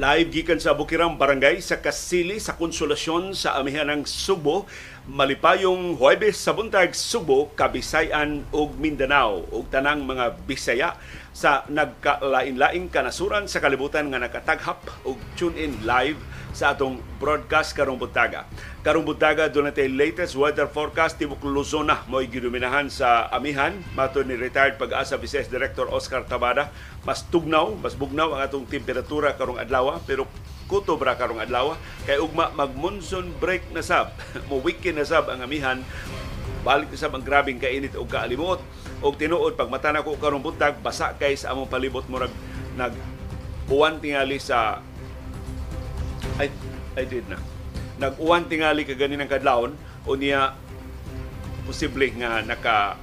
Live gikan sa Bukirang Barangay sa Kasili sa Konsolasyon sa amihan ng Subo, malipayong Huwebes sa buntag Subo, Kabisayan ug Mindanao ug tanang mga Bisaya sa nagkalain-laing kanasuran sa kalibutan nga nakataghap ug tune in live sa atong broadcast karong buntaga. Karong buntaga natin latest weather forecast tibok Luzon na mo'y gidominahan sa amihan. Mato ni retired pag-asa Vice Director Oscar Tabada. Mas tugnaw, mas bugnaw ang atong temperatura karong adlaw pero kuto bra karong adlaw kay ugma mag monsoon break na sab. Mo weekend na sab ang amihan balik sab ang grabing kainit o kaalimot og tinuod pag mata na ko karong buntag basa kay sa among palibot murag nag uwan tingali sa I, I did na. Nag-uwan tingali ka ganin ng kadlawon o niya posible nga naka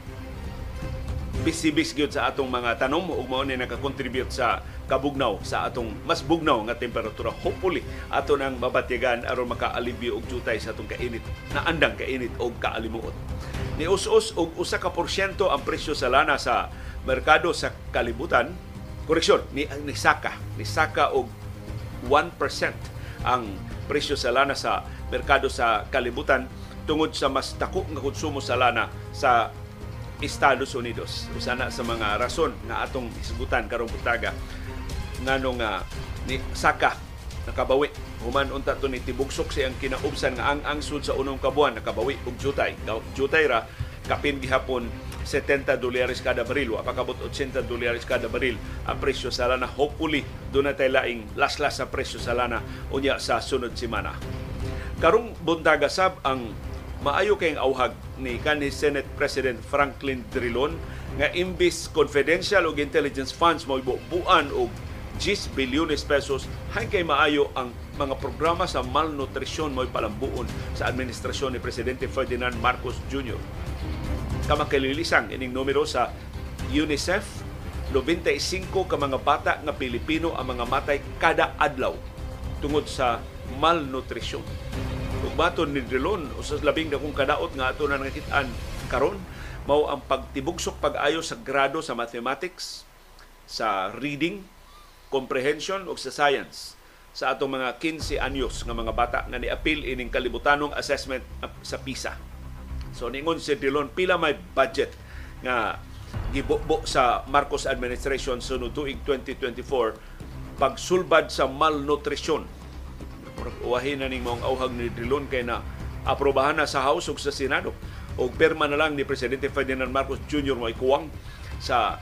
bisibis gyud sa atong mga tanom ug mao ni naka-contribute sa kabugnaw sa atong mas bugnaw nga temperatura. Hopefully ato nang mabatyagan aron maka-alibyo og jutay sa atong kainit na andang kainit og kaalimuot. Ni us-us og usa ka porsyento ang presyo sa lana sa merkado sa kalibutan. Koreksyon ni ni saka. Ni saka og 1% ang presyo sa lana sa merkado sa kalibutan tungod sa mas dako nga konsumo sa lana sa Estados Unidos. Usa na sa mga rason nga atong isgutan karong butaga nganong nga ni Saka nakabawi human unta to ni tibugsok siyang kinaubsan nga ang angsud sa unong kabuan nakabawi og jutay. Jutay ra kapin gihapon 70 dolyares kada baril wa pakabot 80 dolyares kada baril ang presyo sa lana hopefully doon na tayo laing laslas sa presyo sa lana unya sa sunod semana karong buntaga sab ang maayo kayong auhag ni kanhi Senate President Franklin Drilon nga imbis confidential o intelligence funds mo buuan og 10 bilyones pesos kay maayo ang mga programa sa malnutrisyon mo palambuon sa administrasyon ni Presidente Ferdinand Marcos Jr. Kamakalilisang ining numero sa UNICEF 95 ka mga bata nga Pilipino ang mga matay kada adlaw tungod sa malnutrisyon Ug baton ni Drilon usas labing dakong kadaot nga ato na nakitaan karon mao ang pagtibugsok pag-ayo sa grado sa mathematics, sa reading, comprehension ug sa science sa atong mga 15 anyos nga mga bata nga ni-appeal ining kalibutanong assessment sa PISA. So ningon si Drilon pila may budget nga gibubo sa Marcos administration sunod tuig 2024 pagsulbad sa malnutrisyon uwahin na ning mong auhag ni Drilon kay na aprobahan na sa House ug sa Senado og perma na lang ni Presidente Ferdinand Marcos Jr. mo ikuwang sa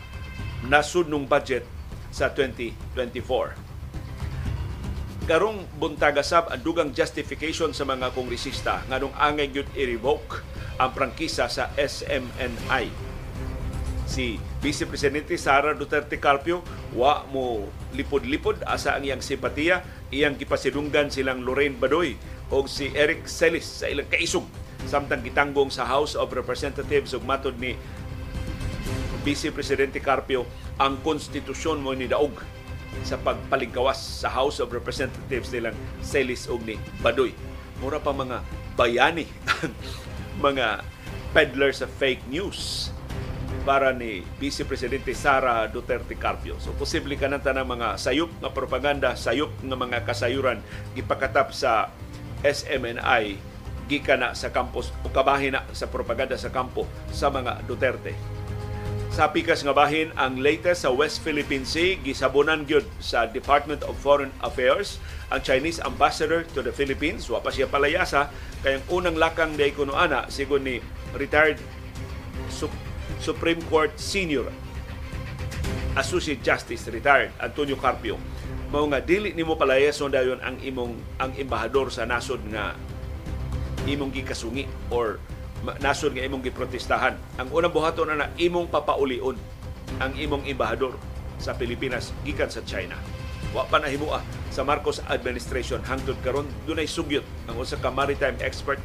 nasud nung budget sa 2024. Karong buntagasab ang dugang justification sa mga kongresista nganong angay gyud i-revoke ang prangkisa sa SMNI. Si Vice Presidente Sara Duterte Carpio wa mo lipod-lipod asa ang iyang simpatiya iyang gipasidunggan silang Lorraine Badoy o si Eric Celis sa ilang kaisog samtang gitanggong sa House of Representatives ug matod ni Vice Presidente Carpio ang konstitusyon mo ni daog sa pagpalingkawas sa House of Representatives nilang Celis ug ni Badoy. Mura pa mga bayani mga peddlers of fake news para ni Vice Presidente Sara Duterte Carpio. So posible ka ng mga sayop nga propaganda, sayop nga mga kasayuran ipakatap sa SMNI gikan na sa campus o kabahin na sa propaganda sa kampo sa mga Duterte. Sa pikas nga bahin ang latest sa West Philippine Sea gisabunan gyud sa Department of Foreign Affairs ang Chinese ambassador to the Philippines wa pa siya palayasa kay ang unang lakang day kuno ana sigon ni retired Supreme Court Senior Associate Justice retired Antonio Carpio mao nga dili nimo palayason dayon ang imong ang embahador sa nasod nga imong gikasungi or nasod nga imong giprotestahan. Ang unang buhaton na, na imong papaulion ang imong embahador sa Pilipinas gikan sa China. Wa pa nahimua sa Marcos administration hangtod karon dunay sugyot ang usa ka maritime expert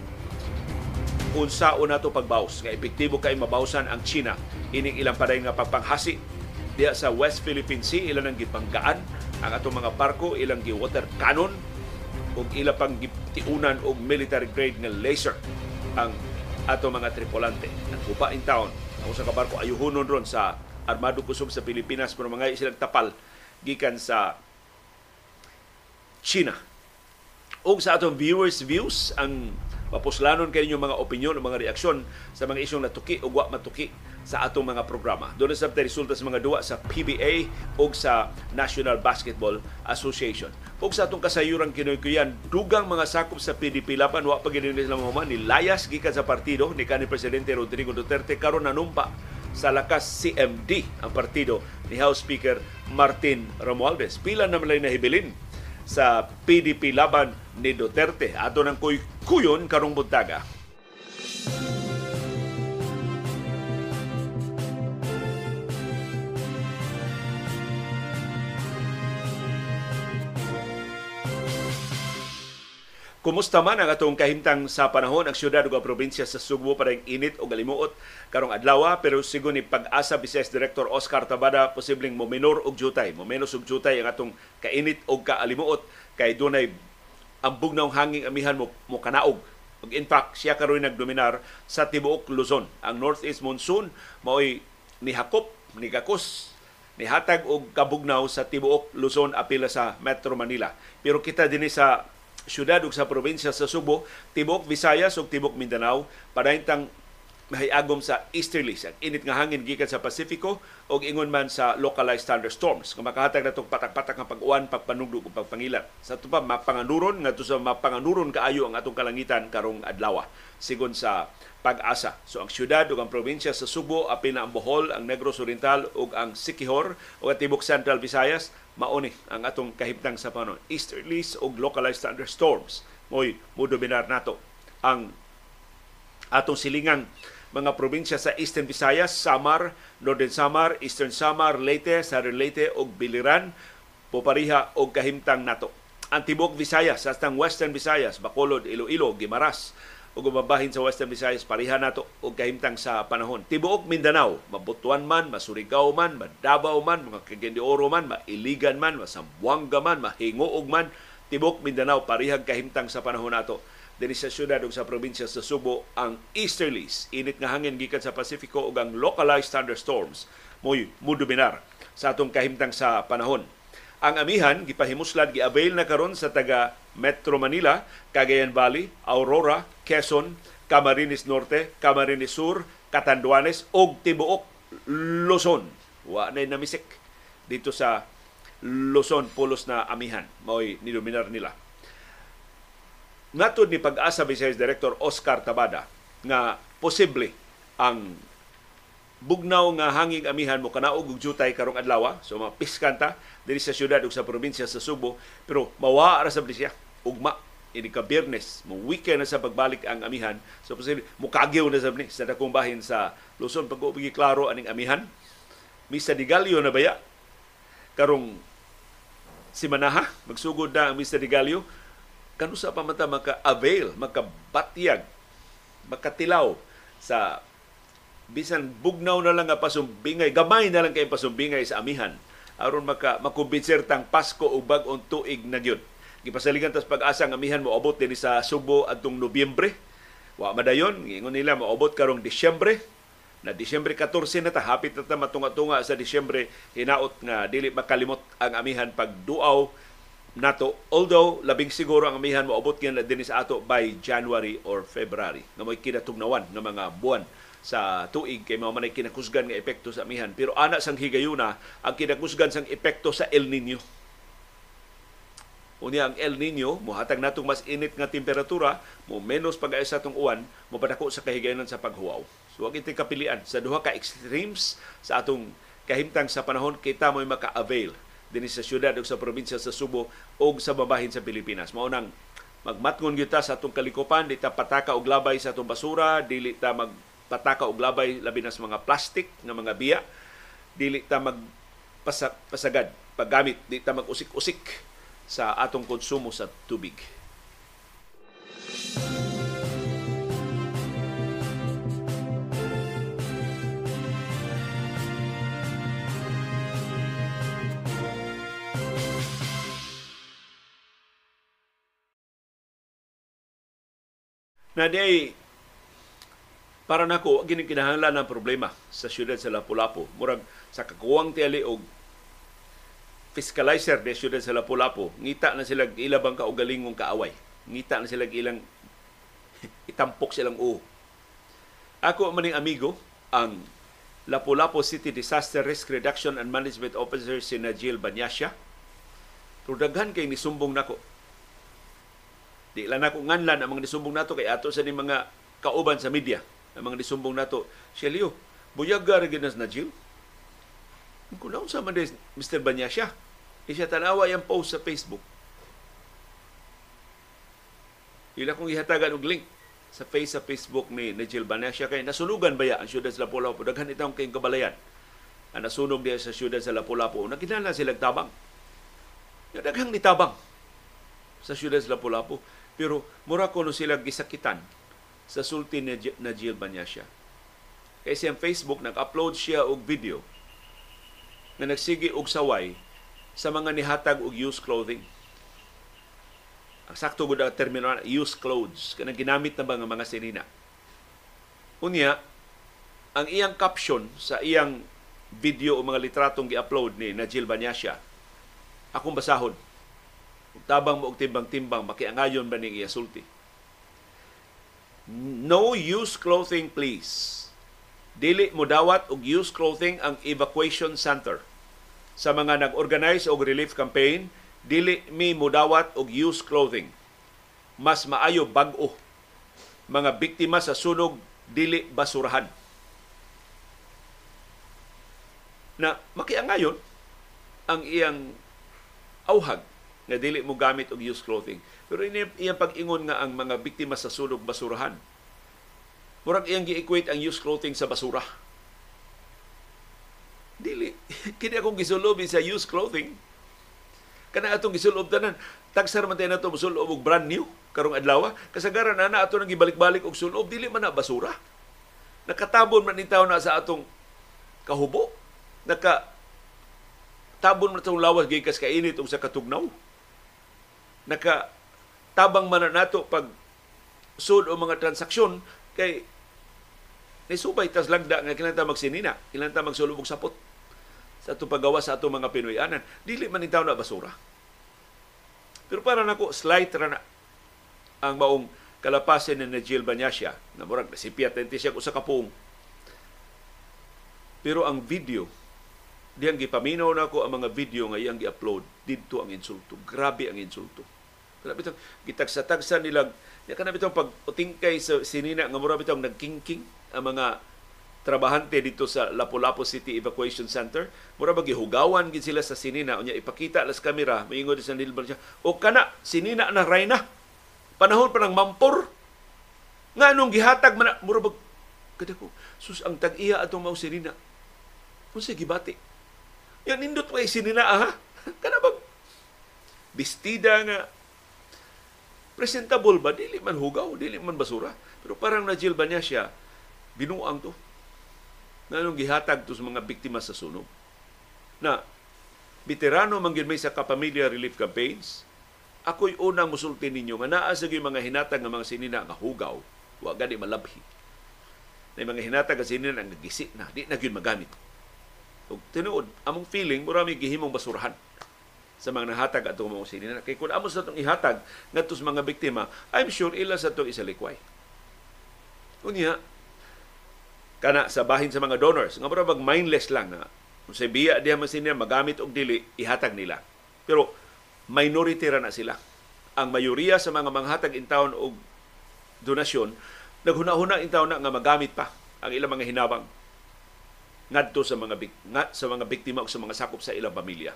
unsa una to pagbaws nga epektibo kay mabawsan ang China. Ining ilang paday nga pagpanghasi. Diya sa West Philippine Sea ilang ang gipanggaan. Ang atong mga barko ilang gi water cannon. Ug ila pang gitiunan og military grade nga laser ang ato mga tripulante. Nagkupa in town ang usa ka barko ayuhonon ron sa armado kusog sa Pilipinas. Pero mga silang tapal gikan sa China. Ug sa atong viewers views ang mapuslanon kayo mga opinion o mga reaksyon sa mga isyong natuki o wa matuki sa atong mga programa. Doon sa resulta sa mga duwa sa PBA o sa National Basketball Association. O sa atong kasayuran kinoy-kuyan, dugang mga sakop sa PDP laban, wa pa ginin sila mahuman, ni Layas gikan sa partido ni kanhi Presidente Rodrigo Duterte karon nanumpa sa lakas CMD ang partido ni House Speaker Martin Romualdez. Pila naman lang nahibilin sa PDP laban ni Duterte. Ato ng kuy kuyon karong buntaga. Kumusta man ang atong kahimtang sa panahon ang syudad ug probinsya sa Sugbo para init o galimuot karong adlaw pero sigon ni pag-asa Vice Director Oscar Tabada posibleng mo minor og jutay, mo menos og jutay ang atong kainit o kaalimuot kay dunay ang bugnaw hanging amihan mo, mo kanaog. Ug in fact, siya karon nagdominar sa tibuok Luzon. Ang northeast monsoon mao'y nihakop, nigakos, nihatag og kabugnaw sa tibuok Luzon apila sa Metro Manila. Pero kita dinhi sa syudad ug sa probinsya sa Subo, tibok Visayas ug tibok Mindanao padayntang mahayagom sa easterlies ang init nga hangin gikan sa Pasifiko ug ingon man sa localized thunderstorms nga makahatag natong patak-patak nga pag-uwan pagpanugdog ug pagpangilat sa tupa mapanganuron ngadto sa mapanganuron kaayo ang atong kalangitan karong adlaw sigon sa pag-asa. So ang syudad ug ang probinsya sa Subo, apil na ang Bohol, ang Negros Oriental ug ang Siquijor ug ang tibok Central Visayas mauni ang atong kahimtang sa panon. Easterlies ug localized thunderstorms. Moy mudominar nato ang atong silingang mga probinsya sa Eastern Visayas, Samar, Northern Samar, Eastern Samar, Leyte, Southern Leyte ug Biliran popariha og kahimtang nato. Ang tibok Visayas, sa Western Visayas, Bacolod, Iloilo, Gimaras, ug gumabahin sa Western Visayas pareha nato og kahimtang sa panahon. Tibuok Mindanao, Mabutuan man, Masurigao man, Madabao man, mga Cagayan de Oro man, Mailigan man, Masambuanga man, Mahingoog man, Tibok Mindanao parihag kahimtang sa panahon nato. Dinhi sa syudad ug sa probinsya sa Subo ang easterlies, init nga hangin gikan sa Pasifiko ug ang localized thunderstorms moy mudominar sa atong kahimtang sa panahon. Ang amihan gipahimuslad giavail na karon sa taga Metro Manila, Cagayan Valley, Aurora, Quezon, Camarines Norte, Camarines Sur, Catanduanes ug tibuok Luzon. Wa na namisik dito sa Luzon pulos na amihan mao'y nidominar nila. Natod ni Pag-asa Vice Director Oscar Tabada nga posible ang bugnaw nga hanging amihan mo kanaog og jutay karong adlaw so mapiskanta diri sa syudad ug sa probinsya sa Subo. Pero mawa ra sa siya ugma ini ka Biyernes mo weekend na sa pagbalik ang amihan. So posible mukagyo na sa ni sa dakong bahin sa Luzon. Pag ubigi klaro aning amihan. Misa di Galio na baya karong si Manaha magsugod na ang Mr. Galio kanusa pa man ta maka-avail makabatyag makatilaw sa bisan bugnaw na lang nga pasumbingay, gamay na lang kay pasumbingay sa amihan aron maka makumbinser tang Pasko ug bag-ong tuig na gyud. Gipasaligan tas pag-asa nga amihan mo abot dinhi sa Subo adtong Nobyembre. Wa madayon, ingon nila moabot karong Disyembre. Na Disyembre 14 na ta, hapit na ta matunga-tunga sa Disyembre, hinaot nga dili makalimot ang amihan pagduaw nato. Although, labing siguro ang amihan mo abot na din sa ato by January or February. Nga mo'y kinatugnawan ng mga buwan sa tuig kay mao man kinakusgan nga epekto sa amihan pero ana sang higayuna ang kinakusgan sang epekto sa El Nino Unya ang El Nino, mohatag natong mas init nga temperatura, mo menos pag sa atong uwan, mo padako sa kahigayonan sa paghuaw. So wag itong kapilian sa duha ka extremes sa atong kahimtang sa panahon kita mo'y maka-avail dinhi sa syudad ug sa probinsya sa Subo o sa babahin sa Pilipinas. Mao nang magmatngon gyud sa atong kalikupan, di ta pataka og labay sa atong basura, dili ta mag pataka og labay labi na sa mga plastic nga mga biya dili ta mag pasagad paggamit di ta mag-usik-usik sa atong konsumo sa tubig. Na di para nako gini kinahanglan ng problema sa siyudad sa Lapu-Lapu murag sa kakuwang tiyali og fiscalizer de siyudad sa Lapu-Lapu, ngita na sila ilabang kaugalingong kaaway. Ngita na sila ilang itampok silang o. Ako maning amigo, ang Lapu-Lapu City Disaster Risk Reduction and Management Officer si Najil Banyasya. Pero daghan kay nisumbong nako. Di lang ako nganlan ang mga nisumbong nato kay ato sa ni mga kauban sa media. Ang mga nisumbong nato, siya Leo, buyaga rin ginas Najil. Kung naon sa man Mr. Banyasya, siya tanawa yung post sa Facebook. Ila kong ihatagan og link sa face sa Facebook ni Nigel Banyasya kay nasunugan ba ya ang syudad sa Lapu-Lapu daghan itong kayong kabalayan ang nasunog diya sa syudad sa Lapu-Lapu naginala sila tabang yung daghang nitabang sa syudad sa Lapu-Lapu pero mura ko no sila gisakitan sa sulti ni Nigel Banyasya kay siyang Facebook nag-upload siya og video na nagsigi og saway sa mga nihatag og used clothing. Ang sakto gud ang termino used clothes kanang ginamit na nga mga sinina? Unya ang iyang caption sa iyang video o mga litratong gi-upload ni Najil Banyasya akong basahon tabang mo og timbang-timbang makiangayon ba ning iya sulti no used clothing please dili mo dawat og used clothing ang evacuation center sa mga nag-organize og relief campaign dili mi mudawat og used clothing. Mas maayo bag-o. Mga biktima sa sunog dili basurahan. Na makiangayon ang iyang auhag na dili mo gamit og used clothing. Pero ini iyang pag-ingon nga ang mga biktima sa sunog basurahan. Murag iyang gi-equate ang used clothing sa basura. Dili. Kini akong gisulobin sa used clothing kana atong gisulob tanan tagsar man tayo nato musulob og brand new karong adlaw kasagaran na na ato nang gibalik-balik og sulob dili man na basura nakatabon man ni na sa atong kahubo naka tabon man itong lawas gikas kainit og sa katugnaw naka tabang man na nato pag sud o mga transaksyon kay ni subay tas lagda nga kinanta magsinina kinanta magsulubog sapot sa ato paggawa sa ato mga Pinoyanan. Dili man itaw na basura. Pero para nako slight ra na ang maong kalapasin ni Jill Banyasya na murag nasipiyat siya usa ka pung. Pero ang video diyang gipaminaw na ko ang mga video nga iyang gi-upload didto ang insulto. Grabe ang insulto. Kana bitong gitagsa-tagsa nila ya kana bitong pag utingkay sa sinina nga mura bitong nagkingking ang mga trabahante dito sa Lapu-Lapu City Evacuation Center. Mura ba gihugawan gid sila sa sinina unya ipakita las kamera moingon sa nilbar siya. O kana sinina na rayna. Panahon pa ng mampor. Nga nung gihatag man mura ba kada ko sus ang tag-iya atong mao sinina. Unsa gibati? Yan nindot way sinina aha. Kana ba bestida nga presentable ba dili man hugaw dili man basura pero parang na ba niya siya binuang to nganong gihatag to sa mga biktima sa sunog. Na veterano man may sa kapamilya relief campaigns, ako'y unang musulti ninyo nga naa sa mga hinatag nga mga sinina nga hugaw, wa gani malabhi. Na mga hinatag nga sinina nga gisi na, di na gyud magamit. Ug tinuod, among feeling murami gihimong basurahan sa mga nahatag ato mga sinina. Kay kung amos natong ihatag ngadto sa mga biktima, I'm sure ila sa itong isalikway. Unya, kana sa bahin sa mga donors nga mura mag mindless lang na kung sa biya diha man sila magamit og dili ihatag nila pero minority ra na sila ang mayoriya sa mga manghatag in town og donasyon naghuna-huna in town na nga magamit pa ang ilang mga hinabang ngadto sa mga nga, sa mga biktima o sa mga sakop sa ilang pamilya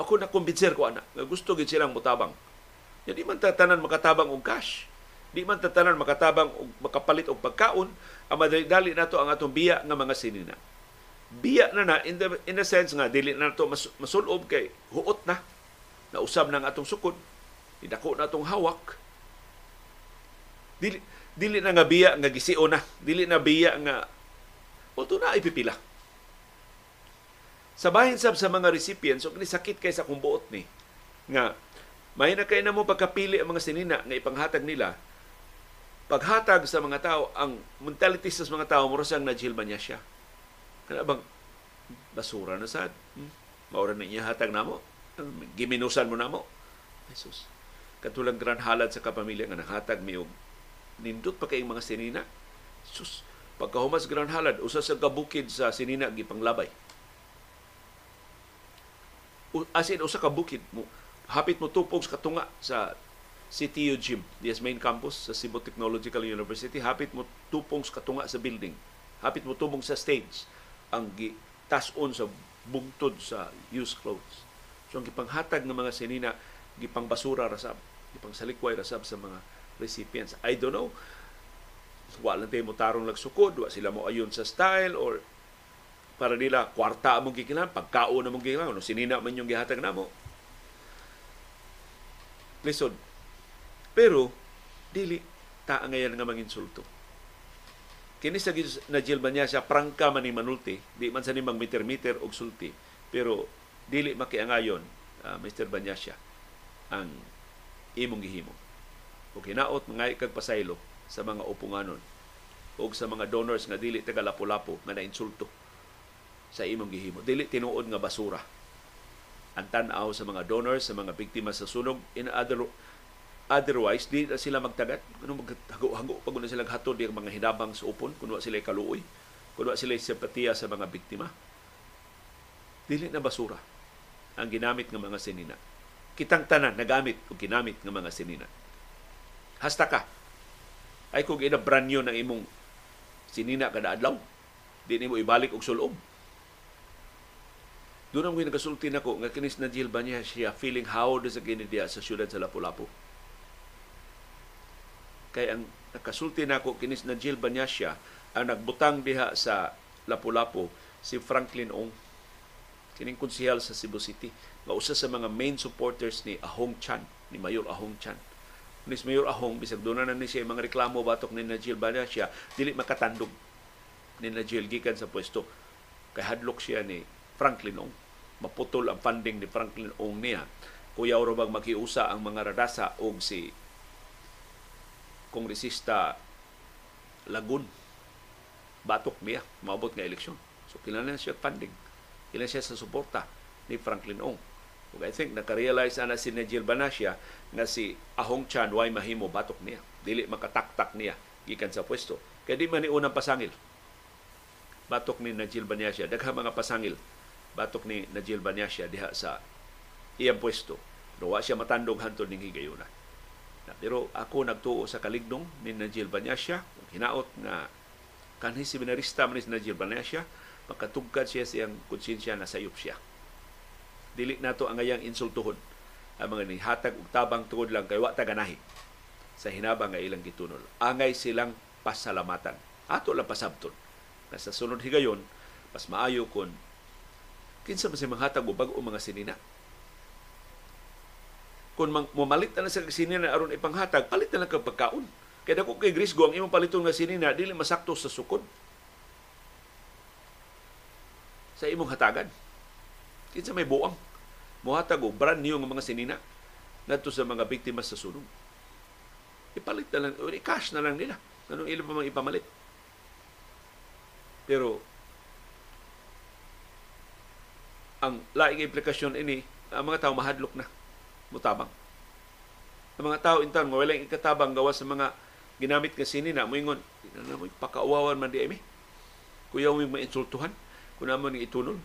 ako na kumbinser ko ana nga gusto gid silang mutabang ya di man tatanan makatabang og cash di man tatanan makatabang og makapalit og pagkaon ang madali nato ang atong biya nga mga sinina. Biya na na in the, in the sense nga dili na nato mas, masulob kay huot na nausab na ang atong sukod. Idako na atong hawak. Dili dili na nga biya nga gisio na. Dili na biya nga Ulto na ipipila. Sa bahin sab sa mga recipients, og sakit kay sa kumbuot ni nga may na kay na mo pagkapili ang mga sinina nga ipanghatag nila paghatag sa mga tao, ang mentality sa mga tao, mura siyang najilba niya siya. Kaya bang basura na sad. Hmm? Maura na niya hatag namo. Giminusan mo namo. Jesus. Katulang gran halad sa kapamilya nga nanghatag mi nindot pa kayong mga sinina. Sus, pagkahumas gran halad, usa sa kabukid sa sinina gipanglabay. As in, usa ka bukid mo, hapit mo tupog sa katunga sa CTU Gym, DS main campus sa Cebu Technological University, hapit mo tupong sa katunga sa building. Hapit mo tubong sa stage ang tason sa bugtod sa used clothes. So ang gipanghatag ng mga sinina, gipang basura rasab, gipang salikway rasab sa mga recipients. I don't know, wala tayo mo tarong nagsukod, wa sila mo ayon sa style or para nila kwarta among gikinahanglan, pagkaon among gikinahanglan, no sinina man yung gihatag namo. Lisod. Pero dili ta ngayon nga manginsulto. Kini sa najilba niya siya prangka man ni manulti, di man sa nimang meter-meter og sulti, pero dili makiangayon uh, Mr. Banyasya ang imong gihimo. O kinaot mga kag pasaylo sa mga upunganon o sa mga donors nga dili taga lapu-lapu nga nainsulto sa imong gihimo. Dili tinuod nga basura. Ang tan-aw sa mga donors, sa mga biktima sa sunog, in other Otherwise, di na sila magtagat. Ano maghago-hago pag na sila hatod yung mga hinabang sa upon, kuno sila kaluoy, kuno sila simpatiya sa mga biktima. Dili na basura ang ginamit ng mga sinina. Kitang tanan nagamit o ginamit ng mga sinina. Hasta ka. Ay kung inabranyo ng imong sinina kada adlaw, di nimo ibalik og sulob. Doon ang nagasulti nako nga kinis na Jill niya siya feeling how does again sa syudad sa Lapu-Lapu kay ang nakasulti nako kinis na Jill Banyasya ang nagbutang diha sa Lapu-Lapu si Franklin Ong kining konsehal sa Cebu City nga usa sa mga main supporters ni Ahong Chan ni Mayor Ahong Chan ni Mayor Ahong bisag doon na ni siya mga reklamo batok ni Najil Banyasya dili makatandog ni Najil gikan sa pwesto kay hadlok siya ni Franklin Ong maputol ang funding ni Franklin Ong niya kuyaw ra bang makiusa ang mga radasa og si kongresista Lagun batok niya maabot nga eleksyon. So kinahanglan siya funding. Kinahanglan siya sa suporta ni Franklin Ong. Ug I think nakarealize ana si Najil Banasya nga si Ahong Chan way mahimo batok niya. Dili makataktak niya gikan sa pwesto. Kaya di man ni unang pasangil. Batok ni Najil Banasya. Daghang mga pasangil batok ni Najil Banasya diha sa iyang pwesto. Pero wa siya matandog hantod ning higayuna. Pero ako nagtuo sa kaligdong ni Najil Banyasya, hinaot nga kanhi si binarista man ni Najil Banyasya, makatugkad siya siyang konsensya na sayop siya. Dili nato ang ayang insultuhon ang mga nihatag og tabang tungod lang kay wa ta ganahi sa hinabang nga ilang gitunol. Angay silang pasalamatan. Ato lang pasabton. Na sa sunod higayon, mas maayo kon kinsa man si manghatag og bag-o mga sinina kung mamalit na sa sinina aron ipanghatag, palit na lang kag pagkaon. Kaya dako kay Grisgo ang imong paliton nga sinina dili masakto sa sukod. Sa imong hatagan. Kinsa may buang. Muhatag og brand new nga mga sinina ngadto sa mga biktima sa sunog. Ipalit na lang, o i-cash na lang nila. Anong ilan pa mga ipamalit. Pero ang laing implikasyon ini, ang mga tao mahadlok na mutabang. Ang mga tao intan nga walang ikatabang gawa sa mga ginamit nga sini na moingon na mo pakauwawan man di ay Kuya mo mainsultuhan kun amo ni itunol.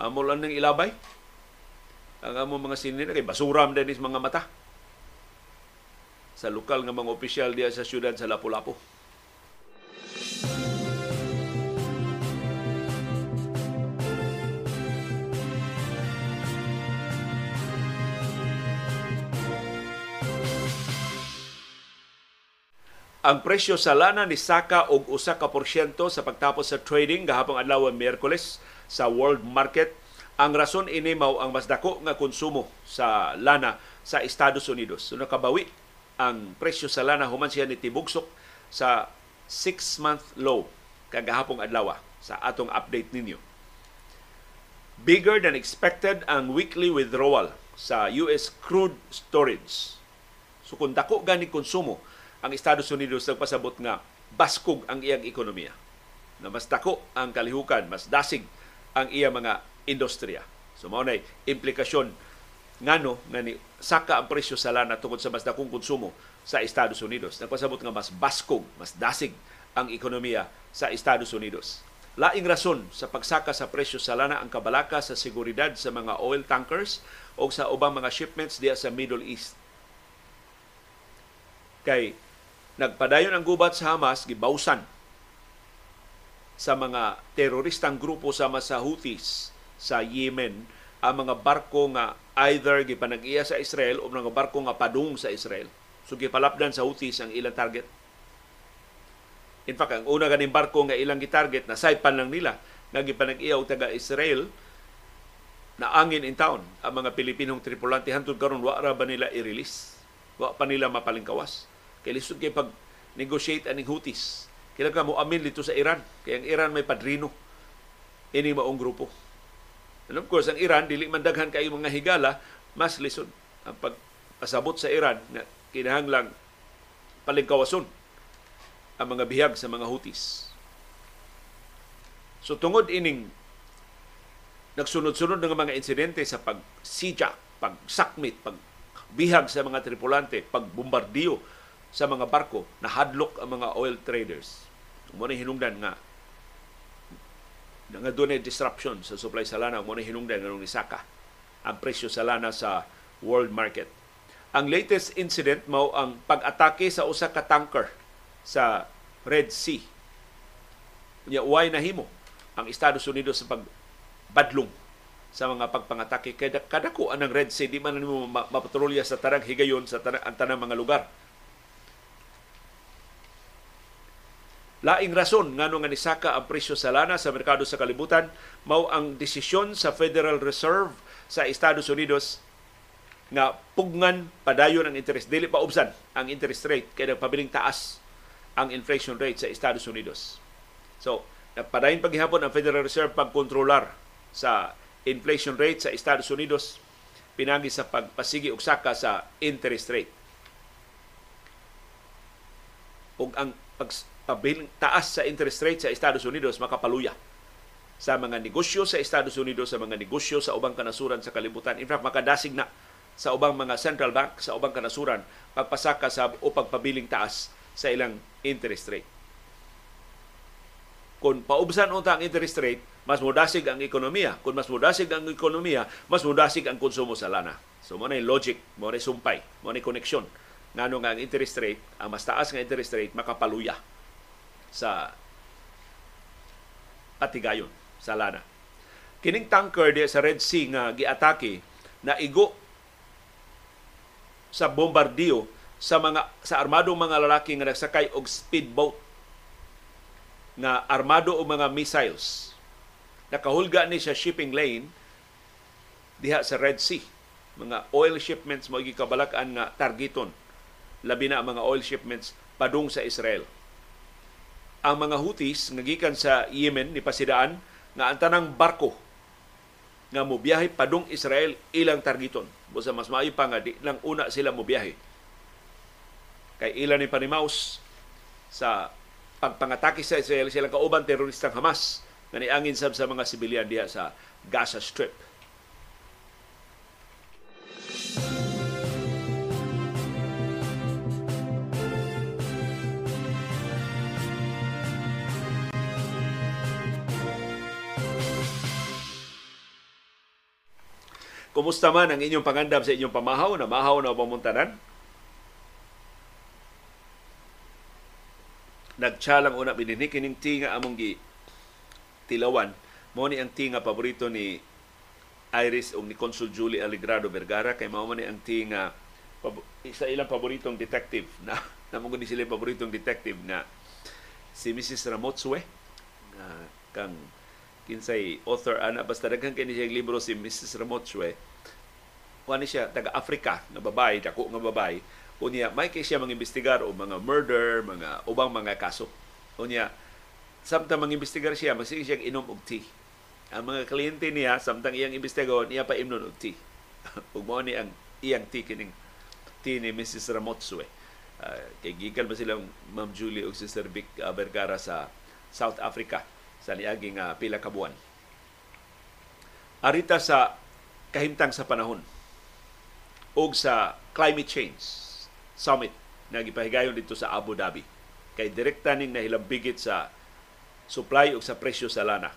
Amo lang nang ilabay. Ang amo mga sini na kay basuram din mga mata sa lokal nga mga opisyal diya sa syudad sa Lapu-Lapu. Ang presyo sa lana ni Saka og usa ka porsyento sa pagtapos sa trading gahapon adlaw Miyerkules sa world market. Ang rason ini mao ang mas dako nga konsumo sa lana sa Estados Unidos. So nakabawi ang presyo sa lana human siya ni tibugsok sa 6-month low kagahapon adlaw sa atong update ninyo. Bigger than expected ang weekly withdrawal sa US crude storage. So kung dako gani konsumo ang Estados Unidos nagpasabot nga baskog ang iyang ekonomiya. Na mas dako ang kalihukan, mas dasig ang iyang mga industriya. So mao na implikasyon ngano nga ni saka ang presyo sa lana tungod sa mas dakong konsumo sa Estados Unidos. Nagpasabot nga mas baskog, mas dasig ang ekonomiya sa Estados Unidos. Laing rason sa pagsaka sa presyo sa lana ang kabalaka sa seguridad sa mga oil tankers o sa ubang mga shipments diya sa Middle East. Kay nagpadayon ang gubat sa Hamas gibawsan sa mga teroristang grupo sama sa Houthis sa Yemen ang mga barko nga either gipanag-iya sa Israel o mga barko nga padung sa Israel. So gipalapdan sa Houthis ang ilang target. In fact, ang una ganing barko nga ilang gitarget na saipan lang nila nga gipanag-iyaw taga Israel na angin in town ang mga Pilipinong tripulante. Hantud karon wa ra ba nila i-release? Wa pa nila mapalingkawas? Kay lisod kay pag negotiate aning Houthis. Kailan ka mo amin dito sa Iran. Kay ang Iran may padrino. Ini maong grupo and of course ang Iran dili man daghan kay mga higala mas lisod ang pagpasabot sa Iran na kinahanglang palingkawason ang mga bihag sa mga Houthis. So tungod ining nagsunod-sunod ng mga insidente sa pagsija, pagsakmit, pagbihag sa mga tripulante, pagbombardiyo sa mga barko, na hadlock ang mga oil traders. Mo ni hinungdan nga nga doon disruption sa supply sa lana, mo ni hinungdan nga ni Saka ang presyo sa lana sa world market. Ang latest incident mao ang pag-atake sa usa ka tanker sa Red Sea. Nya uway nahimo ang Estados Unidos sa pagbadlong sa mga pagpangatake kay kadako anang Red Sea di man nimo mapatrolya sa tarang higayon sa tanang, ang tanang mga lugar. Laing rason ngano nga nisaka ang presyo sa lana sa merkado sa kalibutan mao ang desisyon sa Federal Reserve sa Estados Unidos nga pugnan padayon ang interest dili pa ubsan ang interest rate kay nagpabiling taas ang inflation rate sa Estados Unidos. So, nagpadayon paghihapon ang Federal Reserve pagkontrolar sa inflation rate sa Estados Unidos pinagi sa pagpasigi og saka sa interest rate. Ug ang pagpabiling taas sa interest rate sa Estados Unidos makapaluya sa mga negosyo sa Estados Unidos, sa mga negosyo sa ubang kanasuran sa kalibutan. In fact, makadasig na sa ubang mga central bank, sa ubang kanasuran, pagpasaka sa o pagpabiling taas sa ilang interest rate. Kung paubsan unta ang interest rate, mas mudasig ang ekonomiya. Kung mas mudasig ang ekonomiya, mas mudasig ang konsumo sa lana. So mo na logic, mo na sumpay, mo na connection. Ngano nga ang interest rate, ang mas taas nga interest rate makapaluya sa patigayon sa lana. Kining tanker di sa Red Sea nga giatake na igo sa bombardiyo sa mga sa armadong mga lalaki nga nagsakay og speedboat na armado og mga missiles. Nakahulga ni sa shipping lane diha sa Red Sea. Mga oil shipments mo gikabalak-an nga targeton. Labi na ang mga oil shipments padung sa Israel. Ang mga Houthis nga gikan sa Yemen ni pasidaan nga ang tanang barko nga mobiyahe padung Israel ilang targeton. Busa mas maayo pa nga di lang una sila mobiyahe kay ilan ni panimaus sa pagpangatake sa Israel sila kauban teroristang Hamas nga niangin sab sa mga sibilyan diha sa Gaza Strip. Kumusta man ang inyong pangandam sa inyong pamahaw na mahaw na pamuntanan? nagtsalang una binini kining tea nga among gi tilawan mo ni ang tea nga paborito ni Iris o ni Consul Julie Aligrado Vergara kay mao ni ang tea nga isa ilang paboritong detective na namo ni sila paboritong detective nga si Mrs. Ramotsue uh, kang kinsay author ana basta daghan kay siya libro si Mrs. Ramotsue kuha siya taga Africa nga babae dako nga babae Unya, may kay siya mangimbestigar o mga murder, mga ubang mga kaso. Unya, samtang mangimbestigar siya, magsige siya inom og tea. Ang mga kliyente niya, samtang iyang imbestigawan, iya pa imnon og tea. ug mo ni ang iyang tea kining tea ni Mrs. Ramotsue. Uh, kay gikan ba silang Ma'am Julie ug Sister Vic uh, Vergara sa South Africa sa niaging uh, pila ka buwan. Arita sa kahimtang sa panahon o sa climate change summit nga gipahigayon dito sa Abu Dhabi kay direkta ning nahilambigit sa supply o sa presyo sa lana.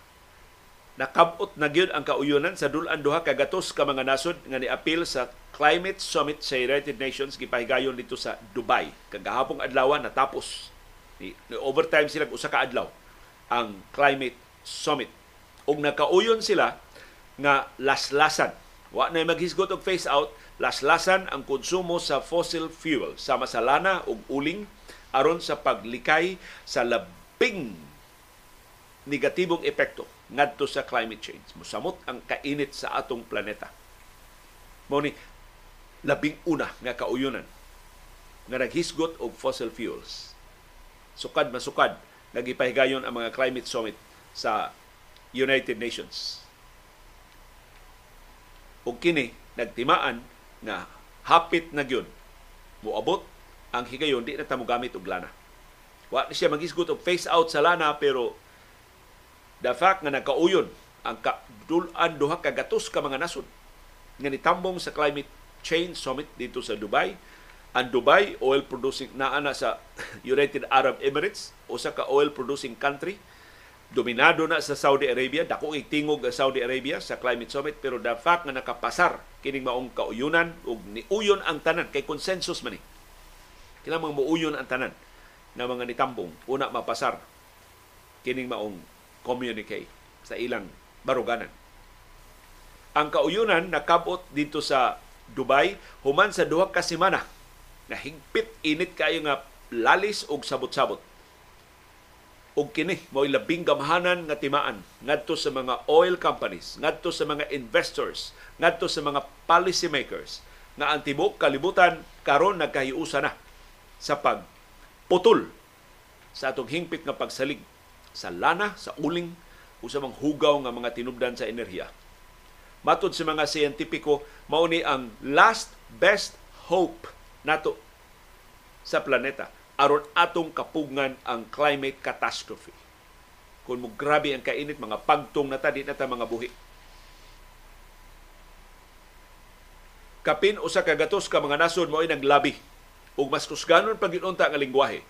Nakabot na gyud ang kauyunan sa dulan duha ka gatos ka mga nasod nga niapil sa Climate Summit sa United Nations gipahigayon dito sa Dubai. Kagahapong adlaw natapos. Ni, ni overtime sila usa ka adlaw ang Climate Summit. Ug nakauyon sila nga laslasan. Wa na maghisgot og face out, laslasan ang konsumo sa fossil fuel sama sa lana ug uling aron sa paglikay sa labing negatibong epekto ngadto sa climate change. Musamot ang kainit sa atong planeta. Mao ni labing una nga kauyunan nga naghisgot og fossil fuels. Sukad masukad nagipahigayon ang mga climate summit sa United Nations. Ug kini nagtimaan nga hapit na gyud moabot ang higayon di na ta gamit og lana. Wa siya maghisgot og face out sa lana pero the fact nga nagkauyon ang kadulan duha ka gatos ka mga nasod nga nitambong sa climate change summit dito sa Dubai ang Dubai oil producing naa na sa United Arab Emirates usa ka oil producing country. Dominado na sa Saudi Arabia. Dako tingog ang Saudi Arabia sa climate summit pero the fact nga nakapasar kining maong kauyunan ug niuyon ang tanan. Kay consensus man ni kinahanglan muuyon ang tanan na mga nitambong una mapasar kining maong communique sa ilang baruganan. Ang kauyunan nakabot dito sa Dubai human sa duha ka semana na higpit init kayo nga lalis og sabot-sabot ug kini mo'y labing gamhanan nga timaan ngadto sa mga oil companies, ngadto sa mga investors, ngadto sa mga policy makers nga ang tibok kalibutan karon nagkahiusa na sa pagputol sa atong hingpit nga pagsalig sa lana, sa uling o sa mga hugaw nga mga tinubdan sa enerhiya. Matod sa mga siyentipiko, mao ni ang last best hope nato sa planeta aron atong kapugngan ang climate catastrophe. Kung mo grabe ang kainit, mga pagtong na ta, di na ta mga buhi. Kapin usa ka gatos ka mga nasod mo ay naglabi ug mas kusganon pag inunta nga lingwahe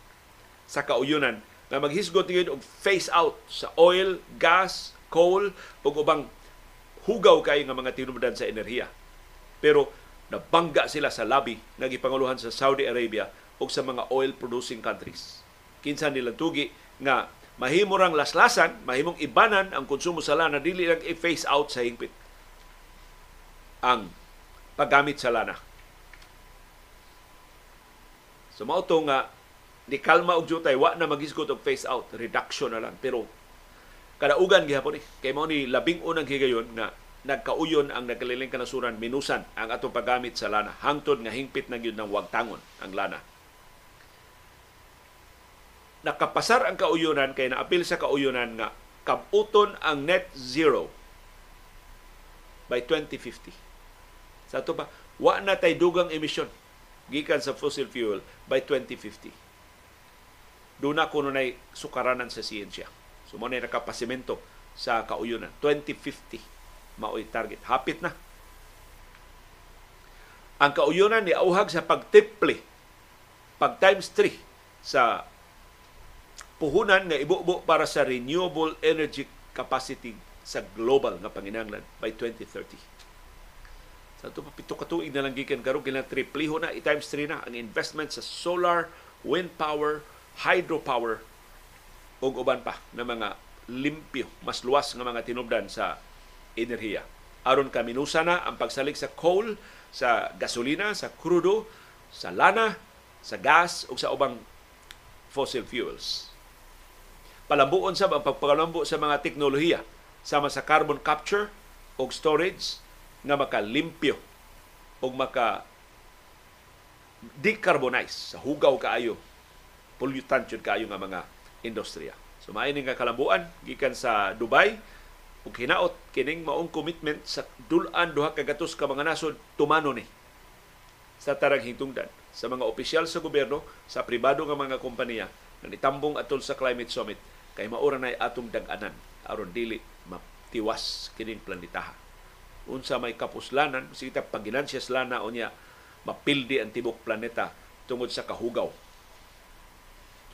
sa kauyunan na maghisgot gyud og face out sa oil, gas, coal ug ubang hugaw kay nga mga tinubdan sa enerhiya. Pero nabangga sila sa labi nga gipanguluhan sa Saudi Arabia o sa mga oil producing countries. Kinsa nila tugi nga mahimo rang laslasan, mahimong ibanan ang konsumo sa lana dili lang i-face out sa hingpit ang paggamit sa lana. So mao to nga ni kalma og jutay wa na magisgot og face out, reduction na lang pero kadaugan gihapon ni kay mao ni labing unang higayon na nagkauyon ang nagkaliling kanasuran minusan ang atong paggamit sa lana hangtod nga hingpit na gyud ng wagtangon ang lana nakapasar ang kauyunan kay naapil sa kauyunan nga kabuton ang net zero by 2050. Sa ito pa, wa na tay dugang emisyon gikan sa fossil fuel by 2050. Doon na kuno nay sukaranan sa siyensya. So mo na nakapasimento sa kauyunan. 2050 maoy target. Hapit na. Ang kauyunan ni auhag sa pagtiple pag times 3 sa puhunan nga ibubo para sa renewable energy capacity sa global nga panginanglan by 2030. Sa ito, pito katuig na lang gikan karon kailan tripliho na, i-times 3 na ang investment sa solar, wind power, hydropower ug uban pa na mga limpyo, mas luwas nga mga tinubdan sa enerhiya. Aron kaminusa na ang pagsalig sa coal, sa gasolina, sa crudo, sa lana, sa gas ug sa ubang fossil fuels palambuon sa ang pagpalambo sa mga teknolohiya sama sa carbon capture o storage nga makalimpyo o maka decarbonize sa hugaw kaayo pollutant kaayo nga mga industriya. So maayo nga kalambuan gikan sa Dubai ug hinaot kining maong commitment sa dulan duha ka gatos ka mga nasod tumano ni sa tarang hintungdan sa mga opisyal sa gobyerno sa pribado nga mga kompanya na nitambong atol sa climate summit kay maura na atong dag-anan aron dili matiwas kining planetaha. unsa may kapuslanan sige paginansyas lana o niya mapildi ang tibok planeta tungod sa kahugaw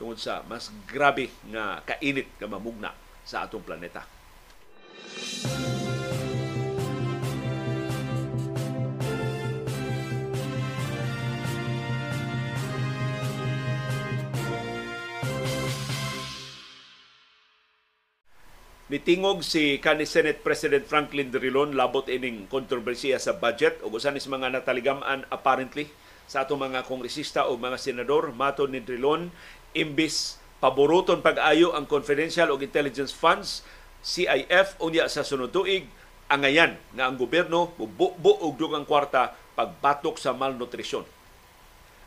tungod sa mas grabe nga kainit nga mamugna sa atong planeta. Nitingog si kanhi Senate President Franklin Drilon labot ining kontrobersiya sa budget. Ug usan is mga nataligaman apparently sa atong mga kongresista o mga senador mato ni Drilon imbis paboruton pag-ayo ang confidential o intelligence funds CIF unya sa sunod tuig angayan nga ang gobyerno bubo og dugang kwarta pagbatok sa malnutrisyon.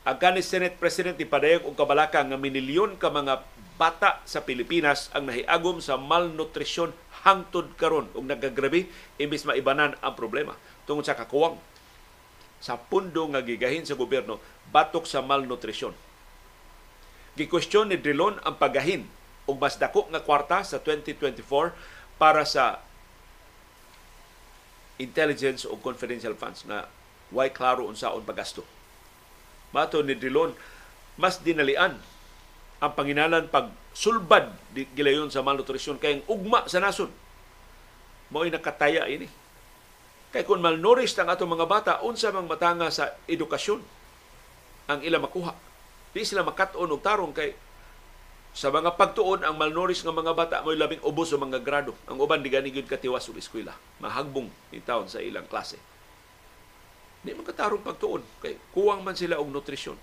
Ang kanis Senate President ipadayag og kabalaka nga minilyon ka mga bata sa Pilipinas ang nahiagom sa malnutrisyon hangtod karon ug nagagrabe imbis maibanan ang problema tungod sa kakuwang sa pundo nga gigahin sa gobyerno batok sa malnutrisyon. Gikwestiyon ni Drilon ang pagahin og mas dako nga kwarta sa 2024 para sa intelligence o confidential funds na why klaro unsaon pagasto. Mato ni Drilon, mas dinalian ang panginalan pag sulbad di gilayon sa malnutrisyon kay ugma sa nasod. Mo'y nakataya ini. Kay kung malnourished ang atong mga bata, unsa mang matanga sa edukasyon ang ila makuha. Di sila makat-on og tarong kay sa mga pagtuon ang malnourished nga mga bata mo'y labing ubos sa mga grado. Ang uban di gani gyud katiwas og eskwela. Mahagbong ni taon sa ilang klase. Di man katarong pagtuon kay kuwang man sila og nutrisyon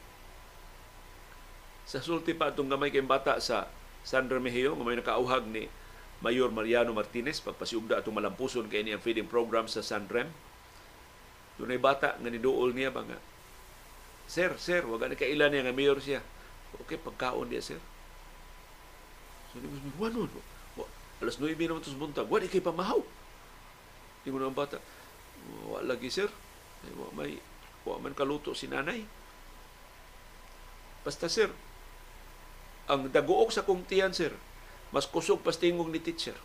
sa sulti pa itong gamay kayong bata sa San Remigio, may nakauhag ni Mayor Mariano Martinez, pagpasiugda itong malampuson kay ang feeding program sa San Rem. Doon ay bata nga niduol niya ba nga, Sir, sir, wag na kailan niya nga mayor siya. Okay, pagkaon niya, sir. So, di mo, wano, alas 9 naman ito sa buntag, wala kay pamahaw. Di mo naman bata, wala lagi, sir. Wa may, wa man kaluto si nanay. Basta, sir, ang daguok sa kong tiyan, sir, mas kusog pas tingog ni teacher.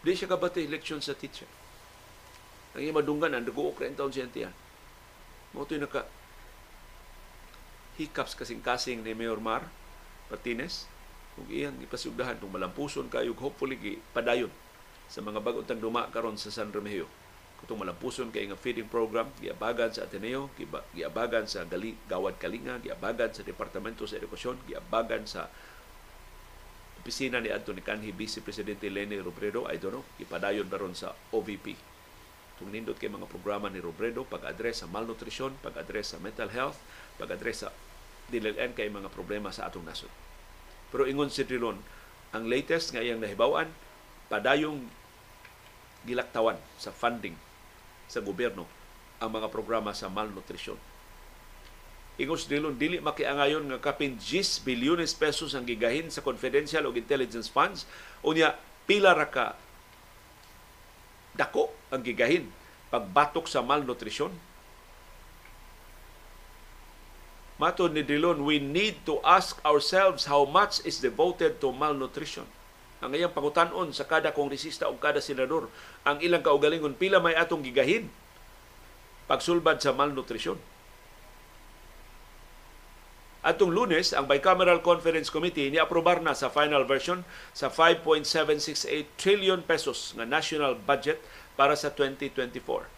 Di siya kabati election sa teacher. Ang iya madunggan, ang daguok rin taon siya tiyan. Mo ito naka hiccups kasing-kasing ni Mayor Mar Martinez kung iyang ipasugdahan kung malampuson kayo hopefully padayon sa mga bagong tang duma karon sa San Remigio. Kutong malampuson kay nga feeding program giabagan sa Ateneo giabagan sa Gali, Gawad Kalinga giabagan sa Departamento sa Edukasyon giabagan sa opisina ni Anthony Canhi Vice Presidente Lenny Robredo I don't know gipadayon baron sa OVP tung nindot kay mga programa ni Robredo pag-address sa malnutrisyon pag-address sa mental health pag-address sa dililan kay mga problema sa atong nasod pero ingon si Drilon ang latest nga iyang nahibawan padayong gilaktawan sa funding sa gobyerno ang mga programa sa malnutrisyon. Ingos dilon dili makiangayon nga kapin 10 bilyones pesos ang gigahin sa confidential o intelligence funds unya pila ra ka dako ang gigahin pagbatok sa malnutrisyon. Matod ni Dilon, we need to ask ourselves how much is devoted to malnutrition ang iyang pangutanon sa kada kongresista o kada senador ang ilang kaugalingon pila may atong gigahin pagsulbad sa malnutrisyon. Atong lunes, ang Bicameral Conference Committee ni aprobar na sa final version sa 5.768 trillion pesos nga national budget para sa 2024.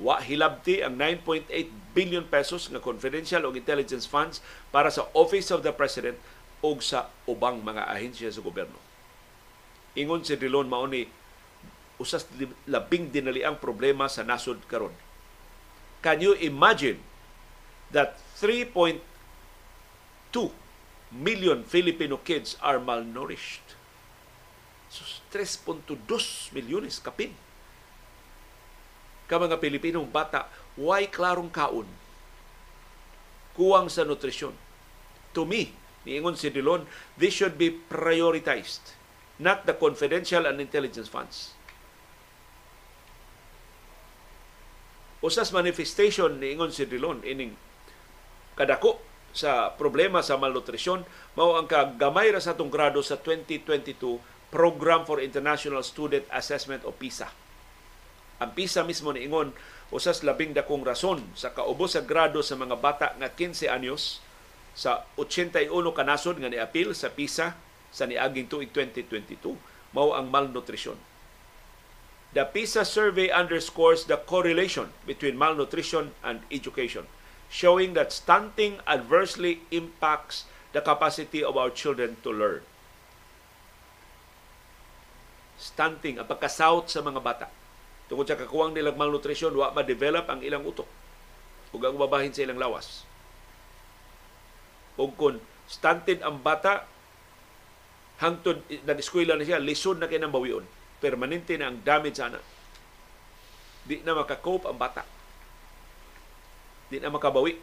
Wa hilabti ang 9.8 billion pesos nga confidential o intelligence funds para sa Office of the President o sa ubang mga ahensya sa gobyerno. Ingon si Dilon Maoni, usas labing dinali ang problema sa nasod karon. Can you imagine that 3.2 million Filipino kids are malnourished? So, 3.2 milyones kapin. Ka mga Pilipinong bata, why klarong kaon? Kuwang sa nutrisyon. To me, niingon si Dilon, this should be prioritized, not the confidential and intelligence funds. Usas manifestation niingon si Dilon ining kadako sa problema sa malnutrisyon mao ang kagamay ra sa atong grado sa 2022 Program for International Student Assessment o PISA. Ang PISA mismo niingon usas labing dakong rason sa kaubos sa grado sa mga bata nga 15 anyos sa 81 kanasod nga niapil sa PISA sa niaging tuig 2022 mao ang malnutrition. The PISA survey underscores the correlation between malnutrition and education, showing that stunting adversely impacts the capacity of our children to learn. Stunting, ang pagkasouth sa mga bata. Tungkol sa kakuwang nilang malnutrition, wa ma-develop ang ilang utok ug ang babahin sa ilang lawas. Ug kung stunted ang bata, hangtod nag-eskwela na siya, lisod na kay bawion permanente na ang damage sana. Di na makakope ang bata. Di na makabawi.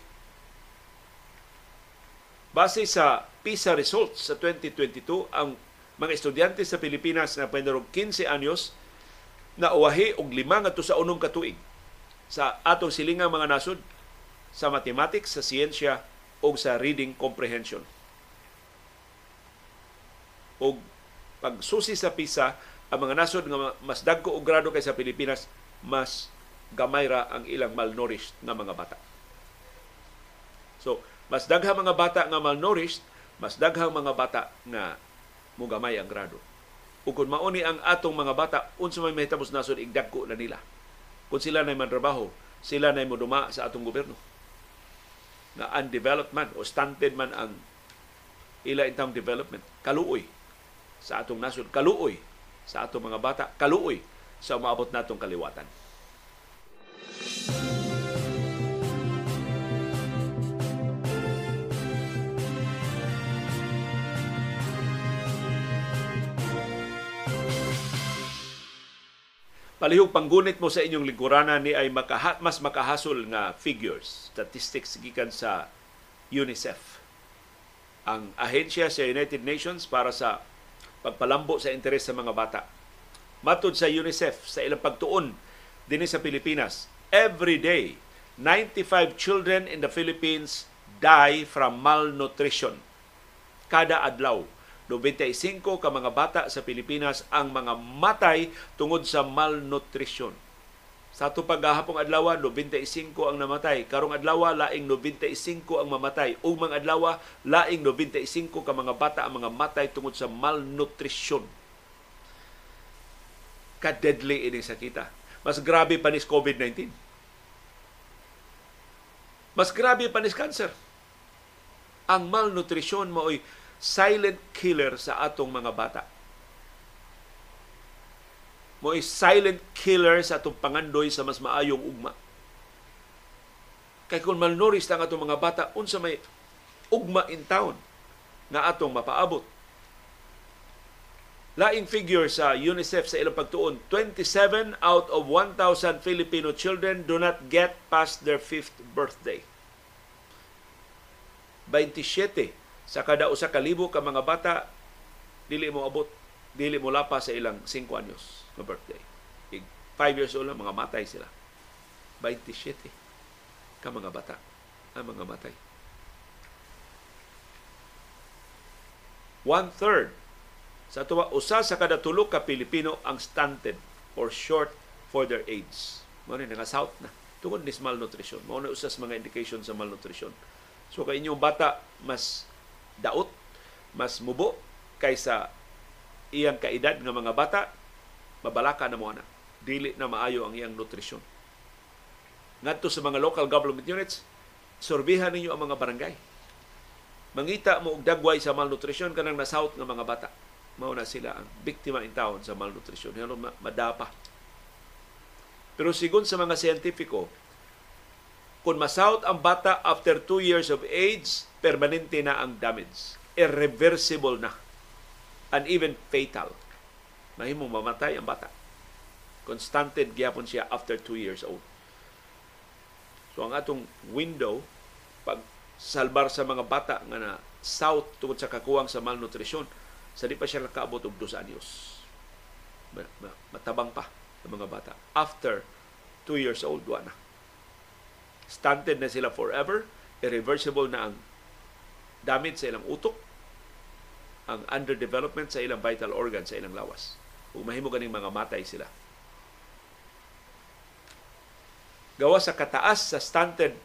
Base sa PISA results sa 2022, ang mga estudyante sa Pilipinas na pwede 15 anyos na uwahi og lima nga sa unong katuig sa atong silingang mga nasod sa mathematics, sa siyensya o sa reading comprehension. O pagsusi sa PISA, ang mga nasod nga mas dagko og grado kaysa Pilipinas mas gamay ra ang ilang malnourished nga mga bata. So, mas daghang mga bata nga malnourished, mas daghang mga bata nga mugamay ang grado. Ug kung mauni ang atong mga bata, unsa may mahitabo nasod igdagko na nila. Kung sila na mantrabaho, sila na moduma sa atong gobyerno. Na undeveloped man o stunted man ang ila intang development. Kaluoy sa atong nasod. Kaluoy sa ato mga bata kaluoy sa maabot natong kaliwatan. Palihog panggunit mo sa inyong lingkurana ni ay makaha, mas makahasol nga figures, statistics gikan sa UNICEF. Ang ahensya sa United Nations para sa pagpalambo sa interes sa mga bata. Matod sa UNICEF sa ilang pagtuon dinhi sa Pilipinas, every day 95 children in the Philippines die from malnutrition. Kada adlaw, 95 ka mga bata sa Pilipinas ang mga matay tungod sa malnutrition sa ato paggahapong adlaw 95 ang namatay. Karong adlaw laing 95 ang mamatay. Ug mga adlaw laing 95 ka mga bata ang mga matay tungod sa malnutrition. Ka-deadly ini sakita. Mas grabe pa ni COVID-19. Mas grabe pa ni cancer. Ang malnutrition mo ay silent killer sa atong mga bata mo silent killer sa atong pangandoy sa mas maayong ugma. Kay kung malnourished ang atong mga bata, unsa may ugma in town nga atong mapaabot. Laing figure sa UNICEF sa ilang pagtuon, 27 out of 1,000 Filipino children do not get past their fifth birthday. 27 sa kada usa ka libo ka mga bata dili mo abot, dili mo lapa sa ilang 5 anyos na birthday. 5 years old lang, mga matay sila. 27 ka mga bata ang mga matay. One third sa tuwa usa sa kada tulo ka Pilipino ang stunted or short for their age. Mao ni nga south na tungod ni malnutrition. Mao na usas mga indication sa malnutrition. So kay inyong bata mas daot, mas mubo kaysa iyang kaedad nga mga bata, mabalaka na mo na. Dili na maayo ang iyang nutrisyon. Ngadto sa mga local government units, sorbihan ninyo ang mga barangay. Mangita mo og dagway sa malnutrisyon kanang nasouth nga mga bata. Mao na sila ang biktima in town sa malnutrisyon. Ano madapa. Pero sigon sa mga siyentipiko, kung masouth ang bata after 2 years of age, permanente na ang damage. Irreversible na. And even fatal mahimong mamatay ang bata. Constanted gyapon siya after 2 years old. So ang atong window pag salbar sa mga bata nga na south tungod sa kakuwang sa malnutrisyon sa di pa siya nakaabot og 2 anyos. Matabang pa ang mga bata. After 2 years old, wa na. Stunted na sila forever. Irreversible na ang damage sa ilang utok, ang underdevelopment sa ilang vital organ sa ilang lawas ug mahimo ganing mga matay sila. gawa sa kataas sa stunted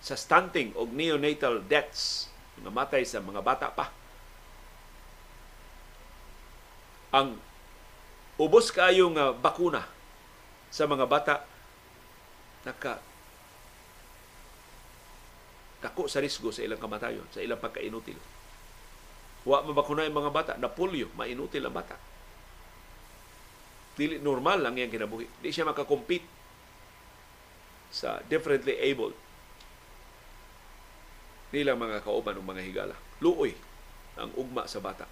sa stunting og neonatal deaths namatay sa mga bata pa. Ang ubos kayo nga bakuna sa mga bata naka dako sa risgo sa ilang kamatayon, sa ilang pagkainutil. Wa mabakuna ang mga bata, na polio, mainutil ang bata. Dili normal lang yung kinabuhi. Di siya makakompete sa differently able nilang mga kauban ng mga higala. Luoy ang ugma sa bata.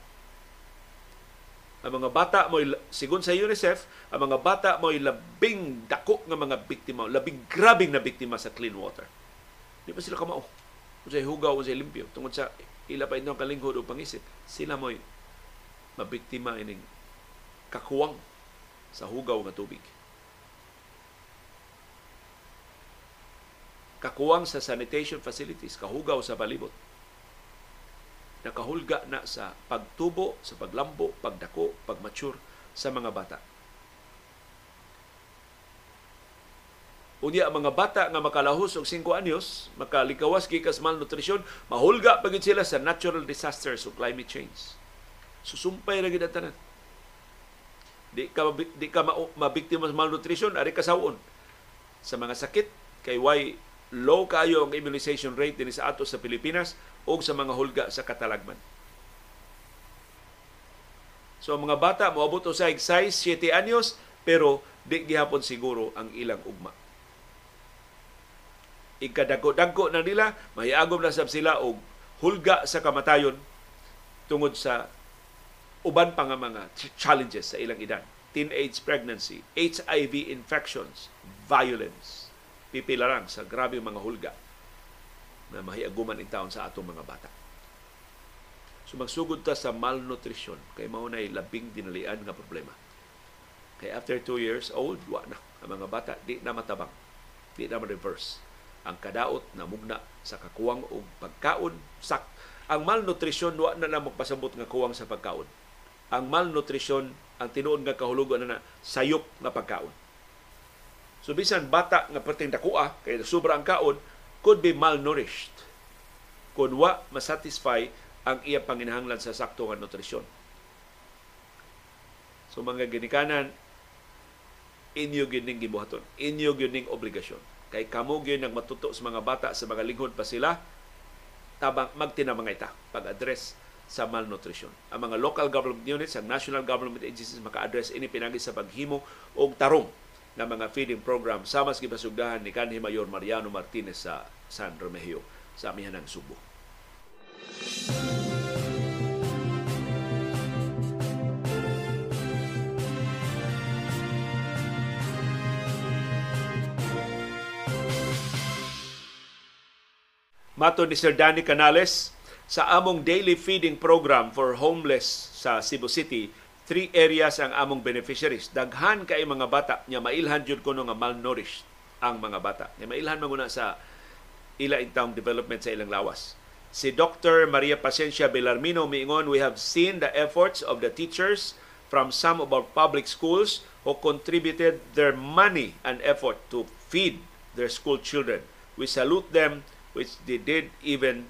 Ang mga bata mo sigon sa UNICEF, ang mga bata mo labing dako nga mga biktima, labing grabing na biktima sa clean water. Di ba sila kamao? Kung sa hugaw, kung sa limpyo, tungod sa ila pa inyong kalinghod o pangisip, sila mo'y mabiktima ining kakuwang sa hugaw nga tubig. Kakuwang sa sanitation facilities, kahugaw sa palibot nakahulga na sa pagtubo, sa paglambo, pagdako, pagmature sa mga bata. Unya ang mga bata nga makalahos og 5 anyos, makalikawas gikas malnutrisyon, mahulga pagid sila sa natural disasters o climate change. Susumpay ra gid tanan. Di ka di ka mabiktima sa malnutrisyon, ari kasawon. Sa mga sakit kay why low kayo ang immunization rate dinhi sa ato sa Pilipinas, o sa mga hulga sa katalagman. So ang mga bata moabot usay size 7 anyos pero di gihapon siguro ang ilang ugma. Ikadago-dago na nila, mahiagom na sab sila og hulga sa kamatayon tungod sa uban pa nga mga challenges sa ilang edad. Teenage pregnancy, HIV infections, violence. Pipilarang sa grabe mga hulga na mahiaguman in taon sa atong mga bata. So magsugod ta sa malnutrition kay mao nay labing dinalian nga problema. Kay after two years old, wa na ang mga bata di na matabang, di na ma-reverse. Ang kadaot na mugna sa kakuwang og pagkaon sak ang malnutrition wa na na magpasabot nga kuwang sa pagkaon. Ang malnutrition ang tinuod nga kahulugan na, na sayop nga pagkaon. So bisan bata nga perting dakua kay sobra ang kaon, could be malnourished kung wa masatisfy ang iya panginahanglan sa sakto nga nutrisyon. So mga ginikanan, inyo gining gibuhaton, inyo gining obligasyon. Kay kamo gyud nagmatuto sa mga bata sa mga lingkod pa sila tabang magtinamangay ta pag-address sa malnutrition. Ang mga local government units, ang national government agencies maka-address ini pinagi sa paghimo og tarong ng mga feeding program sa mas gipasugdahan ni kanhi Mayor Mariano Martinez sa San Remigio sa amihanang Subo. Mato ni Sir Danny Canales, sa among daily feeding program for homeless sa Cebu City, three areas ang among beneficiaries. Daghan kay mga bata nya mailhan jud kuno nga malnourished ang mga bata. Nya mailhan maguna sa ila intang development sa ilang lawas. Si Dr. Maria Pacencia Belarmino miingon, we have seen the efforts of the teachers from some of our public schools who contributed their money and effort to feed their school children. We salute them which they did even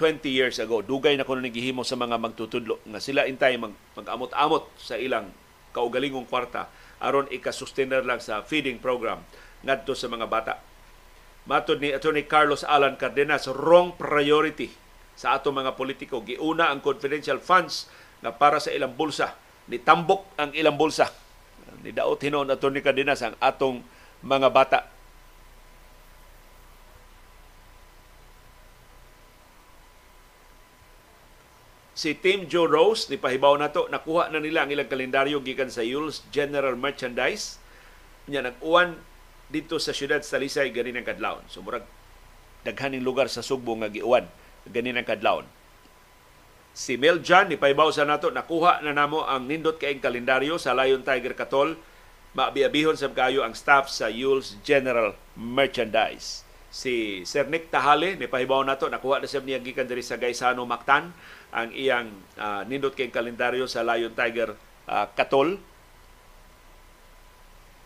20 years ago. Dugay na kuno gihimo sa mga magtutudlo nga sila intay mag, mag-amot-amot sa ilang kaugalingong kwarta aron ika-sustainer lang sa feeding program ngadto sa mga bata. Matod ni Attorney Carlos Alan Cardenas, wrong priority sa ato mga politiko. Giuna ang confidential funds nga para sa ilang bulsa. Nitambok ang ilang bulsa. Ni Daot hinon Attorney Cardenas ang atong mga bata si Team Joe Rose, ni pahibaw na to, nakuha na nila ang ilang kalendaryo gikan sa Yule's General Merchandise. Nya nag-uwan dito sa siyudad sa Lisay ganin ang kadlawon. So murag daghaning lugar sa Sugbo nga giuwan ganin ang kadlawon. Si Mel John ni pahibaw sa nato nakuha na namo ang nindot kaing kalendaryo sa Lion Tiger Katol. Maabiabihon sa kayo ang staff sa Yule's General Merchandise. Si Sir Nick Tahale ni pahibaw nato nakuha na siya niya gikan diri sa Gaisano Mactan ang iyang uh, nindot kay kalendaryo sa Lion Tiger uh, Katol.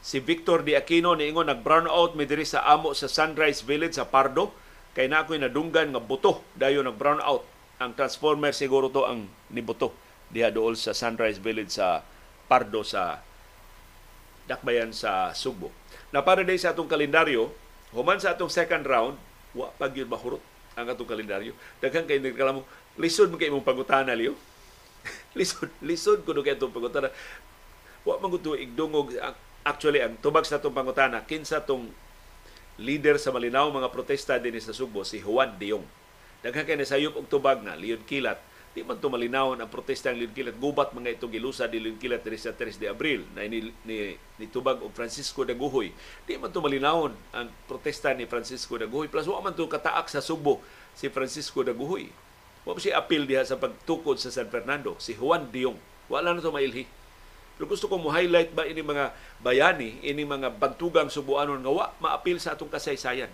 Si Victor Di Aquino niingon nag brown out mi diri sa amo sa Sunrise Village sa Pardo kay na ako'y nadunggan nga buto dayon nag brown out. Ang transformer siguro to ang nibuto diha dool sa Sunrise Village sa Pardo sa Dakbayan sa Subo. Na para day sa atong kalendaryo, human sa atong second round, wa pa gyud mahurot ang atong kalendaryo. Daghan kay nagkalamo, lisod mo kay imong pangutana liyo. lisod, lisod kuno kay atong pangutana. Wa man gud igdungog actually ang tubag sa atong pangutana kinsa tong leader sa malinaw mga protesta din sa Subo si Juan Diong. Daghan kay nasayop og tubag na Leon Kilat Di man to malinawon ang protesta ng Linkilat. Gubat mga itong gilusa di Linkilat diri sa 3 de Abril na ni, ni, ni Tubag o Francisco de Guhoy. Di man to malinawon ang protesta ni Francisco de Guhoy. Plus, wa man to kataak sa Subo si Francisco de Guhoy. Wa siya apil diha sa pagtukod sa San Fernando. Si Juan Diong. Wala na to mailhi. Pero gusto ko mo highlight ba ini mga bayani, ini mga bantugang subuanon nga wa maapil sa atong kasaysayan.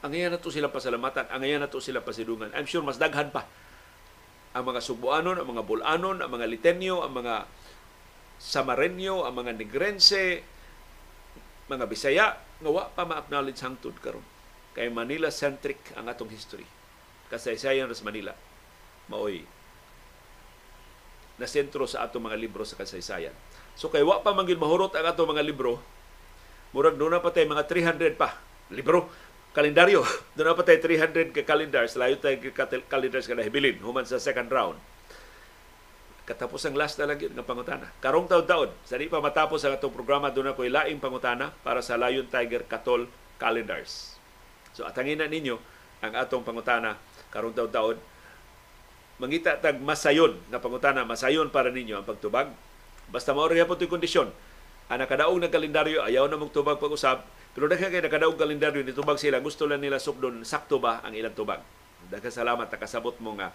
Ang ngayon na to sila pasalamatan, ang ngayon na to sila pasidungan. I'm sure mas daghan pa ang mga Subuanon, ang mga Bulanon, ang mga Litenyo, ang mga Samareño, ang mga Negrense, mga Bisaya, nga wa pa ma-acknowledge hangtod karon. Kay Manila-centric ang atong history. Kasaysayan sa Manila. Maoy na sentro sa atong mga libro sa kasaysayan. So kay wa pa manggil mahurot ang atong mga libro, murag doon na pa tayo mga 300 pa libro kalendaryo. Doon na pa tayo 300 ka calendars. Layo tayo ka calendars ka nahibilin. Human sa second round. Katapos ang last na lang yun ng pangutana. Karong taon-taon, sa di pa matapos ang atong programa, doon ako ilaing pangutana para sa Lion Tiger Katol Calendars. So atangin na ninyo ang atong pangutana karong taon-taon. Mangita tag masayon na pangutana, masayon para ninyo ang pagtubag. Basta mao rin po kondisyon. Ang nakadaong ng kalendaryo, ayaw na magtubag pag-usab, pero daghan kay nakadaog kalendaryo ni tubag sila gusto lang nila sukdon sakto ba ang ilang tubag. Daghang salamat nakasabot mo nga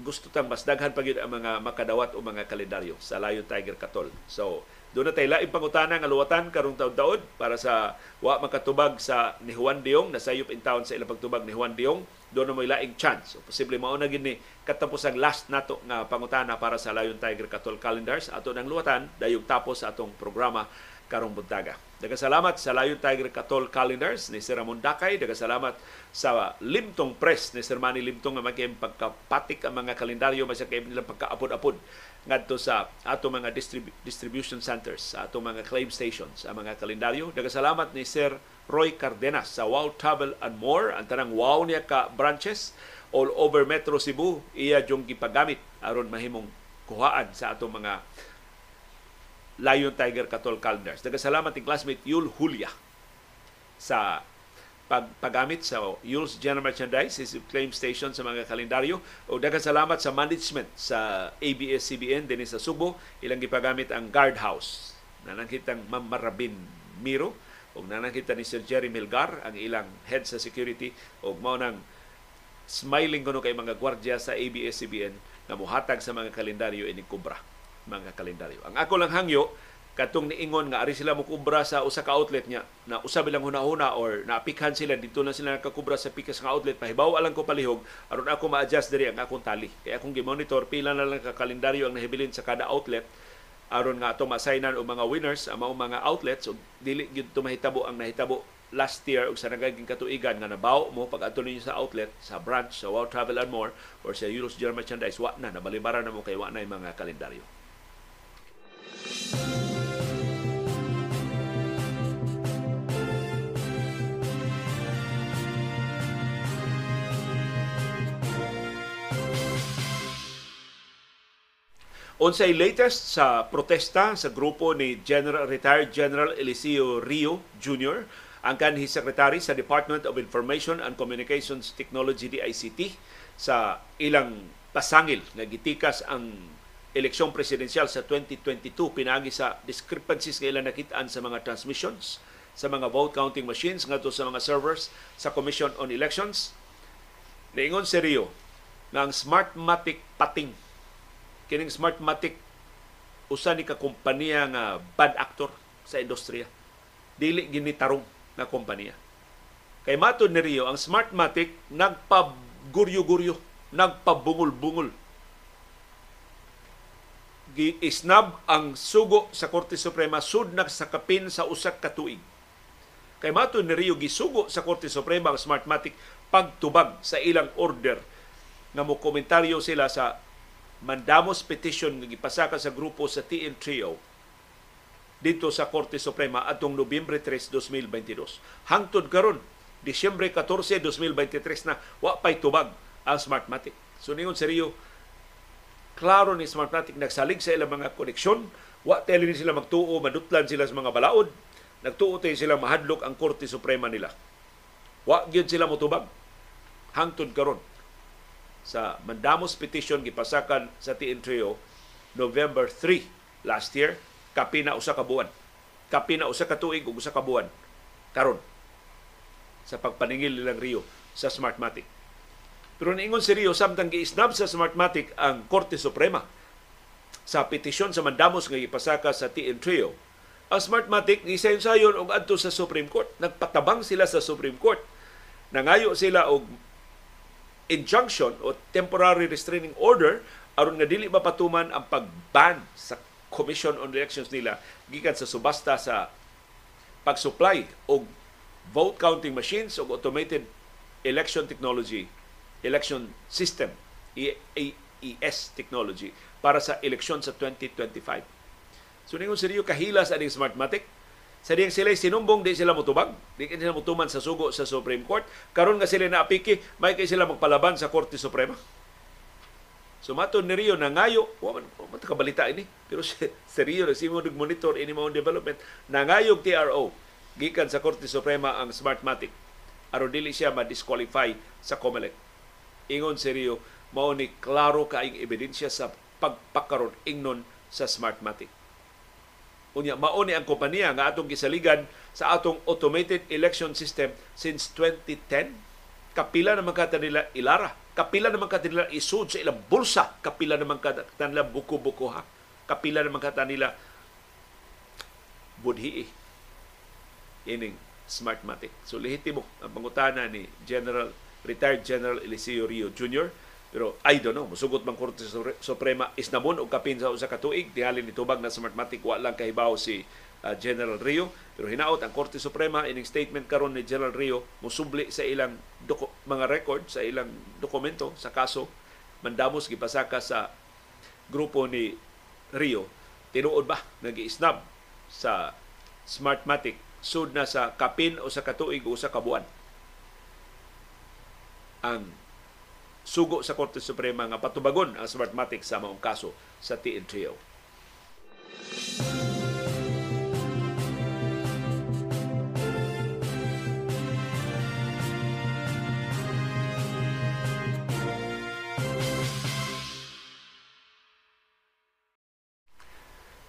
gusto tang mas daghan pa ang mga makadawat o mga kalendaryo sa Lion Tiger Katol. So, doon na tayo laing pangutana nga luwatan karong taon-taon para sa wa makatubag sa ni Juan Diong na sayop in town sa ilang pagtubag ni Juan Diong doon na may laing chance. So, posible mao na gini katapos ang last nato nga pangutana para sa Lion Tiger Katol calendars ato nang luwatan dayog tapos sa atong programa karong buntaga. Dagasalamat sa Lion Tiger Katol Calendars ni Sir Ramon Dakay. Dagasalamat sa Limtong Press ni Sir Manny Limtong nga magkayong pagkapatik ang mga kalendaryo masya kayo nilang pagkaapod-apod ngadto sa ato mga distrib- distribution centers, sa ato mga claim stations, ang mga kalendaryo. Dagasalamat ni Sir Roy Cardenas sa Wow Travel and More. Ang tanang wow niya ka branches all over Metro Cebu. Iya yung gipagamit aron mahimong kuhaan sa ato mga Lion Tiger Katol Calendars. Nagkasalamat ni classmate Yul Julia sa pag paggamit sa Yul's General Merchandise, his claim station sa mga kalendaryo. O daghang salamat sa management sa ABS-CBN din sa Subo. Ilang gipagamit ang guardhouse. Nanangkitang Ma'am Marabin Miro o nanangkita ni Sir Jerry Milgar ang ilang head sa security o mao nang smiling kuno kay mga gwardiya sa ABS-CBN na muhatag sa mga kalendaryo ini kubra mga kalendaryo. Ang ako lang hangyo, katong niingon nga ari sila mo kubra sa usa ka outlet niya na usa bilang hunahuna or naapikhan sila dito na sila nakakubra sa pikas nga outlet pahibaw alang ko palihog aron ako ma-adjust diri ang akong tali kaya akong gi-monitor pila na lang ka kalendaryo ang nahibilin sa kada outlet aron nga ato ma-assignan og mga winners ang mga outlets so dili gyud to mahitabo ang nahitabo last year ug sa nagaging katuigan nga nabaw mo pag adto ninyo sa outlet sa branch sa Wow Travel and More or sa Euros General Merchandise wa na nabalibaran na mo kay wa na mga kalendaryo Unsay latest sa protesta sa grupo ni General retired General Eliseo Rio Jr., ang kanhi secretary sa Department of Information and Communications Technology DICT sa ilang pasangil nga gitikas ang eleksyon presidensyal sa 2022 pinagi sa discrepancies nga ilang nakitaan sa mga transmissions sa mga vote counting machines ngadto sa mga servers sa Commission on Elections. Niingon si Rio nga ang Smartmatic pating kining Smartmatic usa ni ka kompanya nga bad actor sa industriya. Dili gini tarong nga kompanya. Kay matod ni Rio, ang Smartmatic nagpaguryo-guryo, nagpabungol-bungol giisnab ang sugo sa Korte Suprema sud na sa kapin sa usak ka tuig. Kay mato ni Rio gisugo sa Korte Suprema ang Smartmatic pagtubag sa ilang order nga mo komentaryo sila sa mandamos petition nga gipasaka sa grupo sa TN Trio dito sa Korte Suprema atong Nobyembre 3, 2022. Hangtod karon Disyembre 14, 2023 na wa pay tubag ang Smartmatic. So ningon seryo klaro ni Smartmatic nagsalig sa ilang mga koneksyon, wa tele sila magtuo, madutlan sila sa mga balaod, nagtuo tayo sila mahadlok ang Korte Suprema nila. Wa gyud sila motubag hangtod karon sa mandamos petition gipasakan sa TN Trio November 3 last year kapina usa ka buwan. Kapina usa ka tuig ug usa ka buwan karon sa pagpaningil nilang Rio sa Smartmatic pero niingon si Rio samtang giisnab sa Smartmatic ang Korte Suprema sa petisyon sa mandamos nga gipasaka sa TN Trio. Ang Smartmatic gisayon-sayon og adto sa Supreme Court. Nagpatabang sila sa Supreme Court. Nangayo sila og injunction o temporary restraining order aron nga dili mapatuman ang pagban sa Commission on Elections nila gikan sa subasta sa pag-supply og vote counting machines o automated election technology, election system, AES technology para sa eleksyon sa 2025. So ningon seryo kahila sa aning Smartmatic sa diyang sila sinumbong di sila mutubag. Di sila mutuman sa sugo sa Supreme Court. Karon nga sila naapiki may kay sila magpalaban sa Korte Suprema. So mato ni Rio na ngayo, wa man kabalita ini, pero si, si Rio nagsimo nag monitor ini mga development. Nangayog TRO gikan sa Korte Suprema ang Smartmatic. Aron dili siya ma-disqualify sa COMELEC. Ingon si Rio, mao ni klaro kaing ebidensya sa pagpakaron ingnon sa Smartmatic. Unya mao ni ang kompanya nga atong gisaligan sa atong automated election system since 2010. Kapila naman kata nila ilara kapila naman ka nila isud sa ilang bulsa, kapila naman ka nila buko-buko ha, kapila naman ka nila budhi ining Smartmatic. So lehitimo ang pangutana ni General retired General Eliseo Rio Jr. Pero I don't know, musugot man Korte Suprema is namon og kapin sa usa ka tuig tingali ni tubag na Smartmatic wa lang kahibaw si uh, General Rio. Pero hinaot ang Korte Suprema ining statement karon ni General Rio musubli sa ilang doko, mga record sa ilang dokumento sa kaso. Mandamos gipasaka sa grupo ni Rio. Tinuod ba? Nag-isnab sa Smartmatic. Sud na sa kapin o sa katuig o sa kabuan. Ang sugo sa Korte Suprema nga patubagon ang Smartmatic sa maong kaso sa TNTO.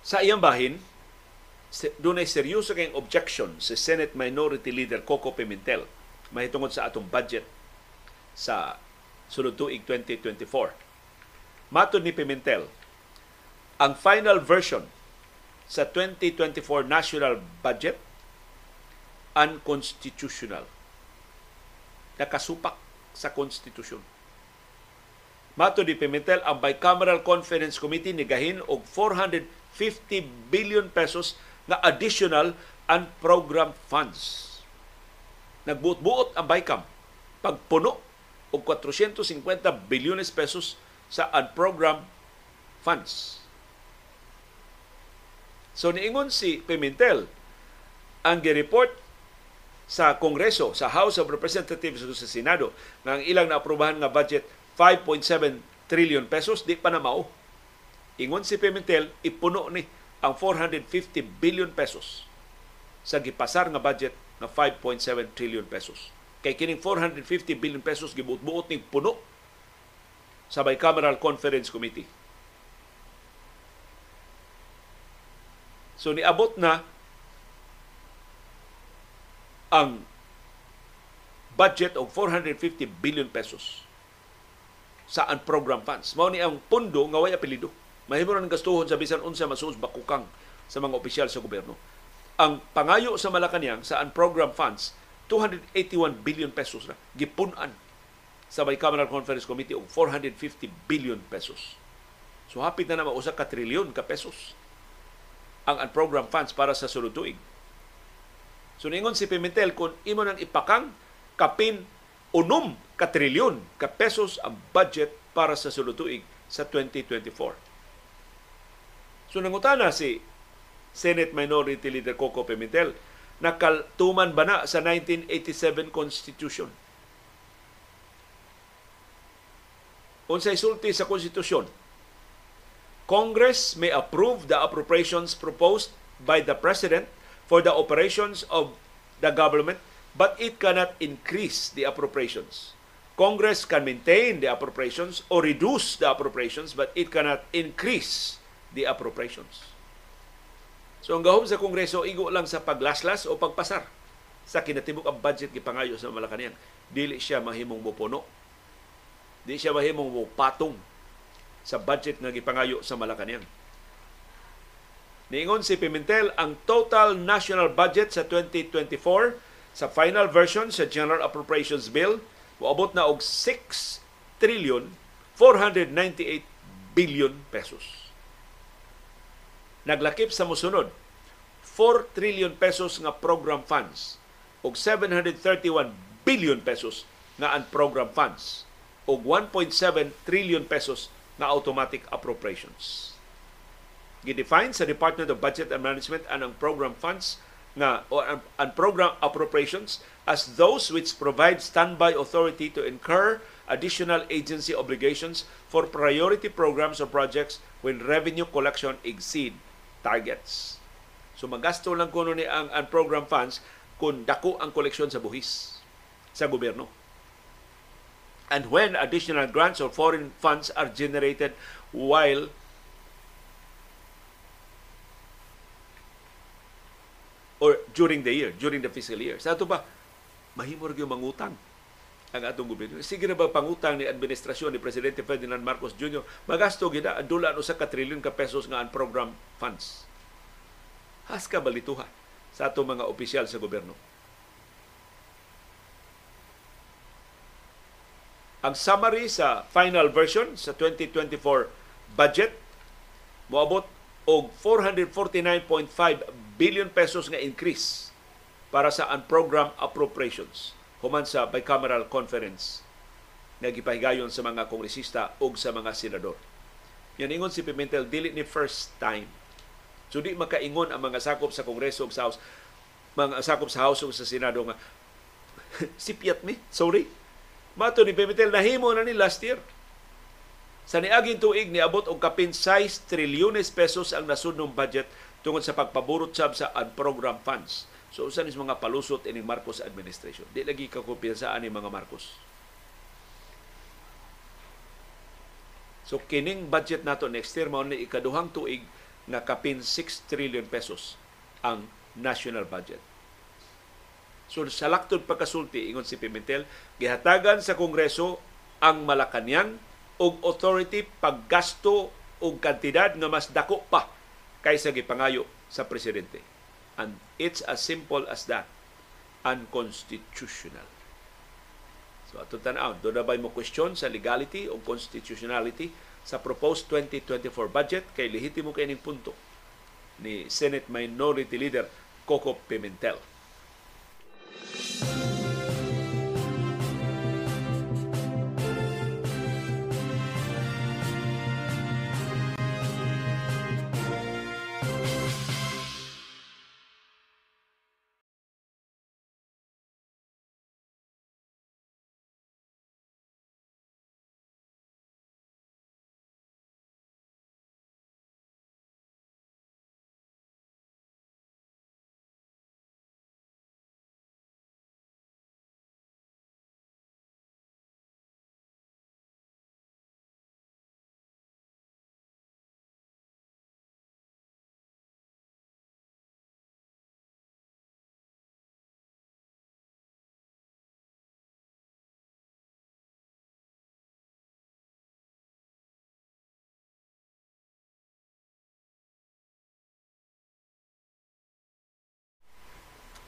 Sa iyang bahin, doon ay seryoso kayong objection si Senate Minority Leader Coco Pimentel mahitungod sa atong budget sa sulod tuig 2024. Matod ni Pimentel, ang final version sa 2024 national budget unconstitutional. Nakasupak sa konstitusyon. Mato ni Pimentel, ang Bicameral Conference Committee nigahin og 450 billion pesos na additional unprogrammed funds. Nagbuot-buot ang BICAM pagpuno og 450 bilyones pesos sa unprogrammed funds. So niingon si Pimentel ang gi-report sa Kongreso, sa House of Representatives o sa Senado nga ang ilang naaprubahan nga budget 5.7 trillion pesos di pa na mao. Ingon si Pimentel ipuno ni ang 450 billion pesos sa gipasar nga budget na 5.7 trillion pesos. Kay kining 450 billion pesos gibuot-buot ning puno sa Bicameral Conference Committee. So niabot na ang budget og 450 billion pesos sa unprogrammed funds. Mao ni ang pundo nga way apelyido Mahimo na ng gastuhon sa bisan unsa masuos bakukang sa mga opisyal sa gobyerno. Ang pangayo sa Malacañang sa unprogrammed funds 281 billion pesos na gipunan sa Bicameral Conference Committee og 450 billion pesos. So hapit na na usa ka trilyon ka pesos ang unprogrammed funds para sa sulod tuig. So ningon si Pimentel kung imo nang ipakang kapin unom ka trilyon ka pesos ang budget para sa sulod tuig sa 2024. So nangutana si Senate Minority Leader Coco Pimentel, nakaltuman ba na sa 1987 Constitution? Unsay sulti sa konstitusyon, Congress may approve the appropriations proposed by the President for the operations of the government, but it cannot increase the appropriations. Congress can maintain the appropriations or reduce the appropriations, but it cannot increase the appropriations. So ang gahom sa Kongreso, igo lang sa paglaslas o pagpasar sa kinatibok ang budget gipangayo sa Malacanang. Dili siya mahimong mupuno. Di siya mahimong mupatong sa budget nga gipangayo sa Malacañang. Niingon si Pimentel ang total national budget sa 2024 sa final version sa General Appropriations Bill moabot na og 6 trillion 498 billion pesos. Naglakip sa musunod 4 trillion pesos nga program funds ug 731 billion pesos nga unprogram funds ug 1.7 trillion pesos na automatic appropriations. Gidefine sa Department of Budget and Management ang program funds nga o ang program appropriations as those which provide standby authority to incur additional agency obligations for priority programs or projects when revenue collection exceed targets. So magasto lang kuno ni ang, ang program funds kung dako ang koleksyon sa buhis sa gobyerno and when additional grants or foreign funds are generated while or during the year, during the fiscal year. Sa ato ba, mahimor yung mangutang ang atong gobyerno. Sige na ba pangutang ni administrasyon ni Presidente Ferdinand Marcos Jr. magasto gina ang dula sa ka trilyon ka pesos nga ang program funds. Has ka balituha sa atong mga opisyal sa gobyerno. Ang summary sa final version sa 2024 budget moabot og 449.5 billion pesos nga increase para sa unprogrammed appropriations human sa bicameral conference nga gipahigayon sa mga kongresista ug sa mga senador. Yan ingon si Pimentel dili ni first time. So di makaingon ang mga sakop sa Kongreso ug sa House, mga sakop sa House ug sa Senado nga sipiat mi, sorry, Mato ni Pimentel, nahimo na ni last year. Sa niaging tuig, niabot og kapin 6 trilyones pesos ang nasunong budget tungod sa pagpaburot sab sa unprogram funds. So usa ni mga palusot ining Marcos administration. Di lagi ka kumpiyansaan ni mga Marcos. So kining budget nato next year mao ni ikaduhang tuig nga kapin 6 trillion pesos ang national budget. So sa laktod pagkasulti, ingon si Pimentel, gihatagan sa Kongreso ang Malacanang og authority paggasto og kantidad nga mas dako pa kaysa gipangayo sa presidente. And it's as simple as that. Unconstitutional. So ato tanaw, do na ba mo question sa legality o constitutionality sa proposed 2024 budget kay lehitimo kay ning punto ni Senate Minority Leader Coco Pimentel.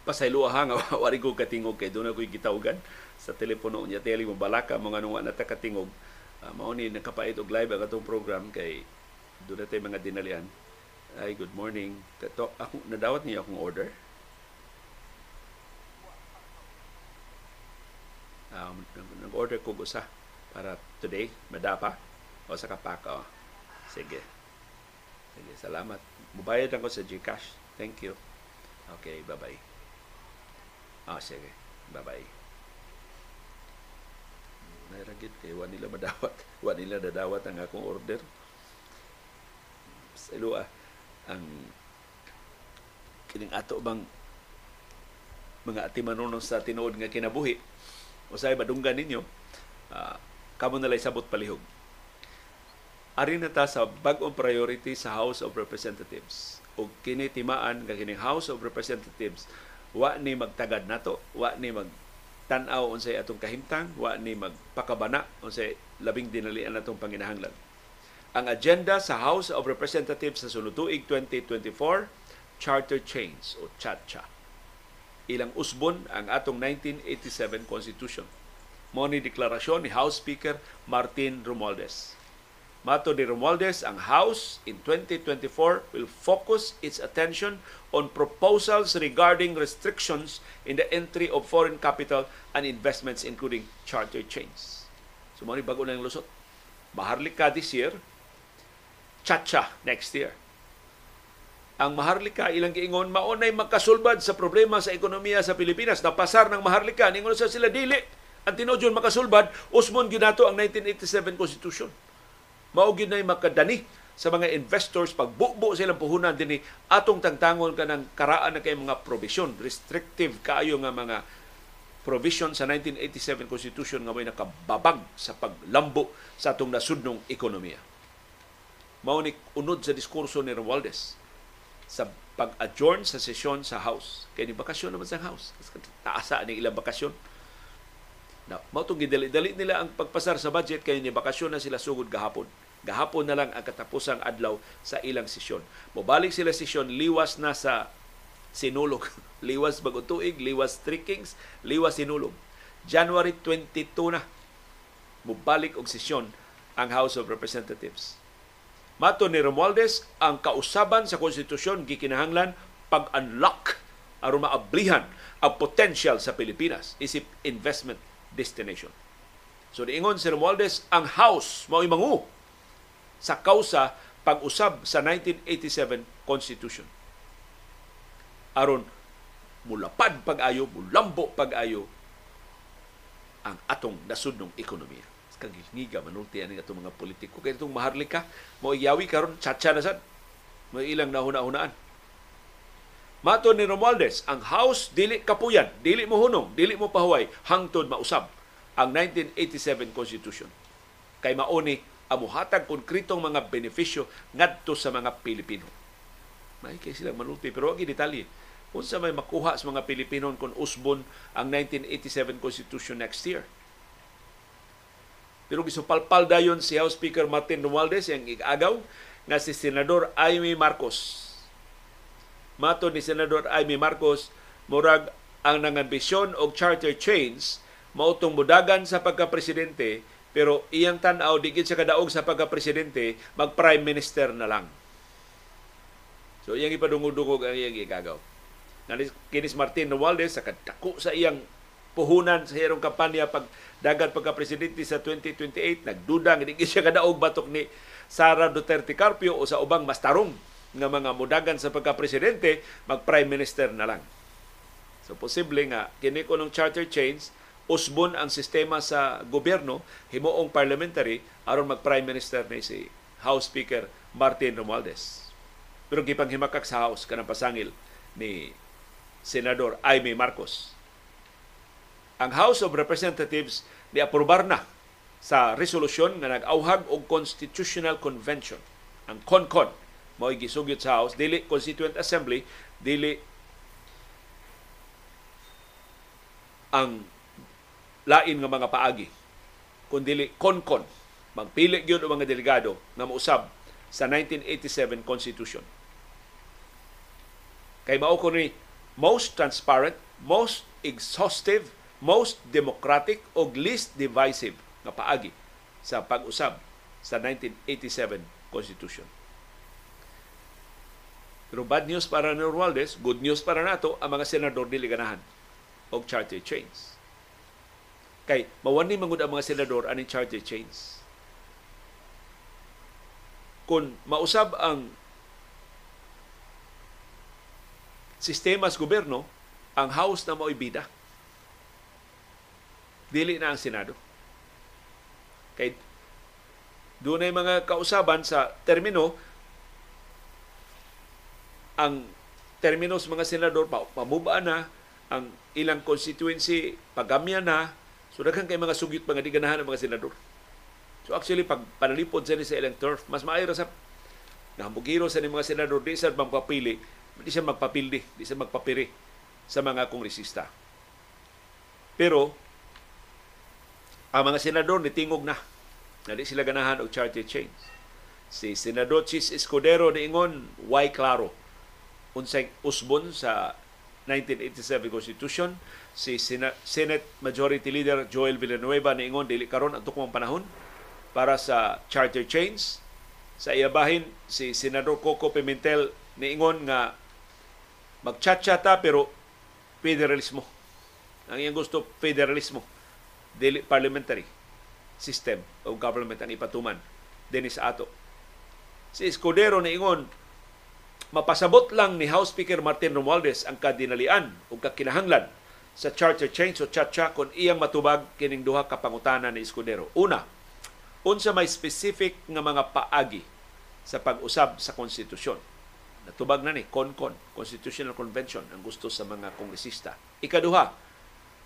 Pasaylo ha nga wari ko katingog kay doon ako'y gitawgan sa telepono niya tele mo balaka mga nung na katingog uh, mao ni nakapait og live ang atong program kay Doon natin mga dinalian. Ay, good morning. Ito, ako, nadawat niyo akong order. Um, nag-order ko usa para today, madapa. O sa kapak, oh. Sige. Sige, salamat. Mubayad ako sa Gcash. Thank you. Okay, bye-bye. Ah, sige. Bye-bye. Nairagit kay wa nila madawat. Wa nila dadawat ang akong order. Sa ilua, ang kining ato bang mga atimanunon sa tinuod nga kinabuhi usay madunggan ninyo uh, kamo na sabot palihog ari na ta sa bag-ong priority sa House of Representatives ug kini timaan nga kining House of Representatives wa ni magtagad nato wa ni mag tan-aw unsay atong kahimtang wa ni magpakabana unsay labing dinalian natong panginahanglan ang agenda sa House of Representatives sa sunod tuig 2024 charter change o CHATCHA. Ilang usbon ang atong 1987 Constitution. Mo ni deklarasyon ni House Speaker Martin Romualdez. Mato ni Romualdez, ang House in 2024 will focus its attention on proposals regarding restrictions in the entry of foreign capital and investments including charter change. So mo bago na yung lusot. Maharlika this year, Chacha next year ang Maharlika ilang giingon maunay makasulbad sa problema sa ekonomiya sa Pilipinas. Napasar ng Maharlika ningon sa sila dili ang tinudyon makasulbad usmon gyud nato ang 1987 Constitution. Mao gyud nay makadani sa mga investors pagbubo silang puhunan dinhi atong tangtangon kanang karaan na kay mga provision restrictive kaayo nga mga provision sa 1987 Constitution nga may nakababag sa paglambo sa atong nasudnong ekonomiya. Mao ni unod sa diskurso ni Romualdez sa pag-adjourn sa sesyon sa House. Kaya ni bakasyon naman sa House. Taasa ni ilang bakasyon. Na, mao itong gidali-dali nila ang pagpasar sa budget kaya ni bakasyon na sila sugod gahapon. Gahapon na lang ang katapusang adlaw sa ilang sesyon. Mobalik sila sesyon, liwas na sa sinulog. liwas bagong liwas three liwas sinulog. January 22 na mubalik og sesyon ang House of Representatives Mato ni Romualdez, ang kausaban sa konstitusyon gikinahanglan pag-unlock aron maablihan ang potential sa Pilipinas isip investment destination. So diingon si Romualdez, ang House mao mangu sa kausa pag-usab sa 1987 Constitution. Aron mulapad pag-ayo, mulambo pag-ayo ang atong nasudnong ekonomiya kag ngiga manulti ani atong mga politiko kay itong maharlika mo iyawi karon chacha na sad mo ilang nahuna-hunaan Mato ni Romualdez, ang House dili kapuyan, dili mo hunong, dili mo pahuway hangtod mausab ang 1987 Constitution. Kay mauni amuhatag konkretong mga benepisyo ngadto sa mga Pilipino. May kay silang manulti pero wag detalye. Unsa may makuha sa mga Pilipino kung usbon ang 1987 Constitution next year? Pero gisupalpal dayon si House Speaker Martin Romualdez ang igagaw nga si Senador Amy Marcos. Mato ni Senador Amy Marcos, murag ang nangambisyon og charter change mautong mudagan sa pagka-presidente pero iyang tan-aw digid sa kadaog sa pagka-presidente mag prime minister na lang. So iyang ipadungog-dungog ang iyang igagaw. Kinis Martin Romualdez sa kadako sa iyang puhunan sa hirong kampanya pag dagat pagka-presidente sa 2028 nagduda nga di siya kadaog batok ni Sara Duterte Carpio o sa ubang mas tarong nga mga mudagan sa pagka-presidente mag prime minister na lang. So posible nga kini ko ng charter change usbon ang sistema sa gobyerno himuong parliamentary aron mag prime minister ni si House Speaker Martin Romualdez. Pero gipanghimakak sa House kanang pasangil ni Senador Aimee Marcos ang House of Representatives ni aprobar na sa resolusyon nga nag-auhag og Constitutional Convention. Ang CONCON mao gisugyot sa House dili Constituent Assembly dili ang lain nga mga paagi kundi CONCON magpili gyud ang mga delegado nga mousab sa 1987 Constitution. Kay mao ko ni most transparent, most exhaustive most democratic o least divisive nga paagi sa pag-usab sa 1987 Constitution. Pero bad news para ni Romualdez, good news para nato ang mga senador dili ganahan og charter chains. Kay mawani mangud ang mga senador aning charter chains. Kung mausab ang sistema sa gobyerno, ang House na mao'y bida. Dili na ang Senado. Kay doon ay mga kausaban sa termino ang termino sa mga senador pa pamubaan na ang ilang constituency pagamya na so daghan kay mga sugyot mga di ganahan ng mga senador. So actually pag panalipod sa sa ilang turf mas maayo sa nahambugiro sa mga senador di sa magpapili di siya magpapildi di siya magpapiri sa mga kongresista. Pero ang mga senador nitingog na na di sila ganahan og charter change. Si Senador Chis Escudero niingon why klaro unsay usbon sa 1987 Constitution si Senate Majority Leader Joel Villanueva niingon dili karon ang tukmang panahon para sa charter change sa iyabahin si Senador Coco Pimentel niingon nga magchat-chata pero federalismo. Ang iyang gusto federalismo. Dili parliamentary system of government ang ipatuman. Dinhi sa ato. Si Escudero niingon mapasabot lang ni House Speaker Martin Romualdez ang kadinalian o kakinahanglan sa charter change o chacha kung iyang matubag kining duha ka pangutana ni Escudero. Una, unsa may specific nga mga paagi sa pag-usab sa konstitusyon. Natubag na ni CONCON, Constitutional Convention, ang gusto sa mga kongresista. Ikaduha,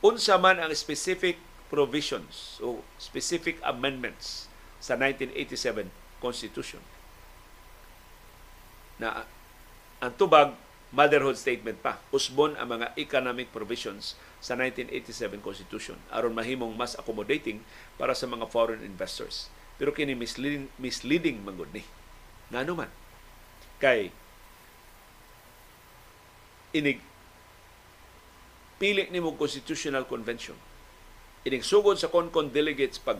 unsa man ang specific provisions o specific amendments sa 1987 Constitution na ang tubag, motherhood statement pa. Usbon ang mga economic provisions sa 1987 Constitution aron mahimong mas accommodating para sa mga foreign investors. Pero kini misleading, misleading manggod ni. Ngano man? Kay inig pili ni mo constitutional convention. Inig sugod sa CONCON delegates pag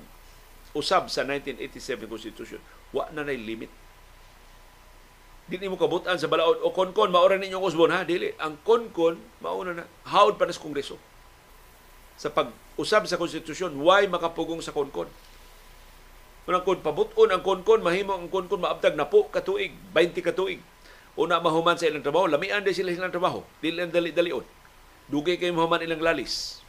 usab sa 1987 Constitution, wa na nay limit Dili mo kabutan sa balaod. O konkon maura ninyong usbon ha? Dili. Ang konkon mauna na. Hawd pa sa kongreso. Sa pag-usab sa konstitusyon why makapugong sa konkon? Unang kon pabuton ang konkon mahimo ang konkon maabtag na po katuig 20 katuig. Una mahuman sa ilang trabaho. Lamian din sila silang trabaho. Dili ang dali-dalion. Dugay kay mahuman ilang lalis.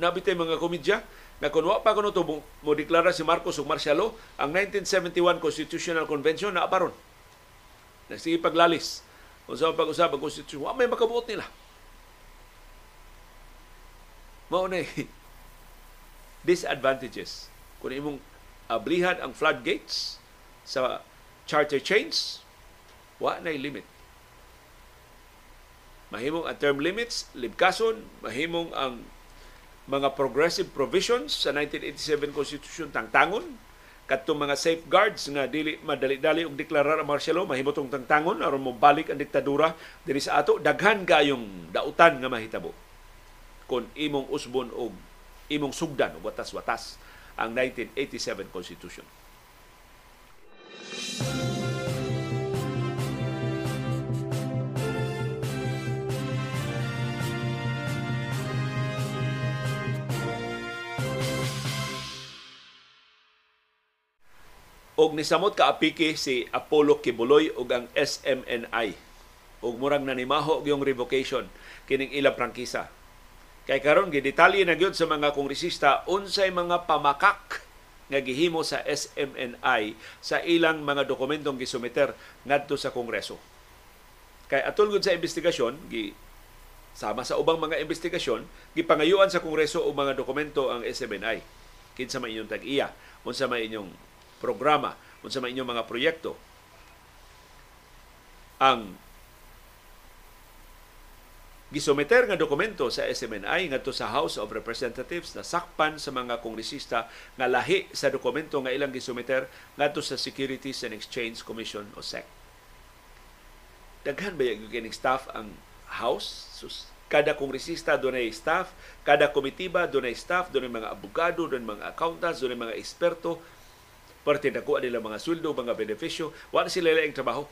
Nabitay mga komedya na kung wa pa kuno to mo deklara si Marcos ug Marcialo, ang 1971 Constitutional Convention na aparon. Nagsige paglalis. Kung sa pag-usab ang konstitusyon, wa may makabuot nila. Mao na disadvantages. Kung imong ablihan ang floodgates sa charter chains, wa na limit. Mahimong ang term limits, libkason, mahimong ang mga progressive provisions sa 1987 Constitution tangtangon kadtong mga safeguards nga dili madali-dali og deklarar ang martial law mahimutong tangtangon aron mo balik ang diktadura diri sa ato daghan kayong dautan nga mahitabo kon imong usbon og imong sugdan og watas-watas ang 1987 Constitution. Og nisamot ka apiki si Apollo Kibuloy ug ang SMNI ug murang nanimaho yung revocation kining ilang prangkisa kay karon gidetalye na gyud sa mga kongresista unsay mga pamakak nga gihimo sa SMNI sa ilang mga dokumentong gisumiter ngadto sa Kongreso. Kay atol gud sa investigasyon, gi sama sa ubang mga investigasyon, gipangayuan sa Kongreso og mga dokumento ang SMNI. Kinsa may inyong tag-iya, unsa may inyong programa unsa man inyong mga proyekto ang gisometer nga dokumento sa SMNI ngadto sa House of Representatives na sakpan sa mga kongresista nga lahi sa dokumento nga ilang gisometer ngadto sa Securities and Exchange Commission o SEC. Daghan ba yung staff ang House? Sus, kada kongresista dunay staff, kada komitiba dunay staff, dunay mga abogado, dunay mga accountants, dunay mga eksperto parte nakuha nila mga sweldo, mga benepisyo, wala sila laing trabaho.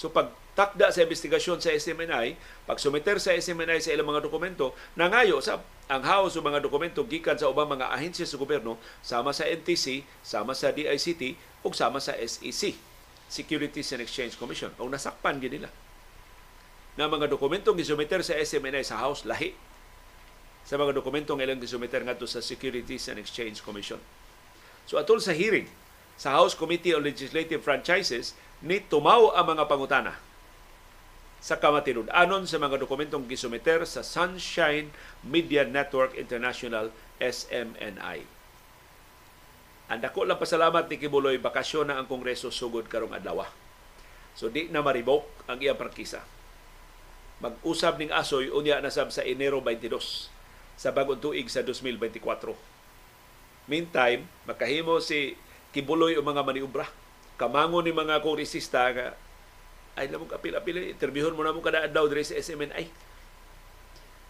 So pag takda sa investigasyon sa SMNI, pag sumiter sa SMNI sa ilang mga dokumento, nangayo sa ang house o mga dokumento gikan sa ubang mga ahensya sa gobyerno sama sa NTC, sama sa DICT ug sama sa SEC, Securities and Exchange Commission. O nasakpan gid nila na mga dokumentong gisumiter sa SMNI sa house lahi sa mga dokumentong ilang gisumiter ngadto sa Securities and Exchange Commission. So atol sa hearing sa House Committee on Legislative Franchises ni tumaw ang mga pangutana sa kamatinud-anon sa mga dokumentong gisumiter sa Sunshine Media Network International SMNI. Ang dako lang pasalamat ni Kibuloy bakasyon na ang Kongreso sugod karong adlaw. So di na maribok ang iyang prangkisa. Mag-usab ning asoy unya na sab sa Enero 22 sa bagong tuig sa 2024. Meantime, makahimo si kibuloy o mga maniubra. Kamango ni mga kongresista nga ay lamang apil-apil, interviewon mo na mo kada daw diri sa SMNI.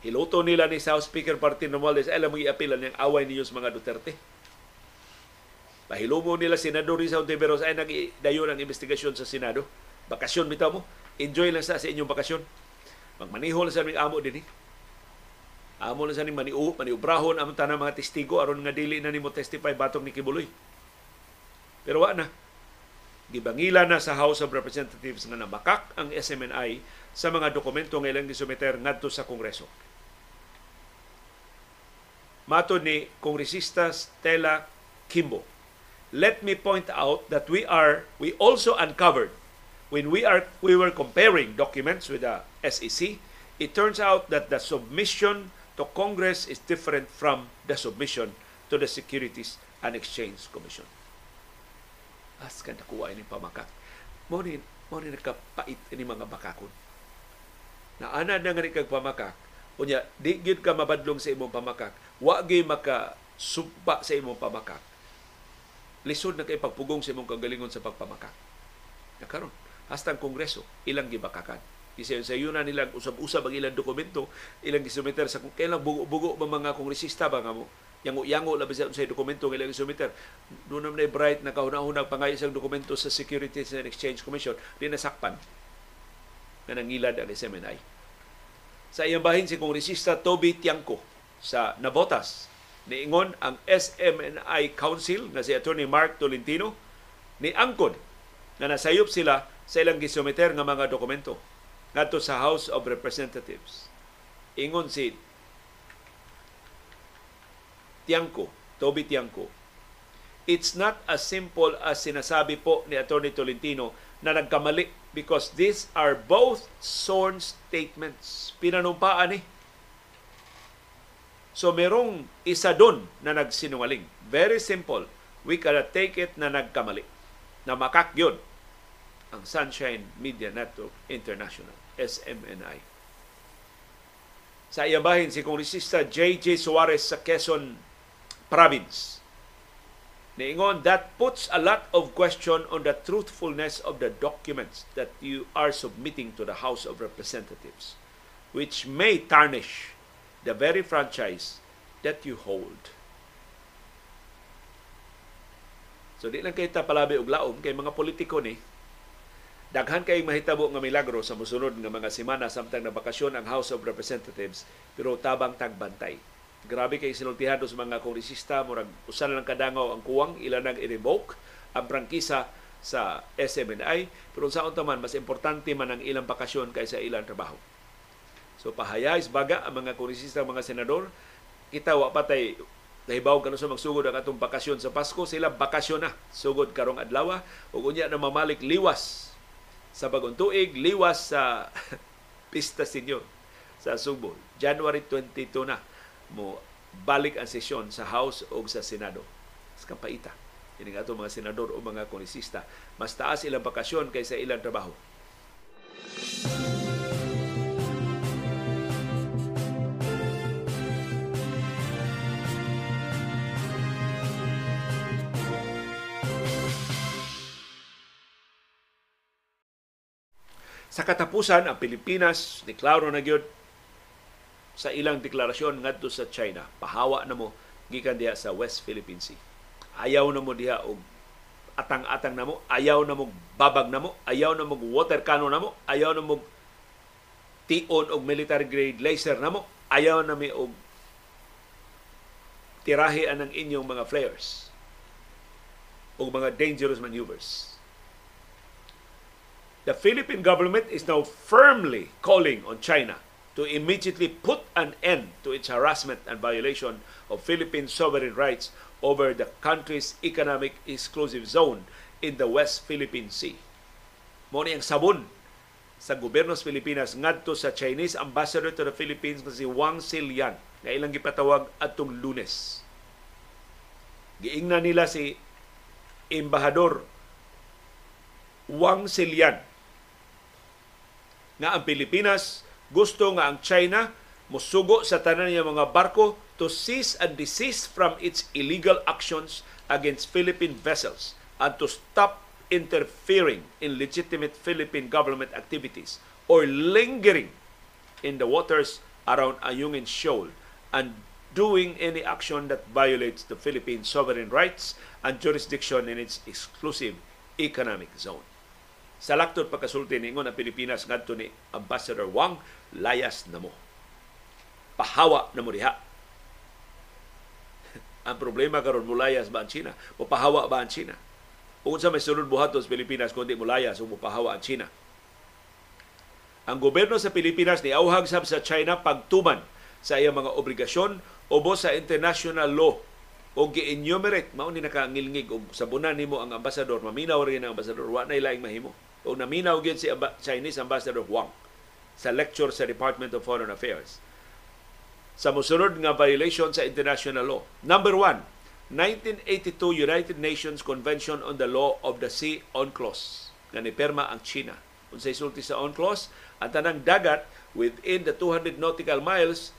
Hiloto nila ni South Speaker Martin Romualdez, ay lamang iapilan niyang away ninyo sa mga Duterte. Pahilumo nila Senador Rizal Tiberos ay nagdayon ang investigasyon sa Senado. Bakasyon bitaw mo. Enjoy lang sa sa inyong bakasyon. Magmaniho lang sa aming amo din eh. Amo lang sa ni maniu, maniubrahon ang tanang mga testigo aron nga dili na nimo testify batong ni Kibuloy. Pero wa na. Gibangila na sa House of Representatives nga namakak ang SMNI sa mga dokumento nga ilang gisumiter ngadto sa Kongreso. Mato ni Kongresista Stella Kimbo, let me point out that we are we also uncovered when we are we were comparing documents with the SEC, it turns out that the submission to Congress is different from the submission to the Securities and Exchange Commission as ka nakuha ini pamakak. Mo ni mo ni nakapait ini mga bakakon. Na ana na nga kag pamakak, unya di gyud ka mabadlong sa imong pamakak, wa gyud maka sumpa sa imong pamakak. Lisod na kay pagpugong sa imong kagalingon sa pagpamakak. Na karon, hasta ang kongreso ilang gibakakan. Na nilang usab-usab ang ilang dokumento, ilang gisumiter sa kung kailang bugo-bugo mga kongresista ba nga mo yango-yango labi sa dokumento nga ilang sumiter doon ay bright na kahuna-hunang pangay isang dokumento sa Securities and Exchange Commission. Di nasakpan. Na nangilad ang SMNI sa iyang bahin si Kongresista Toby Tiangco sa Navotas niingon ang SMNI Council nga si Attorney Mark Tolentino ni angkod na nasayop sila sa ilang gisumiter nga mga dokumento ngadto sa House of Representatives. Ingon si Tiangco, Toby Tiangco. It's not as simple as sinasabi po ni Attorney Tolentino na nagkamali because these are both sworn statements. Pinanumpaan eh. So merong isa doon na nagsinungaling. Very simple. We cannot take it na nagkamali. Na makak yun ang Sunshine Media Network International, SMNI. Sa iyabahin si Kongresista J.J. Suarez sa Quezon province. Niingon, that puts a lot of question on the truthfulness of the documents that you are submitting to the House of Representatives, which may tarnish the very franchise that you hold. So di lang kita palabi og laom kay mga politiko ni daghan kay mahitabo nga milagro sa mosunod nga mga semana samtang na bakasyon ang House of Representatives pero tabang tagbantay Grabe kay sinultihado sa mga kongresista, murag usan lang kadangaw ang kuwang, ilan nang i-revoke ang prangkisa sa SMNI, pero sa man mas importante man ang ilang bakasyon kaysa ilang trabaho. So pahayais baga ang mga kongresista, mga senador, kita wa patay nahibaw kanu sa magsugod ang atong bakasyon sa Pasko, sila bakasyon na sugod karong adlaw ug unya na mamalik liwas sa bagong tuig, liwas sa Pista Senior sa Subo. January 22 na mo balik ang sesyon sa House o sa Senado. Sa kapaita. Ini ato mga senador o mga kongresista. Mas taas ilang bakasyon kaysa ilang trabaho. Sa katapusan, ang Pilipinas, deklaro na gyud sa ilang deklarasyon ngadto sa China. Pahawa na mo gikan diha sa West Philippine Sea. Ayaw na mo diha og atang-atang namo, ayaw na mo babag namo, ayaw na mo water cannon namo, ayaw na mo tion og military grade laser namo, ayaw na mi og tirahi ang inyong mga flares o mga dangerous maneuvers. The Philippine government is now firmly calling on China to immediately put an end to its harassment and violation of Philippine sovereign rights over the country's economic exclusive zone in the West Philippine Sea. Mo ang sabon sa gobyerno sa Pilipinas ngadto sa Chinese ambassador to the Philippines na si Wang Silian nga ilang gipatawag atong Lunes. Giingna nila si Embahador Wang Silian nga ang Pilipinas gusto nga ang China musugo sa tanan niya mga barko to cease and desist from its illegal actions against Philippine vessels and to stop interfering in legitimate Philippine government activities or lingering in the waters around Ayungin Shoal and doing any action that violates the Philippine sovereign rights and jurisdiction in its exclusive economic zone. Sa laktod pagkasulti ningon ang Pilipinas ngadto ni Ambassador Wang, layas na mo. Pahawa na mo diha. ang problema karon mulayas ba ang China? O pahawa ba ang China? Kung sa may sulod buhaton sa Pilipinas kundi mulayas o mupahawa ang China. Ang gobyerno sa Pilipinas ni auhag sab sa China pagtuman sa iyang mga obligasyon ubos sa international law o gi-enumerate mao ni nakangilngig og sabunan nimo ang ambasador maminaw rin ang ambasador wa na ilaing mahimo o naminaw gyud si Chinese Ambassador Huang sa lecture sa Department of Foreign Affairs sa musunod nga violation sa international law. Number one, 1982 United Nations Convention on the Law of the Sea UNCLOS nga perma ang China. Unsay sulti sa UNCLOS, ang tanang dagat within the 200 nautical miles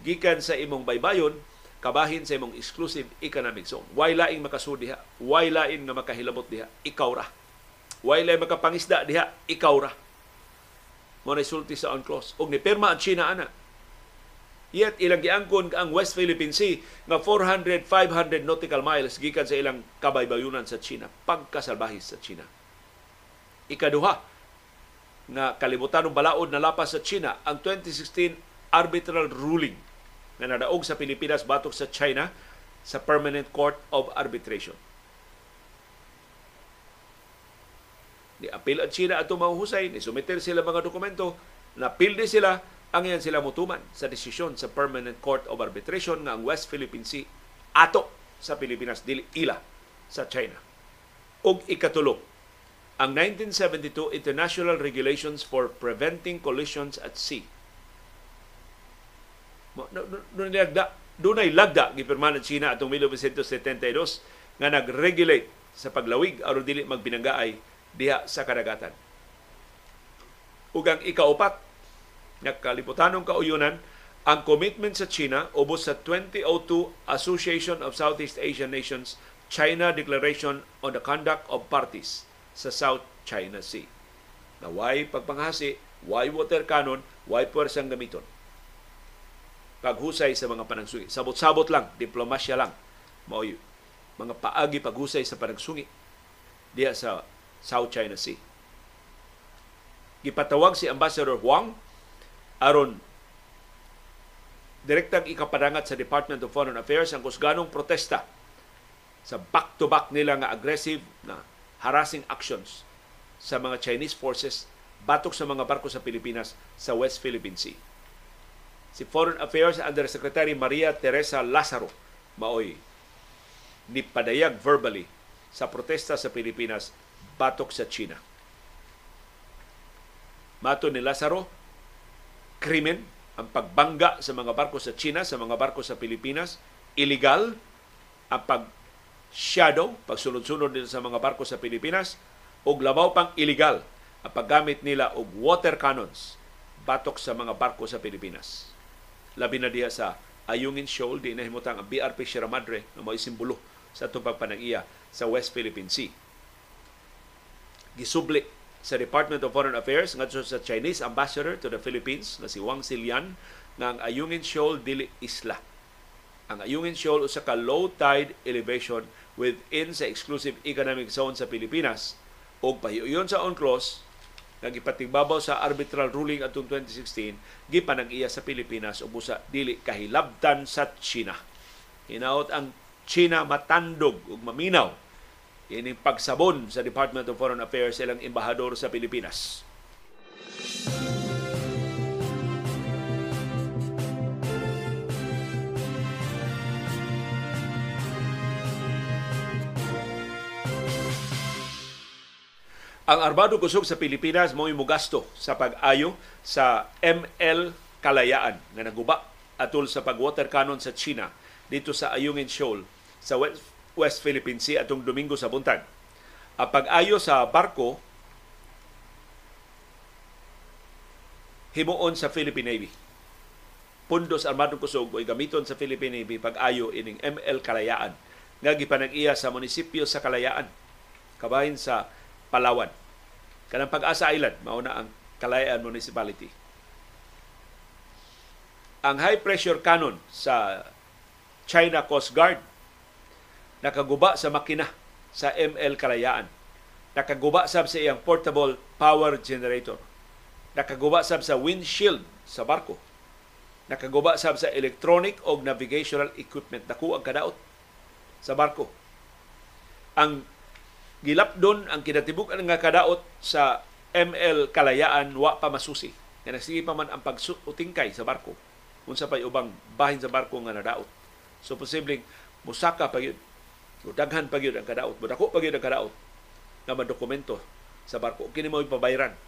gikan sa imong baybayon kabahin sa imong exclusive economic zone. Why laing makasud diha? Why lain nga makahilabot diha? Ikaw ra. Laing makapangisda diha? Ikaw ra. Mo sulti sa UNCLOS. Og ni perma ang China ana. Yet ilang giangkon ang West Philippine Sea nga 400 500 nautical miles gikan sa ilang kabaybayunan sa China pagkasalbahis sa China. Ikaduha nga kalibutan ng balaod na lapas sa China ang 2016 arbitral ruling na nadaog sa Pilipinas batok sa China sa Permanent Court of Arbitration. Ni apil at China ato mahuhusay, ni sumiter sila mga dokumento, napildi sila, ang yan sila mutuman sa desisyon sa Permanent Court of Arbitration nga ang West Philippine Sea ato sa Pilipinas dili ila sa China. Og ikatulo, ang 1972 International Regulations for Preventing Collisions at Sea. Doon lagda, doon ay lagda gipirma ng China atong 1972 nga nag-regulate sa paglawig aron dili magbinanggaay diha sa kadagatan. Ug ang ikaupat nga kalibutanong kauyonan ang commitment sa China ubos sa 2002 Association of Southeast Asian Nations China Declaration on the Conduct of Parties sa South China Sea. Na why pagpanghasi, why water cannon, why puwersang gamiton. Paghusay sa mga panangsungi. Sabot-sabot lang, diplomasya lang. Mao mga paagi paghusay sa panangsungi diya sa South China Sea. Gipatawag si Ambassador Huang aron direktang ikapadangat sa Department of Foreign Affairs ang kusganong protesta sa back-to-back nila nga aggressive na harassing actions sa mga Chinese forces batok sa mga barko sa Pilipinas sa West Philippine Sea. Si Foreign Affairs Undersecretary Maria Teresa Lazaro maoy ni padayag verbally sa protesta sa Pilipinas batok sa China. Mato ni Lazaro, krimen ang pagbangga sa mga barko sa China, sa mga barko sa Pilipinas, illegal ang pag shadow, pagsunod-sunod nila sa mga barko sa Pilipinas, ug labaw pang illegal ang paggamit nila og water cannons batok sa mga barko sa Pilipinas. Labi na diha sa Ayungin Shoal, di na himutang ang BRP Sierra Madre na may simbolo sa itong pagpanag-iya sa West Philippine Sea. Gisubli sa Department of Foreign Affairs ngadto sa Chinese Ambassador to the Philippines na si Wang Silian nga ang Ayungin Shoal dili isla. Ang Ayungin Shoal usa ka low tide elevation within sa exclusive economic zone sa Pilipinas o pahiuyon sa UNCLOS nga gipatigbabaw sa arbitral ruling atong 2016 gipanag-iya sa Pilipinas ug busa dili kahilabtan sa China. Hinaot ang China matandog ug maminaw ining pagsabon sa Department of Foreign Affairs ilang embahador sa Pilipinas. Ang Armado Kusog sa Pilipinas mo mugasto sa pag-ayo sa ML Kalayaan nga naguba atol sa pag-water cannon sa China dito sa Ayungin Shoal sa West, West Philippine Sea atong Domingo sa buntag. Ang pag-ayo sa barko himuon sa Philippine Navy. Pundos Armadong Kusog o gamiton sa Philippine Navy pag-ayo ining ML Kalayaan nga gipanag-iya sa munisipyo sa Kalayaan kabahin sa Palawan. Kanang Pag-asa Island, mauna ang Kalayaan Municipality. Ang high pressure cannon sa China Coast Guard nakaguba sa makina sa ML Kalayaan. Nakaguba sab sa iyang portable power generator. Nakaguba sab sa windshield sa barko. Nakaguba sab sa electronic o navigational equipment. Naku ang kadaot sa barko. Ang gilapdon ang kinatibuk nga kadaot sa ML Kalayaan wa pa masusi. Nga nagsige pa man ang pagsutingkay sa barko. Unsa pa ubang bahin sa barko nga nadaot. So posibleng musaka pa yun. Daghan pa yun ang kadaot. Budako pa yun ang kadaot nga madokumento sa barko. Kini mo ipabayran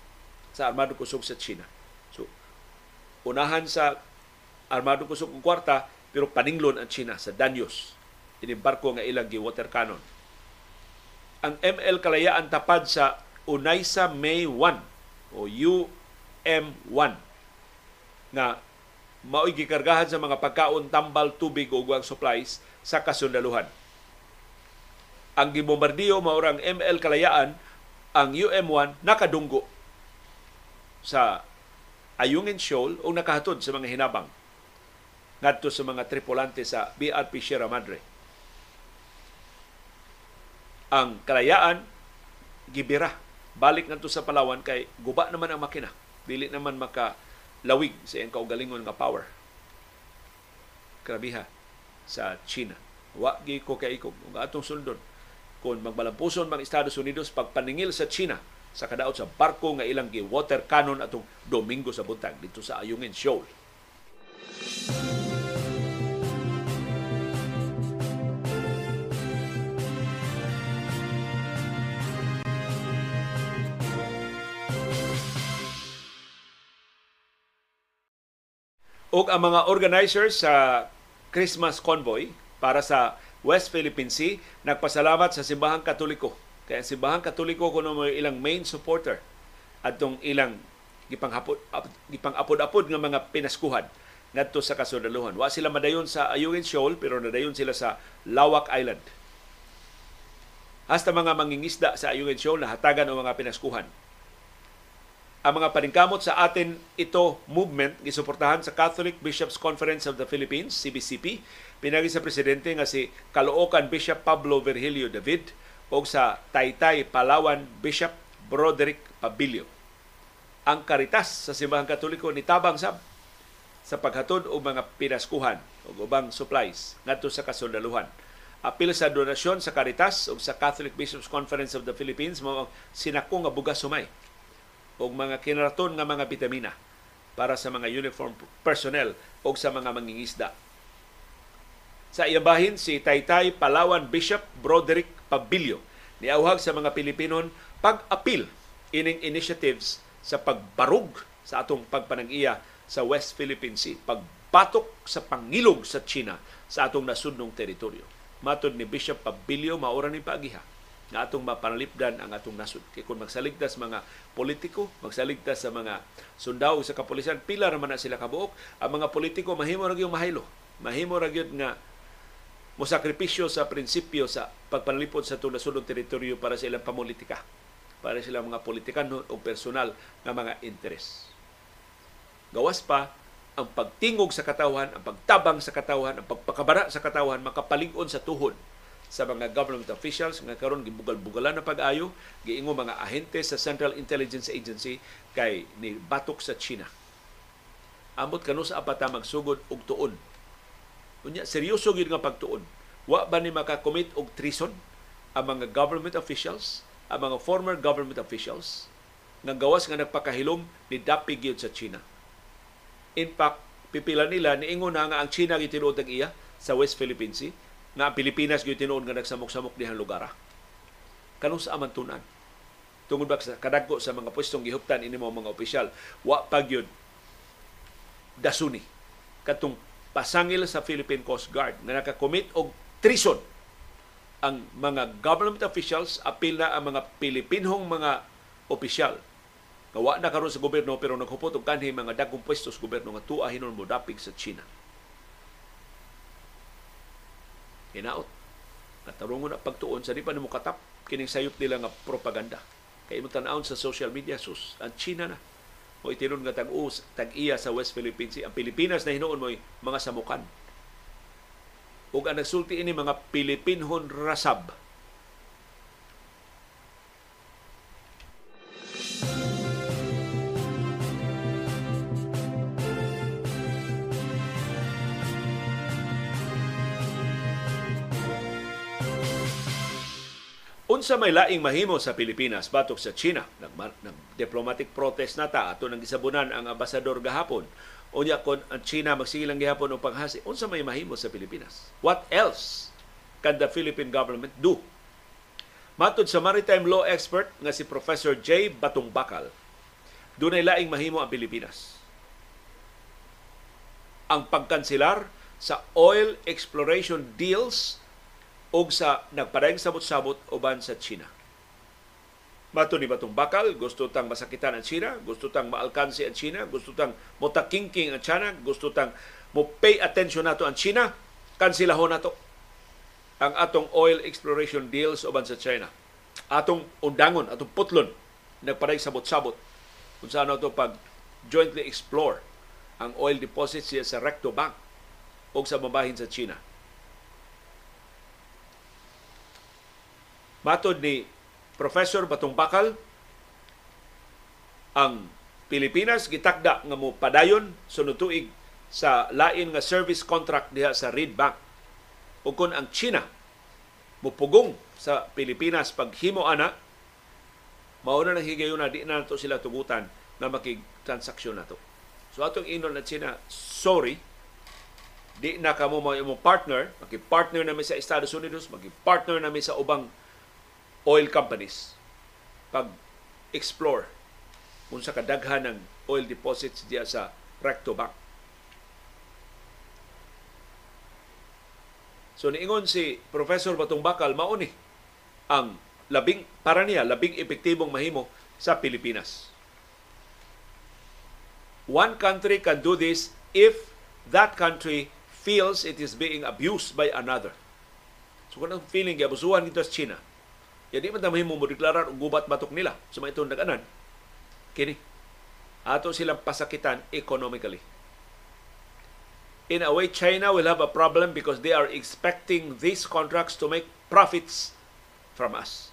sa Armado Kusog sa China. So, unahan sa Armado Kusog ang kwarta, pero paninglon ang China sa Danyos. Ini barko nga ilang gi water cannon ang ML Kalayaan tapad sa Unaysa May 1 o UM1 nga mao'y gikargahan sa mga pagkaon, tambal, tubig uwang supplies sa kasundaluhan. Ang gibombardiyo maurang ML Kalayaan, ang UM1 nakadunggo sa Ayungin Shoal o nakahatod sa mga hinabang ngadto sa mga tripulante sa BRP Sierra Madre. Ang kalayaan gibira balik ngadto sa Palawan kay guba naman ang makina. Dili naman maka lawig sa iyang kaugalingon nga power. Krabiha sa China. Wa gi ko kay ikog. Ang atong suldon kung magbalampuson mga Estados Unidos pagpaningil sa China sa kadaot sa barko nga ilang gi water cannon atong Domingo sa buntag dito sa Ayungin Shoal. ug ang mga organizers sa Christmas Convoy para sa West Philippine Sea nagpasalamat sa Simbahang Katoliko. Kaya ang Simbahang Katoliko kuno mo ilang main supporter adtong ilang gipanghapod gipang-apod-apod nga mga pinaskuhan ngadto sa kasudaluhan. Wa sila madayon sa Ayungin Shoal pero nadayon sila sa Lawak Island. Hasta mga mangingisda sa Ayungin Shoal nahatagan ang mga pinaskuhan ang mga paningkamot sa atin ito movement gisuportahan sa Catholic Bishops Conference of the Philippines CBCP pinagi sa presidente nga si Caloocan Bishop Pablo Virgilio David o sa Taytay Palawan Bishop Broderick Pabilio. Ang karitas sa simbahang katoliko ni tabang sab sa paghatod og mga pinaskuhan o ubang supplies ngadto sa kasundaluhan. Apil sa donasyon sa Caritas o sa Catholic Bishops Conference of the Philippines mo sinako nga bugas sumay o mga kinaraton nga mga bitamina para sa mga uniform personnel o sa mga mangingisda. Sa iyabahin si Taytay Palawan Bishop Broderick Pabilio niauhag sa mga Pilipinon pag-apil ining initiatives sa pagbarug sa atong pagpanag-iya sa West Philippine Sea, pagbatok sa pangilog sa China sa atong nasudnong teritoryo. Matod ni Bishop Pabilio maura ni paagiha nga atong mapanalipdan ang atong nasod. Kay kung magsaligtas mga politiko, magsaligtas sa mga sundao sa kapulisan, pila naman na sila kabuok. Ang mga politiko mahimo ra mahilo. Mahimo ra nga mo sakripisyo sa prinsipyo sa pagpanalipod sa itong nasudong teritoryo para sa ilang pamulitika para sila mga politikano o personal nga mga interes. Gawas pa ang pagtingog sa katawhan, ang pagtabang sa katawhan, ang pagpakabara sa katawhan, makapalig-on sa tuhod sa mga government officials nga karon gibugal-bugalan na pag-ayo giingo mga ahente sa Central Intelligence Agency kay ni batok sa China. Amot kanu sa apata magsugod og tuon. Unya seryoso gyud nga pagtuon. Wa ba ni makakommit og treason ang mga government officials, ang mga former government officials nga gawas nga nagpakahilom ni dapig gyud sa China. In fact, pipila nila niingon na nga ang China gitinuod iya sa West Philippine Sea nga ang Pilipinas gyud tinuod nga nagsamok-samok dihang lugar. Kanus sa amantunan. Tungod ba sa kadagko sa mga pwestong gihuptan ini mga opisyal, wa pa gyud dasuni katong pasangil sa Philippine Coast Guard nga nakakommit og treason ang mga government officials apil na ang mga Pilipinhong mga opisyal nga wa na karon sa gobyerno pero naghupot og kanhi mga dagkong pwesto sa gobyerno nga tuahinon mo dapig sa China. Hinaot. Natarungon na pagtuon sa di pa nimo katap kining sayop nila nga propaganda. Kay mo tan sa social media sus ang China na o itinon nga tag-us tag-iya sa West Philippines ang Pilipinas na hinuon mo mga samukan. Ug ang nagsulti ini mga Pilipinhon rasab Unsa may laing mahimo sa Pilipinas batok sa China? Nag, nag diplomatic protest nata ato nang gisabunan ang ambasador gahapon. Unya kon ang China magsigilang gihapon og paghasi. Unsa may mahimo sa Pilipinas? What else can the Philippine government do? Matod sa maritime law expert nga si Professor J. Batungbakal, dunay laing mahimo ang Pilipinas. Ang pagkansilar sa oil exploration deals og sa nagpadayong sabot-sabot uban sa China. Mato ni Batong Bakal, gusto tang masakitan ang China, gusto tang maalkansi ang China, gusto tang motakingking ang China, gusto tang mo pay attention nato ang China, kansilahon nato ang atong oil exploration deals uban sa China. Atong undangon, atong putlon, nagpaday sabot-sabot kung saan nato pag jointly explore ang oil deposits siya sa Recto Bank o sa mabahin sa China Matod ni Professor Batong Bakal, ang Pilipinas gitakda nga mo padayon sunod tuig sa lain nga service contract diha sa Reed Bank. O ang China mupugong sa Pilipinas paghimo ana, mauna nang higayon na di na nato sila tugutan na makig-transaksyon nato. So atong inon na China, sorry, di na kamo mo partner, maki-partner nami sa Estados Unidos, maki-partner nami sa ubang oil companies pag explore kung sa kadaghan ng oil deposits diya sa Recto Bank. So niingon si Professor Batong Bakal mauni ang labing para niya labing epektibong mahimo sa Pilipinas. One country can do this if that country feels it is being abused by another. So kung ang feeling abusuhan dito sa China, Ya di man ta mahimo mo deklarar og gubat batok nila sa mga itong nag-anan. Kini ato silang pasakitan economically. In a way, China will have a problem because they are expecting these contracts to make profits from us.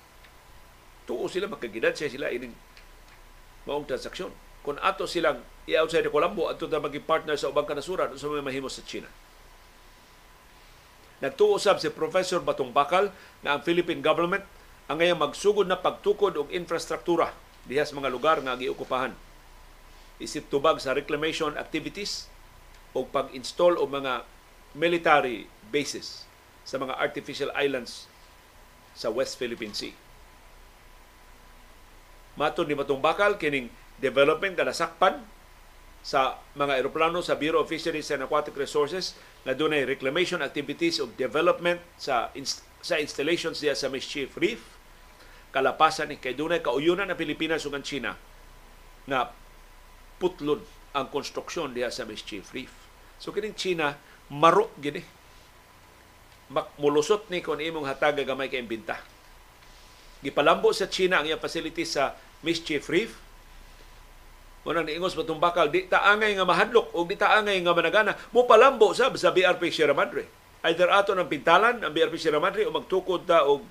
Tuo sila magkagidad siya sila ining maong transaksyon. Kung ato silang i-outside the Colombo, ato na maging partner sa ubang kanasuran sa may mahimo sa China. Nagtuusab si Professor Batong Bakal na ang Philippine government ang ngayong magsugod na pagtukod og infrastruktura diha sa mga lugar nga giokupahan. Isip tubag sa reclamation activities o pag-install og mga military bases sa mga artificial islands sa West Philippine Sea. Matod ni Matong Bakal, kining development ka nasakpan sa mga eroplano sa Bureau of Fisheries and Aquatic Resources na dunay reclamation activities o development sa sa installations diya sa Mischief Reef kalapasan ni kay dunay kauyunan na Pilipinas ug ang China na putlon ang konstruksyon diha sa Mischief Reef. So kining China maro gini. Makmulusot ni kon imong hataga gamay kay imbenta. Gipalambo sa China ang iyang facility sa Mischief Reef. Unang niingos ba bakal, di taangay nga mahadlok o di taangay nga managana, mo palambo sa sa BRP Sierra Madre. Either ato ng pintalan ang BRP Sierra Madre o magtukod ta og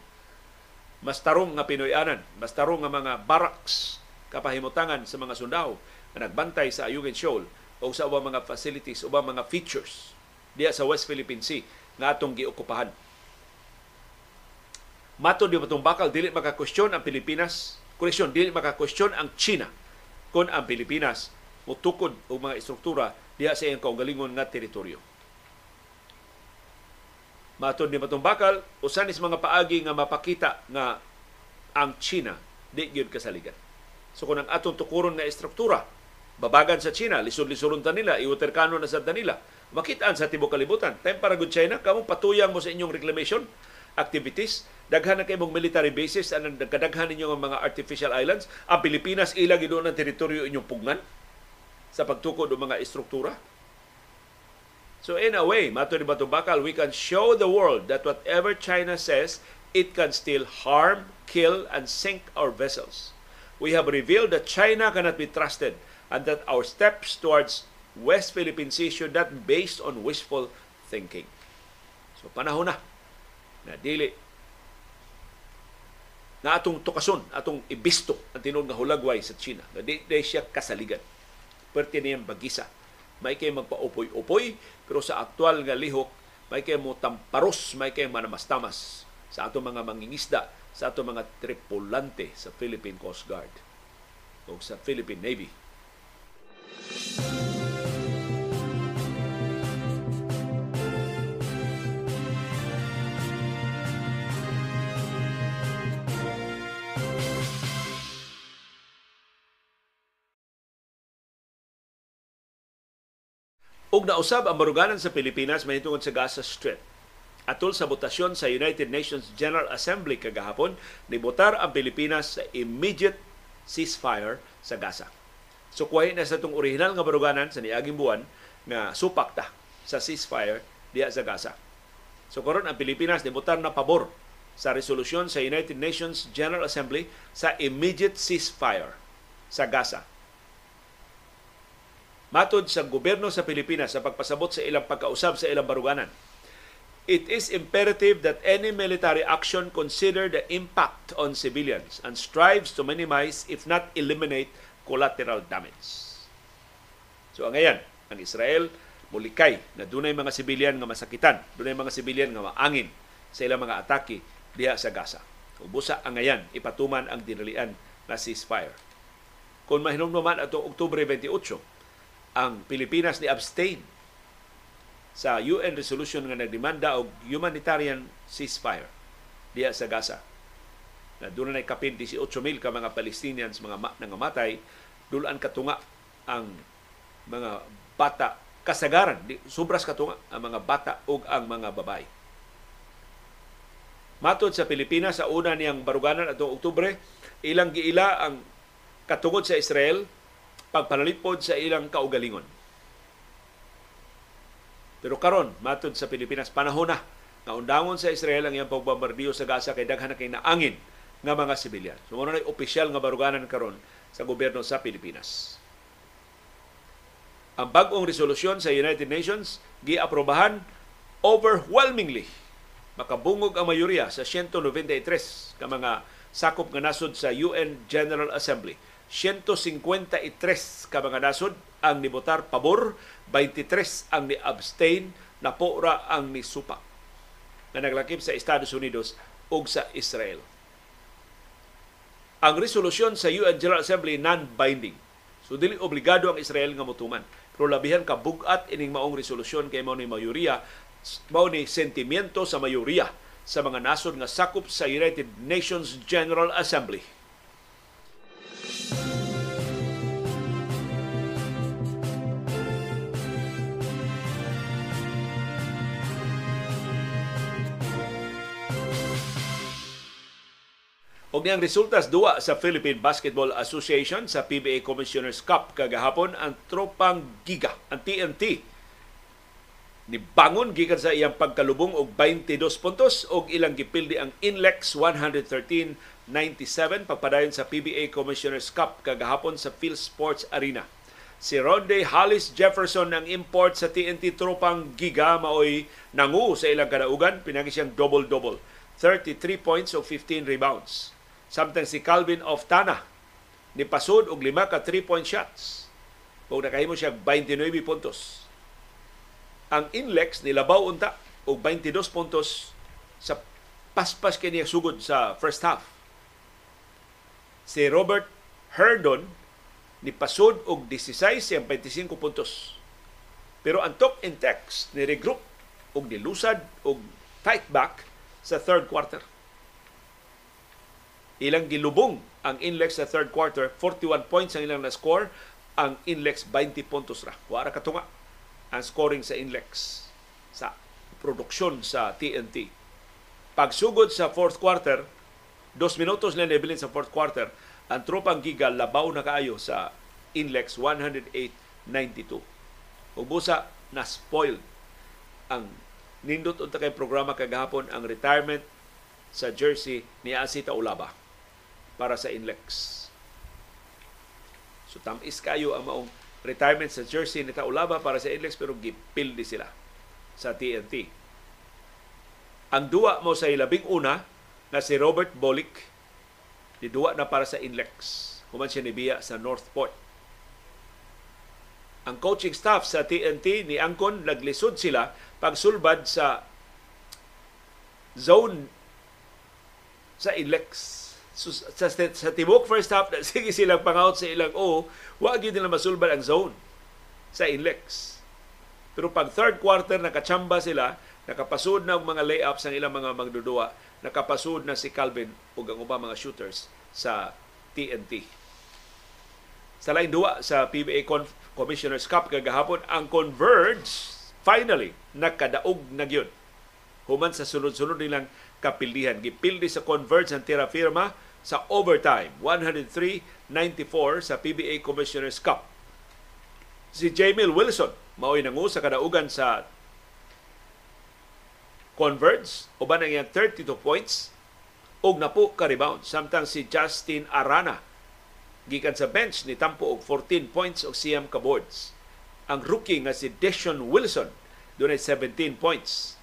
mas tarong nga Pinoyanan, mas tarong nga mga barracks kapahimutangan sa mga sundao na nagbantay sa Ayungin Shoal o sa ubang mga facilities, ubang mga features diya sa West Philippine Sea nga atong giokupahan. Mato di matong bakal dili maka-question ang Pilipinas, koreksyon dili maka-question ang China kung ang Pilipinas mutukod og mga istruktura diya sa iyang kaugalingon nga teritoryo. Matod ni matong bakal, usan is mga paagi nga mapakita nga ang China di gyud kasaligan. So kung ang atong tukuron nga istruktura, babagan sa China, lisod-lisoron ta nila, iuterkano na sa nila, makitaan sa tibok kalibutan. Time para good China, kamong patuyang mo sa inyong reclamation activities, daghan na kay military bases, ang nagkadaghan ninyo ng mga artificial islands, ang Pilipinas ilang doon ang teritoryo inyong pugnan sa pagtukod ng mga istruktura. So in a way, mato ni Batubakal, we can show the world that whatever China says, it can still harm, kill, and sink our vessels. We have revealed that China cannot be trusted and that our steps towards West Philippine Sea should not be based on wishful thinking. So panahon na na dili na atong tukason, atong ibisto ang tinud nga hulagway sa China. Na di, di siya kasaligan. Pwerte niyang bagisa may kay magpa-upoy-upoy, pero sa aktual nga lihok, may kay mo tamparos, may kay manamastamas sa ato mga mangingisda, sa ato mga tripulante sa Philippine Coast Guard o sa Philippine Navy. Ug nausab ang baruganan sa Pilipinas mahitungod sa Gaza Strip. Atol sa botasyon sa United Nations General Assembly kagahapon, nibotar ang Pilipinas sa immediate ceasefire sa Gaza. So kuhay na sa itong original nga baruganan sa niaging buwan nga supak ta sa ceasefire diya sa Gaza. So karon ang Pilipinas nibotar na pabor sa resolusyon sa United Nations General Assembly sa immediate ceasefire sa Gaza Matod sa gobyerno sa Pilipinas sa pagpasabot sa ilang pagkausab sa ilang baruganan, it is imperative that any military action consider the impact on civilians and strives to minimize, if not eliminate, collateral damage. So ang ngayon, ang Israel mulikay na dunay mga sibilyan nga masakitan, dunay mga sibilyan nga maangin sa ilang mga atake diha sa Gaza. Ubusa ang ngayon, ipatuman ang dinalian na ceasefire. Kung mahinumduman ato Oktubre 28, ang Pilipinas ni abstain sa UN resolution nga nagdemanda og humanitarian ceasefire diya sa Gaza. Na doon na kapin 18,000 ka mga Palestinians mga ma- nangamatay, dulan katunga ang mga bata kasagaran, sobras katunga ang mga bata ug ang mga babae. Matod sa Pilipinas sa una niyang baruganan atong Oktubre, ilang giila ang katungod sa Israel pagpanalipod sa ilang kaugalingon. Pero karon matud sa Pilipinas panahon na undangon sa Israel ang iyang pagbombardiyo sa Gaza kay daghan na kay naangin nga mga sibilyan. So mo na opisyal nga baruganan karon sa gobyerno sa Pilipinas. Ang bagong resolusyon sa United Nations giaprobahan overwhelmingly makabungog ang mayoriya sa 193 ka mga sakop nga nasod sa UN General Assembly 153 ka mga nasod ang nibotar pabor, 23 ang ni-abstain, napora ang ni supak na naglakip sa Estados Unidos ug sa Israel. Ang resolusyon sa UN General Assembly non-binding. So dili obligado ang Israel nga motuman. Pero labihan ka bugat ining maong resolusyon kay mao ni mayoriya, mao ni sentimiento sa mayoriya sa mga nasod nga sakop sa United Nations General Assembly. Og niyang resultas duwa sa Philippine Basketball Association sa PBA Commissioners Cup kagahapon ang tropang Giga, ang TNT ni bangon gikan sa iyang pagkalubong og 22 puntos og ilang gipildi ang Inlex 113-97 pagpadayon sa PBA Commissioners Cup kagahapon sa Phil Sports Arena. Si Ronde Hollis Jefferson ang import sa TNT tropang Giga maoy nangu sa ilang kadaugan pinagi siyang double-double. 33 points o 15 rebounds. Samtang si Calvin Oftana ni pasod og lima ka 3-point shots. Kung nakahimo siya 29 puntos. Ang Inlex nilabaw unta og 22 puntos sa paspas kini sugod sa first half. Si Robert Herdon ni pasod og 16 siyang 25 puntos. Pero ang talk in text ni regroup og nilusad og tight back sa third quarter. Ilang gilubong ang Inlex sa third quarter, 41 points ang ilang na-score, ang Inlex 20 puntos ra. Wara katunga ang scoring sa Inlex sa produksyon sa TNT. Pagsugod sa fourth quarter, dos minutos lang nabilin sa fourth quarter, ang tropang Giga labaw na kaayo sa Inlex 108.92. Ug busa na spoiled ang nindot unta kay programa kagahapon ang retirement sa jersey ni Asita Ulaba para sa Inlex. So tamis kayo ang maong retirement sa jersey ni Taulaba para sa Inlex pero gipildi sila sa TNT. Ang duwa mo sa ilabing una na si Robert Bolick Niduwa na para sa Inlex. Human siya nibiya sa Northport. Ang coaching staff sa TNT ni Angkon naglisod sila pagsulbad sa zone sa Inlex. So, sa, sa tibok first half, sige silang pangout sa ilang O, wag yun nila masulbad ang zone sa Inlex. Pero pag third quarter, nakachamba sila, nakapasud na ang mga layups ang ilang mga magdudua nakapasud na si Calvin ug ang ubang mga shooters sa TNT. Sa lain duwa sa PBA Conf- Commissioner's Cup kagahapon ang Converge finally nakadaog na gyud. Human sa sunod-sunod nilang kapildihan. Gipildi sa Converge ang tira firma sa overtime 103-94 sa PBA Commissioner's Cup. Si Jamil Wilson mao'y nangu sa kadaugan sa converts uban ang iyang 32 points og napo ka rebound. Samtang si Justin Arana gikan sa bench ni tampo og 14 points og siyam ka boards. Ang rookie nga si Deshaun Wilson dunay 17 points.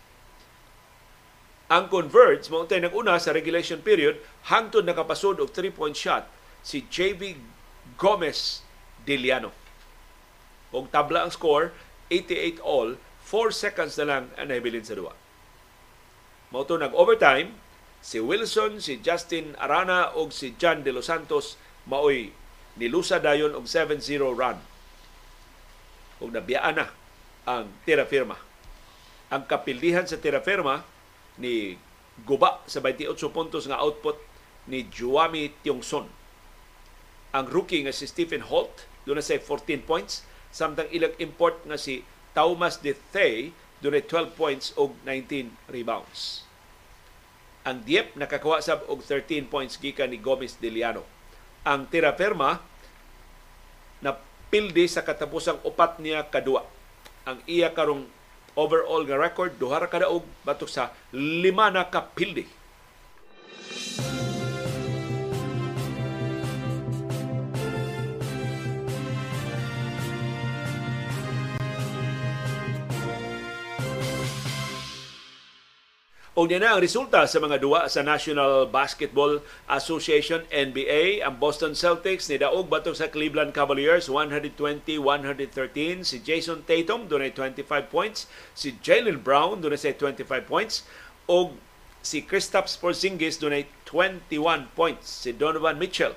Ang converts mo untay nag-una sa regulation period hangtod nakapasod og 3-point shot si JV Gomez Diliano og tabla ang score 88 all 4 seconds na lang ang nabilin sa duwa Mauto nag-overtime, si Wilson, si Justin Arana o si John De Los Santos maoy nilusa dayon og 7-0 run. Ug nabiyaan na ang tira firma. Ang kapildihan sa tira firma ni guba sa 28 puntos nga output ni Juami Tiongson. Ang rookie nga si Stephen Holt doon na say 14 points samtang ilang import nga si Thomas De Thay dunay 12 points og 19 rebounds. Ang Dieppe nakakuha sab og 13 points gikan ni Gomez Diliano. Ang Tira Ferma na pildi sa katapusang upat niya kadua. Ang iya karong overall nga record duha ra kadaog batok sa lima na kapildi. pildi O niya na ang resulta sa mga duwa sa National Basketball Association NBA. Ang Boston Celtics ni daog batok sa Cleveland Cavaliers 120-113. Si Jason Tatum dunay 25 points. Si Jalen Brown dunay 25 points. O si Kristaps Porzingis dunay 21 points. Si Donovan Mitchell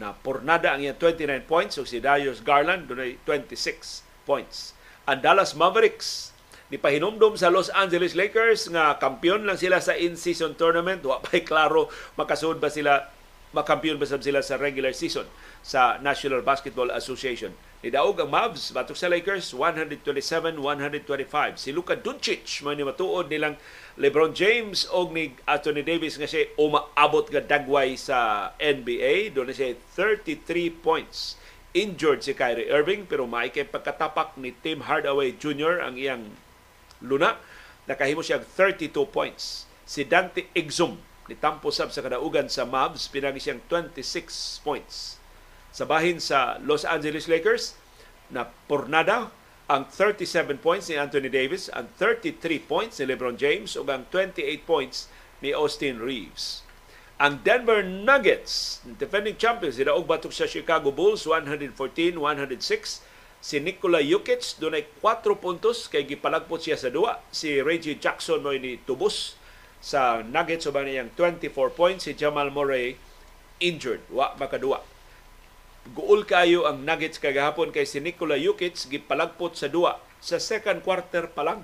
na pornada ang iyang 29 points. O si Darius Garland dunay 26 points. Ang Dallas Mavericks Nipahinomdom sa Los Angeles Lakers nga kampiyon lang sila sa in-season tournament. Wa pa'y klaro makasud ba sila makampiyon ba sila sa regular season sa National Basketball Association. Nidaog ang Mavs batok sa Lakers 127-125. Si Luka Doncic man ni matuod nilang LeBron James og ni Anthony Davis nga siya umaabot nga dagway sa NBA. Doon na siya 33 points. Injured si Kyrie Irving pero maikay pagkatapak ni Tim Hardaway Jr. ang iyang luna. Nakahimo siya 32 points. Si Dante Exum ni Tampo Sab sa kadaugan sa Mavs pinagi siyang 26 points. Sa bahin sa Los Angeles Lakers, na pornada ang 37 points ni Anthony Davis, ang 33 points ni LeBron James ug ang 28 points ni Austin Reeves. Ang Denver Nuggets, defending champions, sila og batok sa Chicago Bulls 114-106. Si Nikola Jokic dunay 4 puntos kay gipalagpot siya sa duwa. Si Reggie Jackson mo ni tubos sa Nuggets uban niyang 24 points. Si Jamal Murray injured, wa makaduwa. Guol kayo ang Nuggets kagahapon kay si Nikola Jokic gipalagpot sa duwa sa second quarter pa lang.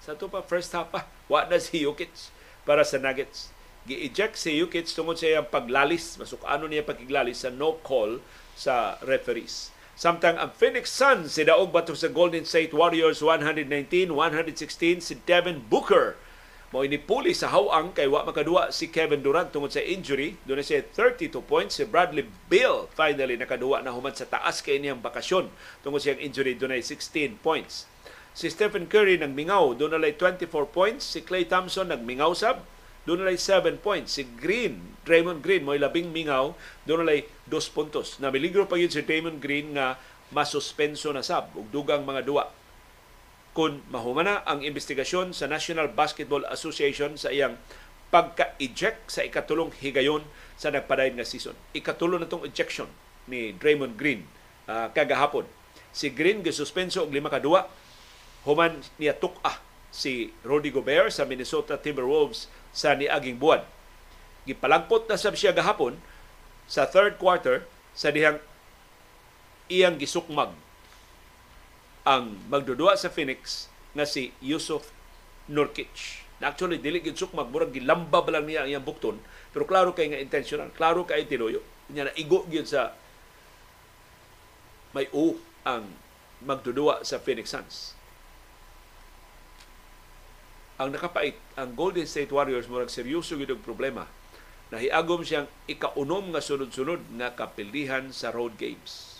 Sa to pa first half pa, wa na si Jokic para sa Nuggets gi-eject si Jokic tungod sa iyang paglalis, masukano niya pagiglalis sa no call sa referees. Samtang ang Phoenix Suns si daog batok sa Golden State Warriors 119-116 si Devin Booker mo inipuli sa hawang kay wa makadua si Kevin Durant tungod sa injury. Doon siya 32 points. Si Bradley Beal finally nakadua na human sa taas kay niyang bakasyon tungod sa injury. Doon 16 points. Si Stephen Curry nagmingaw. Doon 24 points. Si Clay Thompson nagmingaw sab doon nalay 7 points. Si Green, Draymond Green, mo labing mingaw, doon nalay 2 puntos. Namiligro pa yun si Draymond Green nga masuspenso na sab ug dugang mga duwa kung mahumana ang investigasyon sa National Basketball Association sa iyang pagka-eject sa ikatulong higayon sa nagpadayon nga season. Ikatulo na itong ejection ni Draymond Green uh, kagahapon. Si Green gisuspenso og lima ka duwa human niya tuk-ah si Rudy Gobert sa Minnesota Timberwolves sa niaging buwan. Gipalagpot na sab siya gahapon sa third quarter sa dihang iyang gisukmag ang magdudua sa Phoenix nga si Yusuf Nurkic. Na actually, dili gid sukmag, murag gilamba ba lang niya ang iyang bukton, pero klaro kay nga intentional, klaro kay tinuyo. Nya na igo gyud sa may u ang magdudua sa Phoenix Suns ang nakapait ang Golden State Warriors murag seryoso gid problema na hiagom siyang ikaunom nga sunod-sunod nga kapildihan sa road games.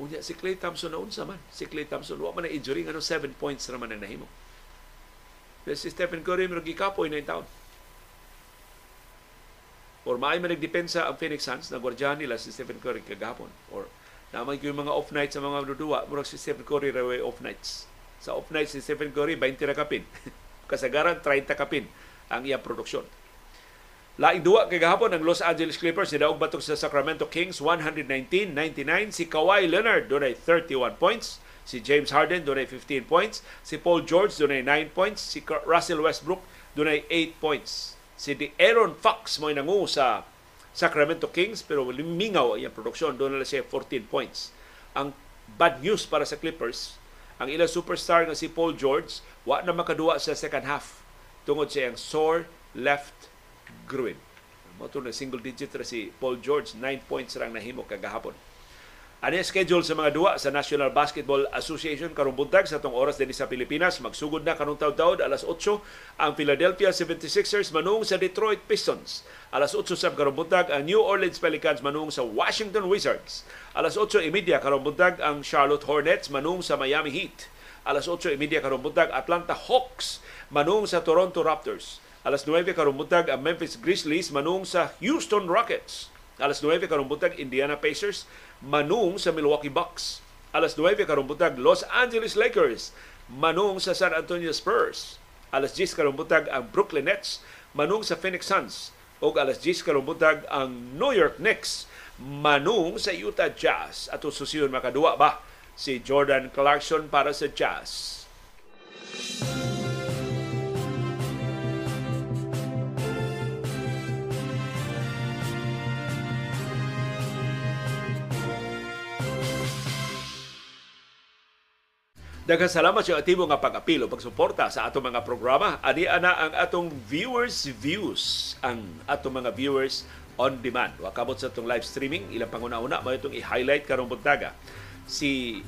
Unya si Clay Thompson na unsa man. Si Clay Thompson wa man na injury ngano 7 points naman ang nahimo. Pero si Stephen Curry murag gikapoy na taon. Or maay man nagdepensa ang Phoenix Suns na gwardiyahan nila si Stephen Curry kagahapon. Or naman yung mga off nights sa mga duduwa, murag si Stephen Curry raway off nights sa off night si Stephen Curry, 20 na kapin. Kasagaran, 30 kapin ang iyang produksyon. Laing duwa kay gahapon ang Los Angeles Clippers nidaog batok sa Sacramento Kings 119-99 si Kawhi Leonard dunay 31 points. Si James Harden dunay 15 points. Si Paul George dunay 9 points. Si Russell Westbrook dunay 8 points. Si Aaron Fox mo nangu sa Sacramento Kings pero limingaw ang iyang produksyon. Na siya 14 points. Ang bad news para sa Clippers ang ilang superstar nga si Paul George wa na makaduwa sa second half tungod sa iyang sore left groin. Mo na single digit ra si Paul George, 9 points rang nahimo kagahapon. Yung schedule sa mga duwa sa National Basketball Association karong buntag sa tong oras din sa Pilipinas. Magsugod na karong taw-taw alas 8 ang Philadelphia 76ers manung sa Detroit Pistons. Alas 8 sa karong buntag ang New Orleans Pelicans manung sa Washington Wizards. Alas 8.30 karong buntag ang Charlotte Hornets manung sa Miami Heat. Alas 8.30 karong buntag Atlanta Hawks manung sa Toronto Raptors. Alas 9 karong buntag ang Memphis Grizzlies manung sa Houston Rockets. Alas 9 karong buntag Indiana Pacers manung sa Milwaukee Bucks. Alas 9 karong butag Los Angeles Lakers manung sa San Antonio Spurs. Alas 10 karong butag ang Brooklyn Nets manung sa Phoenix Suns. O alas 10 karong butag ang New York Knicks manung sa Utah Jazz. Ato susiyon makaduwa ba si Jordan Clarkson para sa Jazz. Daghang salamat sa atibo nga pag-apilo, pagsuporta sa atong mga programa. Ani ana ang atong viewers views, ang atong mga viewers on demand. Wa kabot sa atong live streaming, ilang panguna-una mo itong i-highlight karong buntaga. Si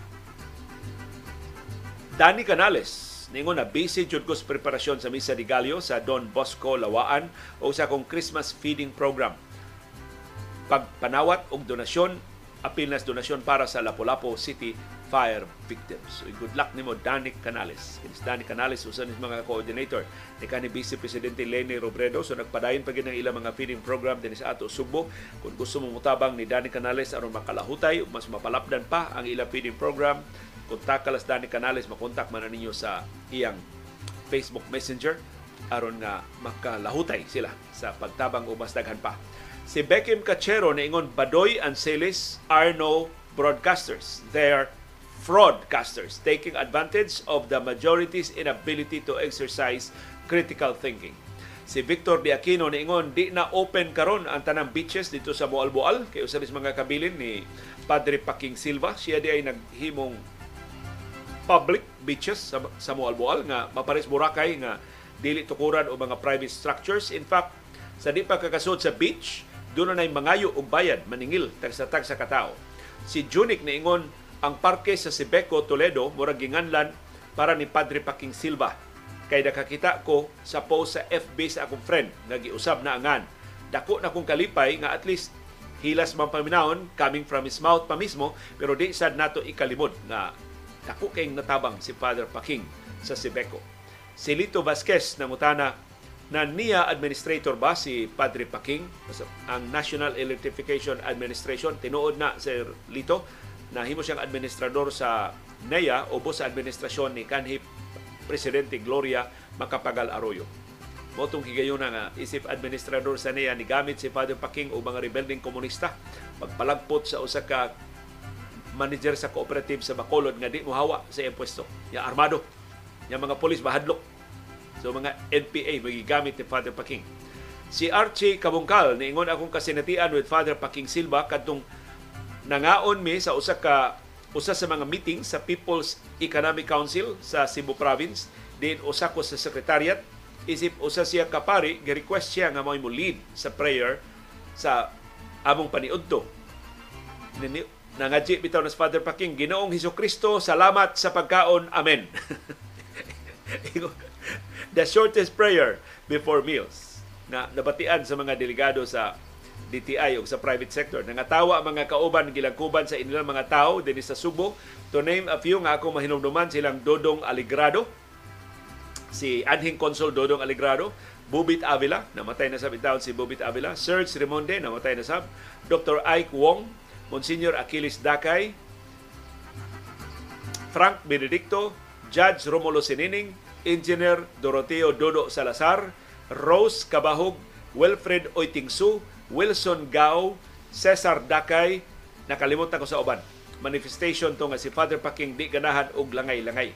Danny Canales, ningon na busy jud ko sa preparasyon sa Misa de Gallo sa Don Bosco Lawaan o sa akong Christmas feeding program. Pagpanawat og donasyon apil nas donasyon para sa Lapu-Lapu City fire victims. So, good luck nimo Danny Canales. Kinis Danny Canales usa ni mga coordinator ni kanhi Vice Presidente Lenny Robredo so nagpadayon pa ang ilang mga feeding program dinhi sa ato Subo. Kung gusto mo mutabang ni Danny Canales aron makalahutay mas mapalapdan pa ang ilang feeding program, kontak kalas Danny Canales makontak man ninyo sa iyang Facebook Messenger aron nga makalahutay sila sa pagtabang o mas daghan pa. Si Beckham Cachero ingon Badoy and Celis are no broadcasters. They are fraudcasters taking advantage of the majority's inability to exercise critical thinking. Si Victor De Aquino niingon di na open karon ang tanang beaches dito sa Boal-Boal kay usa mga kabilin ni Padre Paking Silva. Siya di ay naghimong public beaches sa, sa Boal-Boal nga mapares Boracay nga dili tukuran o mga private structures. In fact, sa di pa kakasod sa beach, doon na mangayo og bayad maningil tagsa-tag sa katao. Si Junik niingon ang parke sa Sibeco, Toledo murag ginganlan para ni Padre Paking Silva. Kay nakakita ko sa post sa FB sa akong friend nga giusab na angan. Dako na kong kalipay nga at least hilas man paminahon coming from his mouth pa mismo pero di sad nato ikalimod nga dako kay natabang si Father Paking sa Sibeco. Si Lito Vasquez nangutana na niya administrator ba si Padre Paking ang National Electrification Administration tinuod na Sir Lito na himo siyang administrador sa NEA o sa administrasyon ni kanhi Presidente Gloria Macapagal Arroyo. Motong higayon nga isip administrador sa NEA ni gamit si Father Paking o mga rebelding komunista pagpalagpot sa usa ka manager sa cooperative sa Bacolod nga di mo hawa sa iyang pwesto. Ya armado. Ya mga polis bahadlok So mga NPA magigamit ni Father Paking. Si Archie Kabungkal niingon akong kasinatian with Father Paking Silva kadtong nangaon mi sa usa ka usa sa mga meeting sa People's Economic Council sa Cebu Province. Din usa ko sa secretariat isip usa siya kapari gi-request siya nga mo lead sa prayer sa among paniudto. Nangadji bitaw na Father Paking Ginoong Hesus Kristo salamat sa pagkaon. Amen the shortest prayer before meals na nabatian sa mga delegado sa DTI o sa private sector. Nangatawa ang mga kauban gilangkuban sa inilang mga tao din sa Subo. To name a few nga ako mahinumduman silang Dodong Aligrado, si Anhing Consul Dodong Aligrado, Bubit Avila, namatay na sa bitaon si Bubit Avila, Serge Rimonde, namatay na sa Dr. Ike Wong, Monsignor Achilles Dakay, Frank Benedicto, Judge Romulo Sinining, Engineer Doroteo Dodo Salazar, Rose Kabahog, Wilfred Oitingsu, Wilson Gao, Cesar Dakay, nakalimutan ko sa uban. Manifestation to nga si Father Paking di ganahan og langay-langay.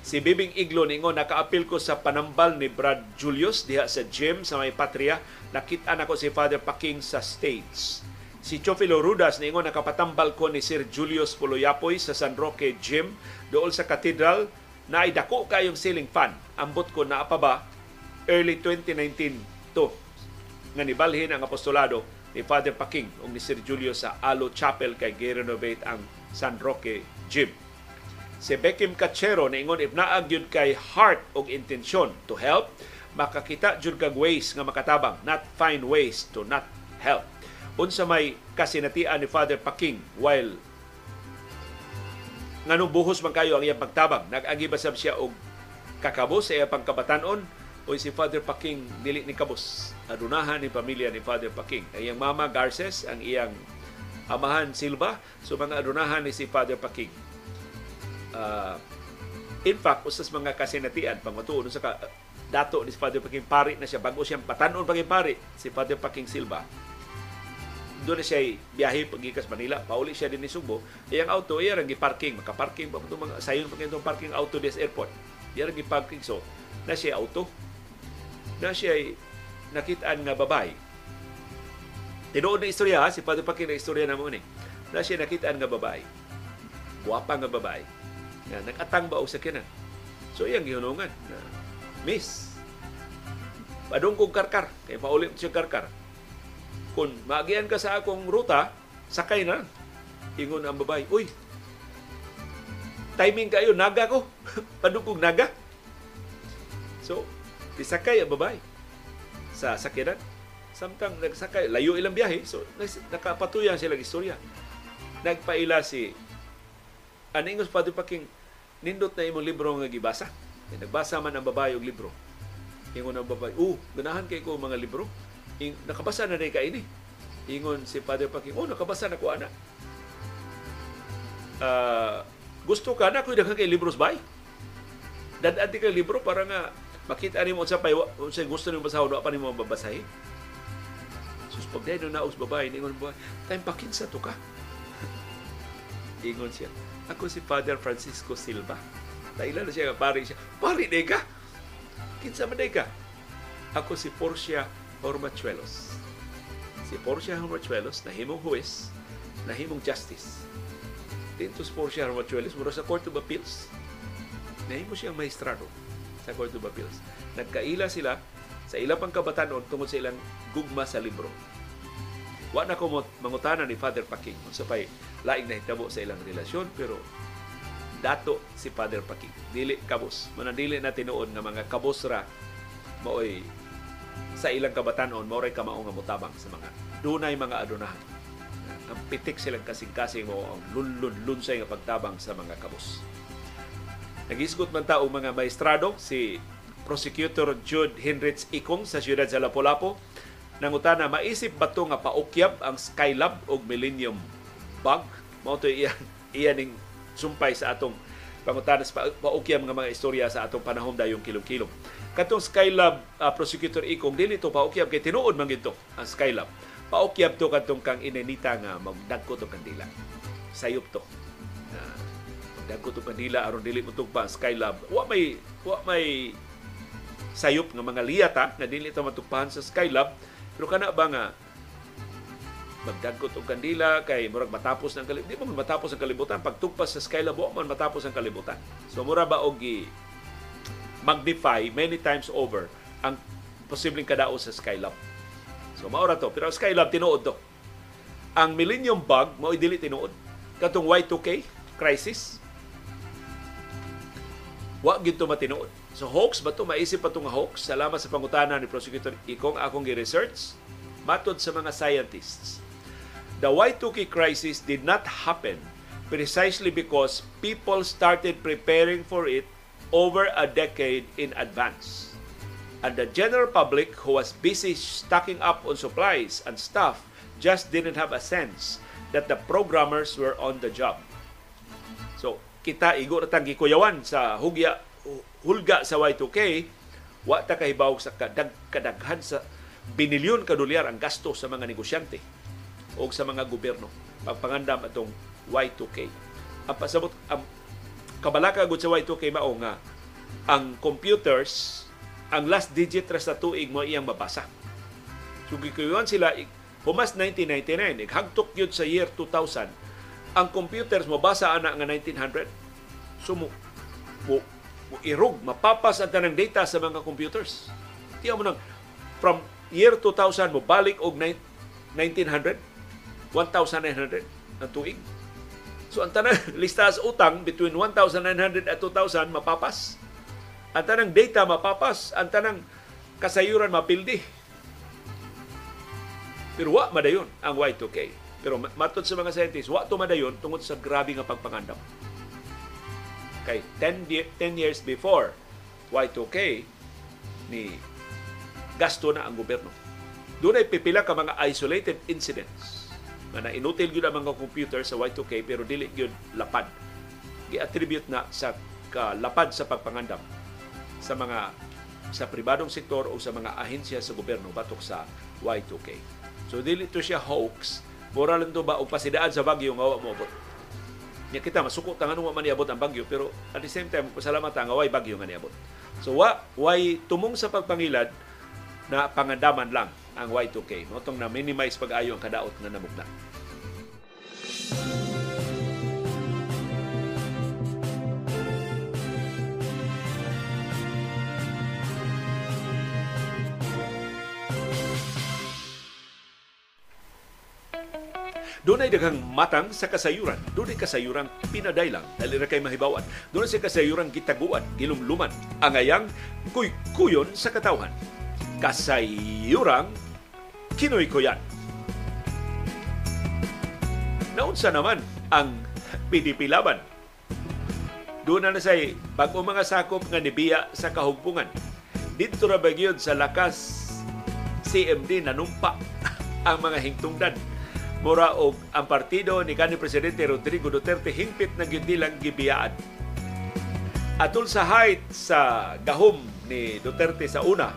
Si Bibing Iglo ningo nakaapil ko sa panambal ni Brad Julius diha sa gym sa may patria. Nakita nako si Father Paking sa stage. Si Chofilo Rudas ningo nakapatambal ko ni Sir Julius Puloyapoy sa San Roque Gym dool sa katedral na dako kayong ceiling fan. Ambot ko na pa ba early 2019 to nga nibalhin ang apostolado ni Father Paking o ni Sir Julio sa Alo Chapel kay gi-renovate ang San Roque Gym. Si Beckham Cachero ingon if naag yun kay heart og intensyon to help, makakita jud kag ways nga makatabang, not find ways to not help. Unsa may kasinatian ni Father Paking while nganong buhos man kayo ang iyang pagtabang. Nag-agi siya og kakabos sa iyang pangkabatanon o si Father Paking dili ni kabos. Adunahan ni pamilya ni Father Paking. Ang iyang mama Garces ang iyang amahan Silva. So mga adunahan ni si Father Paking. Uh, in fact usas mga kasinatian pangmatuon sa ka, dato ni si Father Paking pari na siya. Bago siyang patanon paging pari si Father Paking Silva doon siya biyahe pagikas Manila, pauli siya din ni Subo, iyang auto, iya rangi parking, makaparking mga sayon pa itong parking auto des airport. Iya rangi parking, so, na siya auto. Na siya nakitaan nga babay. Tinuod na istorya, ha? si Padre Paking na istorya na mo ni. Na siya nakitaan nga babay. Guwapa nga babay. Na nakatang ba o sa kinan. So, iyang gihunungan na, Miss, padong kong karkar, kay paulit siya karkar kung maagian ka sa akong ruta, sakay na. Ingon ang babae, Uy, timing kayo, naga ko. Padukog naga. So, isakay ang babae sa sakinan. Samtang nagsakay, layo ilang biyahe. So, nakapatuyan silang istorya. nagpaila si aningos Padre Paking nindot na imong libro nga gibasa. Nagbasa man ang babae og libro. Ingon ang babae, "Oh, ganahan kay ko mga libro. Ing, nakabasa na day ka ini." Ingon si Father Paking, "Oh, nakabasa na ko ana." Uh, gusto ka na kung daghang kay libros bay? Dadaan kay libro para nga makita nimo sa pay unsa gusto nimo basahon wa pa nimo babasahin. Sus pag dahil na naus babae, ingon ba, time pa kinsa to ka? ingon siya, ako si Father Francisco Silva. Dahilan na siya pari siya. Pari day ka? Kinsa man ka? Ako si Porcia Hormachuelos. Si Porcia Hormachuelos, nahimong huwes, nahimong justice. Dito si Porcia Hormachuelos, mura sa Court of Appeals. Nahimo siyang maestrado sa Court of Appeals. Nagkaila sila sa ilang pang kabatanon tungod sa ilang gugma sa libro. Wa na ko mangutana ni Father Paking sa pay laing nahitabo sa ilang relasyon pero dato si Father Paking. Dili kabos. Manadili na tinuod nga mga kabos ra maoy sa ilang kabatanon mao ray kamao nga mutabang sa mga dunay mga adunahan. Ang pitik silang kasing-kasing mo ang lunlun-lunsay nga pagtabang sa mga kabos. Nagisgot man ta mga maestrado si Prosecutor Jude Henrich Ikong sa siyudad sa Lapu-Lapu nangutana maisip ba to nga paukyab ang Skylab og Millennium Bug mao to iyan iyan ning sumpay sa atong pangutana sa paukyab nga mga istorya sa atong panahon dayong kilom-kilom katong Skylab uh, prosecutor Ikong dili to paukyab kay tinuod man gito ang Skylab. Paukyab to katong kang inenita nga magdagko to kandila. Sayop to. Uh, magdagko to kandila aron dili mo pa ang Skylab. Wa may wa may sayop nga mga liyata nga dili ta matukpahan sa Skylab. Pero kana ba nga magdagkot og kandila kay murag matapos ng kalibutan. Di mo matapos ang kalibutan. Pagtugpas sa Skylab, wa man matapos ang kalibutan. So mura ba og magnify many times over ang posibleng kadaos sa Skylab. So maura to. Pero Skylab tinuod to. Ang Millennium Bug mao dili tinuod. Katong Y2K crisis wa gyud to matinuod. So hoax ba to maisip pa to nga hoax? Salamat sa pangutana ni prosecutor Ikong akong gi-research matod sa mga scientists. The Y2K crisis did not happen precisely because people started preparing for it over a decade in advance. And the general public who was busy stocking up on supplies and stuff just didn't have a sense that the programmers were on the job. So, kita igo ratang gikuyawan sa hugya hulga sa Y2K wa ta kahibaw sa kadag kadaghan sa binilyon ka dolyar ang gasto sa mga negosyante o sa mga gobyerno pagpangandam atong Y2K. Ang pasabot ang kabalaka gud sa Y2K mao nga ang computers ang last digit ra sa tuig mo iyang mabasa. So sila humas 1999 ighagtok yun sa year 2000 ang computers mo basa ana nga 1900 so mo, mo, mo irog mapapas ang tanang data sa mga computers tiya mo nang from year 2000 mo balik og 1900 1900 ang tuig. So ang tanang lista sa utang between 1900 at 2000 mapapas. Ang tanang data mapapas. Ang tanang kasayuran mapildi. Pero wa madayon ang Y2K pero matod sa mga scientists, wa tumadayon tungod sa grabe nga pagpangandam. Kay 10, 10 years before Y2K, ni gasto na ang gobyerno. Doon ay pipila ka mga isolated incidents nga na-inutil yun ang mga computer sa Y2K pero dili yun lapad. Gi-attribute na sa kalapad sa pagpangandam sa mga sa pribadong sektor o sa mga ahensya sa gobyerno batok sa Y2K. So dili to siya hoax Mura lang ba og pasidaan sa bagyo nga wa mo abot. Nya kita masuko ta nganong man niabot ang bagyo pero at the same time pasalamat nga way bagyo nga niabot. So wa way tumong sa pagpangilad na pangandaman lang ang Y2K. Motong na minimize pag-ayo ang kadaot nga namugna. Doon ay daghang matang sa kasayuran. Doon ay kasayuran pinadaylang. Dali na kay mahibawan. Doon ay kasayuran gitaguan, gilumluman. Angayang kuy-kuyon sa katawhan. Kasayuran kinoy-kuyan. Naunsa naman ang PDP laban. Doon na na say bago mga sakop nga nibiya sa kahugpungan. Dito ra bagyod sa lakas CMD nanumpa ang mga hingtungdan. Mura og ang partido ni kanhi presidente Rodrigo Duterte hingpit na gyud nilang gibiyaan. Atol sa height sa gahom ni Duterte sa una,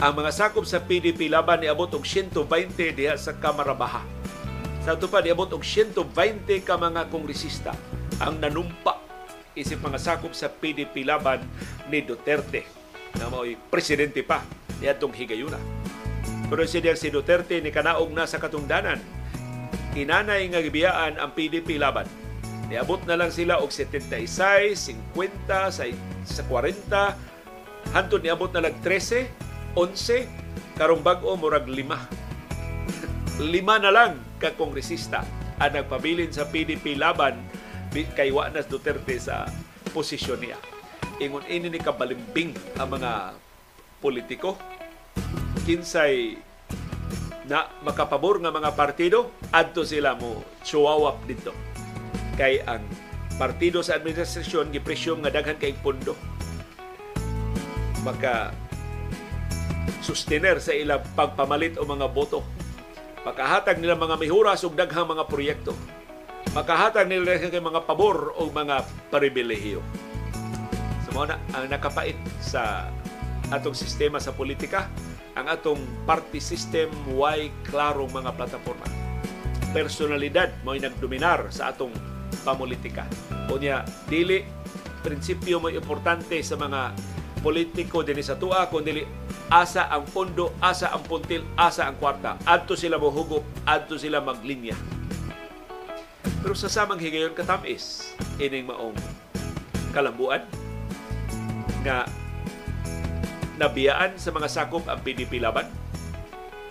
ang mga sakop sa PDP laban niabot og 120 diha sa Kamara Baha. Sa ito pa, niabot og 120 ka mga kongresista ang nanumpa isip mga sakop sa PDP laban ni Duterte na mao'y presidente pa niadtong higayuna. Pero siya si Duterte ni kanaog na sa katungdanan. Inanay nga gibiyaan ang PDP laban. Niabot na lang sila og 76, 50, sa, sa 40, hantod niabot na lang 13, 11, karong bag-o murag 5. lima na lang ka kongresista ang nagpabilin sa PDP laban kay Juanas Duterte sa posisyon niya. Ingon ini ni kabalimbing ang mga politiko kinsay na makapabor nga mga partido adto sila mo chuwawap dito kay ang partido sa administrasyon gipresyon nga daghan kay pondo maka sustener sa ilang pagpamalit o mga boto. Makahatag nila mga mihuras ug daghang mga proyekto. Makahatag nila kay mga pabor o mga pribilehiyo. So ang nakapait sa atong sistema sa politika ang atong party system way klaro mga plataforma. Personalidad mo nagdominar sa atong pamulitika. Unya dili prinsipyo mo importante sa mga politiko dinhi sa tuwa kundi asa ang pondo, asa ang puntil, asa ang kwarta. Adto sila mohugop, adto sila maglinya. Pero sa samang higayon katamis, ining maong kalambuan nga nabiyaan sa mga sakop ang PDP laban.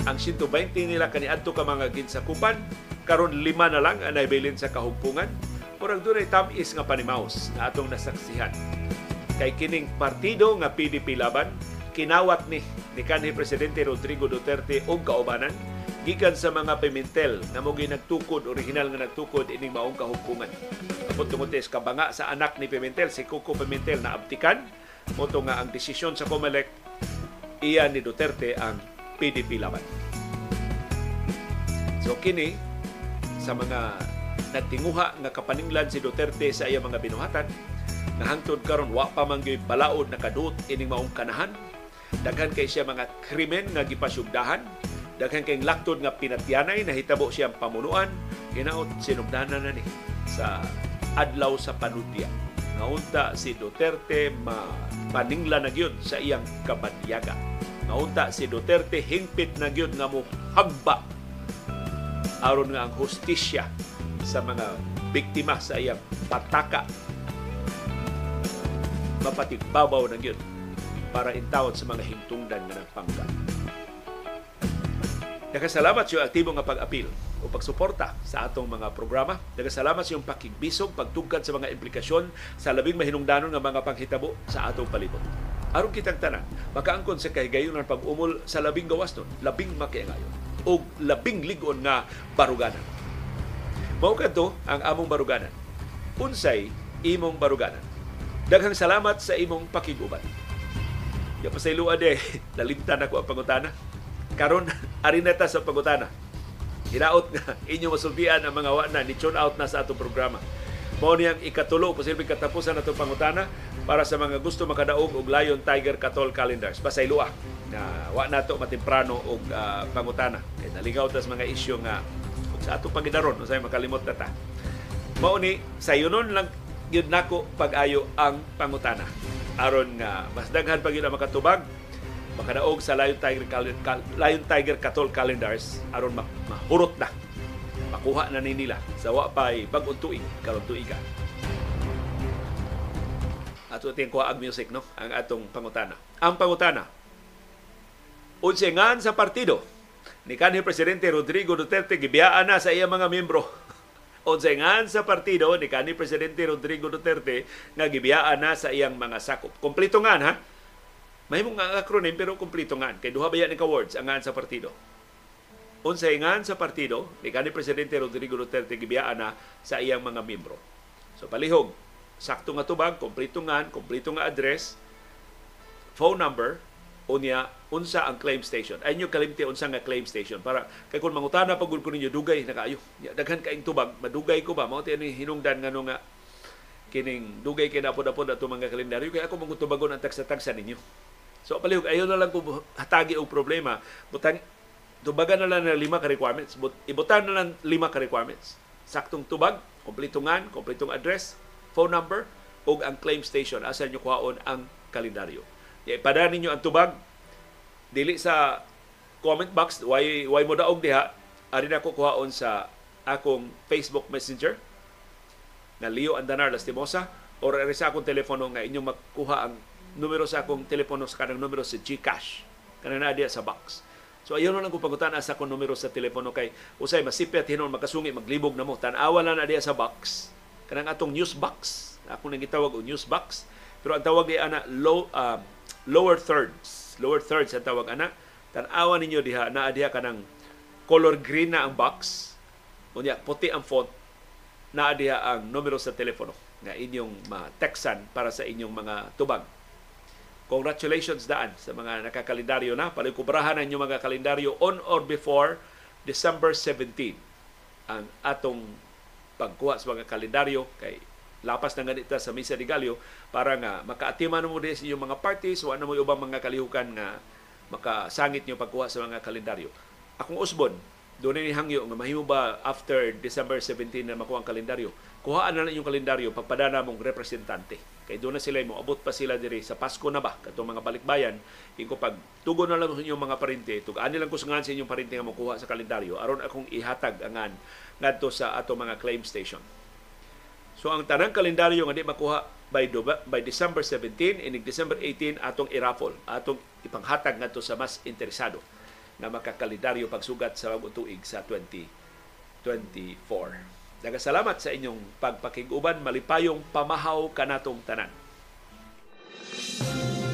Ang 120 nila kaniadto ka mga ginsakupan, karon lima na lang ang naibilin sa kahugpungan. Murag doon ay tamis nga panimaos na atong nasaksihan. Kay kining partido nga PDP laban, kinawat ni ni kanhi presidente Rodrigo Duterte og kaubanan gikan sa mga Pimentel na mo nagtukod original nga nagtukod ining maong kahugpungan. Apot tungod sa kabanga sa anak ni Pimentel si Coco Pimentel na abtikan mo nga ang desisyon sa COMELEC iya ni Duterte ang PDP laban. So kini sa mga nagtinguha nga kapaninglan si Duterte sa iya mga binuhatan nga hangtod karon wa pa man balaod nakadut ining maong kanahan Daghan kay siya mga krimen nga gipasyugdahan. Daghan kay laktod nga pinatyanay na hitabo siyang pamunuan. Hinaot sinugdanan na ni sa adlaw sa panudya. Naunta si Duterte mapaningla na gyud sa iyang kabanyaga. Naunta si Duterte hingpit na gyud nga mo hagba aron nga ang hustisya sa mga biktima sa iyang pataka mapatigbabaw na gyud para intawat sa mga hintungdan nga nagpangga. Nagkasalamat sa aktibo nga pag-apil o pagsuporta sa atong mga programa. Nagkasalamat sa iyong pakigbisog, pagtugkad sa mga implikasyon sa labing mahinungdanon nga mga panghitabo sa atong palibot. Aron kitang tanan, makaangkon sa kahigayon ng pag-umol sa labing gawas nun, labing makiangayon o labing ligon nga baruganan. Mao kadto ang among baruganan. Unsay imong baruganan. Daghang salamat sa imong pakiguban. Ya pasayloa de, nalimtan ako ang pangutana. Karon ari na ta sa pangutana. Hinaot nga inyo masultian ang mga wana ni tune out na sa atong programa. Mao niyang ikatulo posible katapusan atong pangutana para sa mga gusto makadaog og Lion Tiger Katol calendars. Pasayloa na wa nato matemprano og uh, pangutana. Kay naligaw ta sa mga isyu nga sa atong pagidaron usay makalimot na ta. Mao ni sayunon lang yun nako pag-ayo ang pangutana. Aron nga mas daghan pa gyud makatubag. Makadaog sa Lion Tiger Lion Tiger Katol calendars aron mahurot na. Makuha na ni nila. Sa wa pay bag-ong tuig karon ato ting kuha ang music no? Ang atong pangutana. Ang pangutana. Unsengan sa partido ni kanhi presidente Rodrigo Duterte gibiyaan na sa iya mga miyembro Onsengan sa partido ni kani Presidente Rodrigo Duterte nga gibiyaan na sa iyang mga sakop. Kompleto nga ha. May mga acronym pero kompleto nga. Kay duha ba yan ka words ang nga sa partido. unsayngan sa partido ni kanhi presidente Rodrigo Duterte gibiyaan na sa iyang mga miyembro. So palihog, sakto nga tubag, kompleto nga, kompleto nga address, phone number, unya unsa ang claim station. Ay nyo kalimti unsa nga claim station para kay kun mangutana pagud ko ninyo dugay na kaayo. Daghan kaing tubag, madugay ko ba mao ni hinungdan ngano nga kining dugay kay napod-apod ato mga kalendaryo kay ako mangutubagon ang tagsa-tagsa ninyo. So palihog ayo na lang ko hatagi og problema. Butang tubagan na lang na lima ka requirements. But, ibutan na lang lima ka requirements. Saktong tubag, kompletungan, kompletong address, phone number, o ang claim station. Asa nyo kuhaon ang kalendaryo. Ipadaan ninyo ang tubag. Dili sa comment box, why, why mo daog diha, ari na ko kuhaon sa akong Facebook Messenger na Leo Andanar Lastimosa or ari sa akong telepono nga inyong makuha ang numero sa akong telepono sa kanang numero sa GCash. Kanang na sa box. So ayon na lang kung pagutan sa akong numero sa telepono kay usay masipet hinon makasungi maglibog na mo tan-awa na na sa box. Kanang atong news box. Ako nang gitawag og news box. Pero ang tawag diya ana low uh, lower thirds. Lower thirds ang tawag ana. Tan-awa ninyo diha naa diha kanang color green na ang box. Unya puti ang font. Naa diha ang numero sa telepono nga inyong ma-textan para sa inyong mga tubag Congratulations daan sa mga nakakalendaryo na. Palikubrahan ang inyong mga kalendaryo on or before December 17 ang atong pagkuha sa mga kalendaryo kay lapas na ganita sa Misa de Gallo para nga makaatiman mo din sa inyong mga parties o ano mo ubang mga kalihukan nga makasangit nyo pagkuha sa mga kalendaryo. Akong usbon, doon ni hangyo nga mahimo ba after December 17 na makuha ang kalendaryo kuhaan na lang yung kalendaryo pagpadana mong representante. Kay doon na sila mo abot pa sila diri sa Pasko na ba katong mga balikbayan inko pag tugo na lang sa inyong mga parente tugaan lang ko sa sa inyong parente nga makuha sa kalendaryo aron akong ihatag angan ngadto sa ato mga claim station. So ang tanang kalendaryo nga di makuha by by December 17 inig December 18 atong iraffle, atong ipanghatag ngadto sa mas interesado na makakalendaryo pagsugat sa bagong tuig sa 2024. Nagasalamat sa inyong pagpakiguban malipayong pamahaw kanatong tanan. Thank you